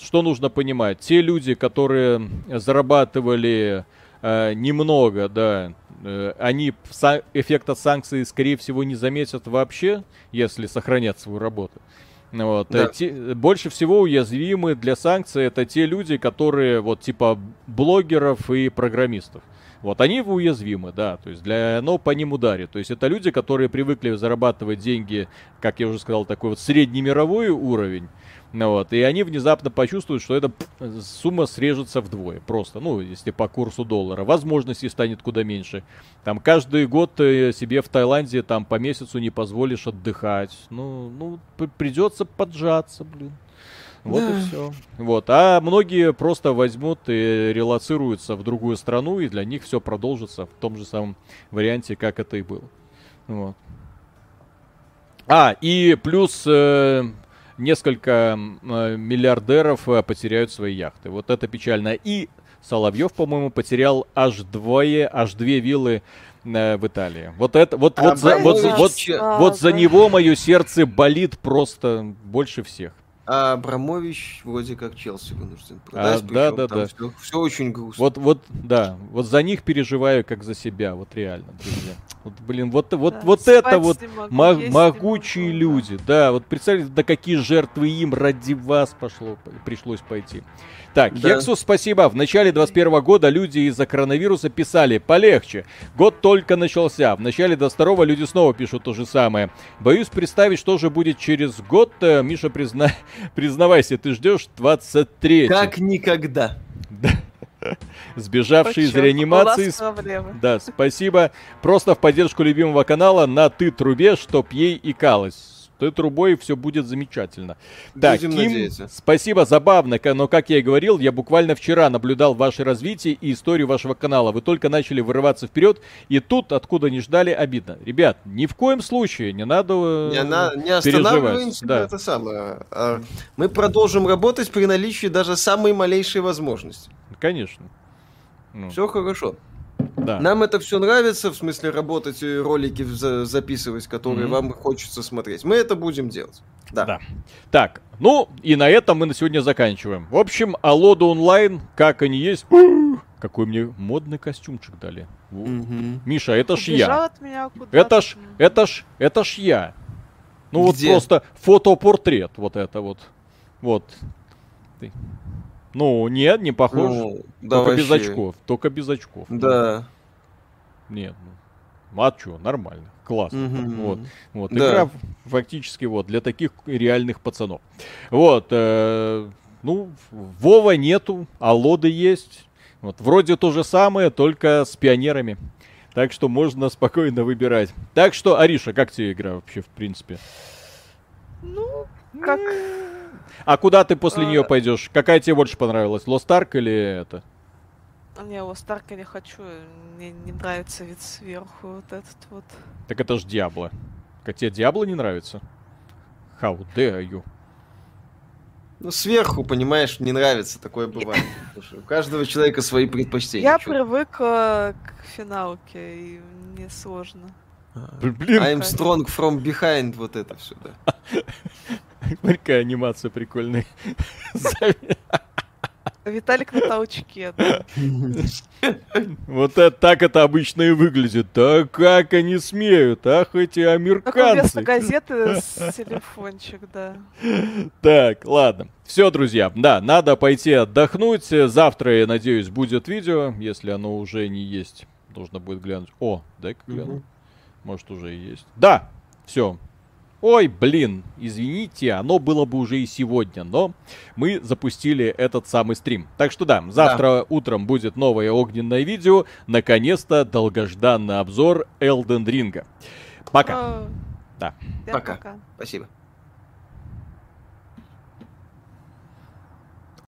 что нужно понимать? Те люди, которые зарабатывали э, немного, да, э, они эффект от санкций, скорее всего, не заметят вообще, если сохранят свою работу. Вот. Да. Те, больше всего уязвимы для санкций это те люди, которые вот типа блогеров и программистов. Вот они уязвимы, да, то есть для, но по ним ударит. То есть это люди, которые привыкли зарабатывать деньги, как я уже сказал, такой вот среднемировой уровень. Ну вот, и они внезапно почувствуют, что эта сумма срежется вдвое. Просто, ну, если по курсу доллара. Возможностей станет куда меньше. Там каждый год э, себе в Таиланде там по месяцу не позволишь отдыхать. Ну, ну придется поджаться, блин. Вот да. и все. Вот. А многие просто возьмут и релацируются в другую страну, и для них все продолжится в том же самом варианте, как это и было. Вот. А, и плюс э, несколько э, миллиардеров э, потеряют свои яхты. Вот это печально. И Соловьев, по-моему, потерял аж двое, аж две виллы э, в Италии. Вот это, вот, вот, за, вот, вот, вот за него мое сердце болит просто больше всех. А Абрамович вроде как Челси вынужден продать. А, да, да, да. Все, все очень грустно. Вот, вот, да, вот за них переживаю как за себя, вот реально, друзья. Вот, блин, вот, вот, да, вот это вот могу, могучие могу, люди, да. да, вот представьте, до какие жертвы им ради вас пошло, пришлось пойти. Так, да. Хексус, спасибо. В начале 21 года люди из-за коронавируса писали полегче. Год только начался. В начале 22 люди снова пишут то же самое. Боюсь представить, что же будет через год. Э, Миша, призна... признавайся, ты ждешь 23 Как никогда. Да. Сбежавший из реанимации. Да, спасибо. Просто в поддержку любимого канала на ты трубе, чтоб ей икалось той трубой все будет замечательно. Так, Будем Ким, надеяться. спасибо, забавно, но, как я и говорил, я буквально вчера наблюдал ваше развитие и историю вашего канала. Вы только начали вырываться вперед, и тут, откуда не ждали, обидно. Ребят, ни в коем случае не надо э, Не, на, не останавливаемся, да. это самое. А, мы продолжим работать при наличии даже самой малейшей возможности. Конечно. Ну. Все хорошо. Да. Нам это все нравится, в смысле работать и ролики записывать, которые mm-hmm. вам хочется смотреть. Мы это будем делать. Да. да. Так, ну и на этом мы на сегодня заканчиваем. В общем, Алода онлайн, как они есть. [GASPS] Какой мне модный костюмчик дали. Mm-hmm. Миша, это ж я. это ж, это ж, это ж я. Ну Где? вот просто фотопортрет, вот это вот. Вот. Ну, нет, не похож. Ну, да только вообще. без очков. Только без очков. Да. Нет, ну. А что, нормально. Классно. Угу. Вот. Вот. Да. Игра фактически вот для таких реальных пацанов. Вот. Э, ну, Вова нету, а Лоды есть. Вот. Вроде то же самое, только с пионерами. Так что можно спокойно выбирать. Так что, Ариша, как тебе игра вообще, в принципе? Ну, как... А куда ты после а... нее пойдешь? Какая тебе больше понравилась? Lost Ark или это? Не, Lost Ark я не хочу. Мне не нравится вид сверху вот этот вот. Так это ж Диабло. Как тебе Диабло не нравится? How dare you? Ну, сверху, понимаешь, не нравится, такое бывает. [LAUGHS] У каждого человека свои предпочтения. Я привыкла к финалке, и мне сложно. Блин. I'm strong from behind, вот это все, да. [LAUGHS] Какая анимация прикольная. [LAUGHS] Виталик на толчке, да. [LAUGHS] Вот это, так это обычно и выглядит. Да как они смеют, ах, эти американцы. вместо газеты с телефончик, да. Так, ладно. Все, друзья, да, надо пойти отдохнуть. Завтра, я надеюсь, будет видео, если оно уже не есть. Нужно будет глянуть. О, дай-ка гляну. Может, уже и есть. Да, все, Ой, блин, извините, оно было бы уже и сегодня, но мы запустили этот самый стрим. Так что да, завтра да. утром будет новое огненное видео. Наконец-то долгожданный обзор Elden Ring. Пока. Да. Пока. Спасибо.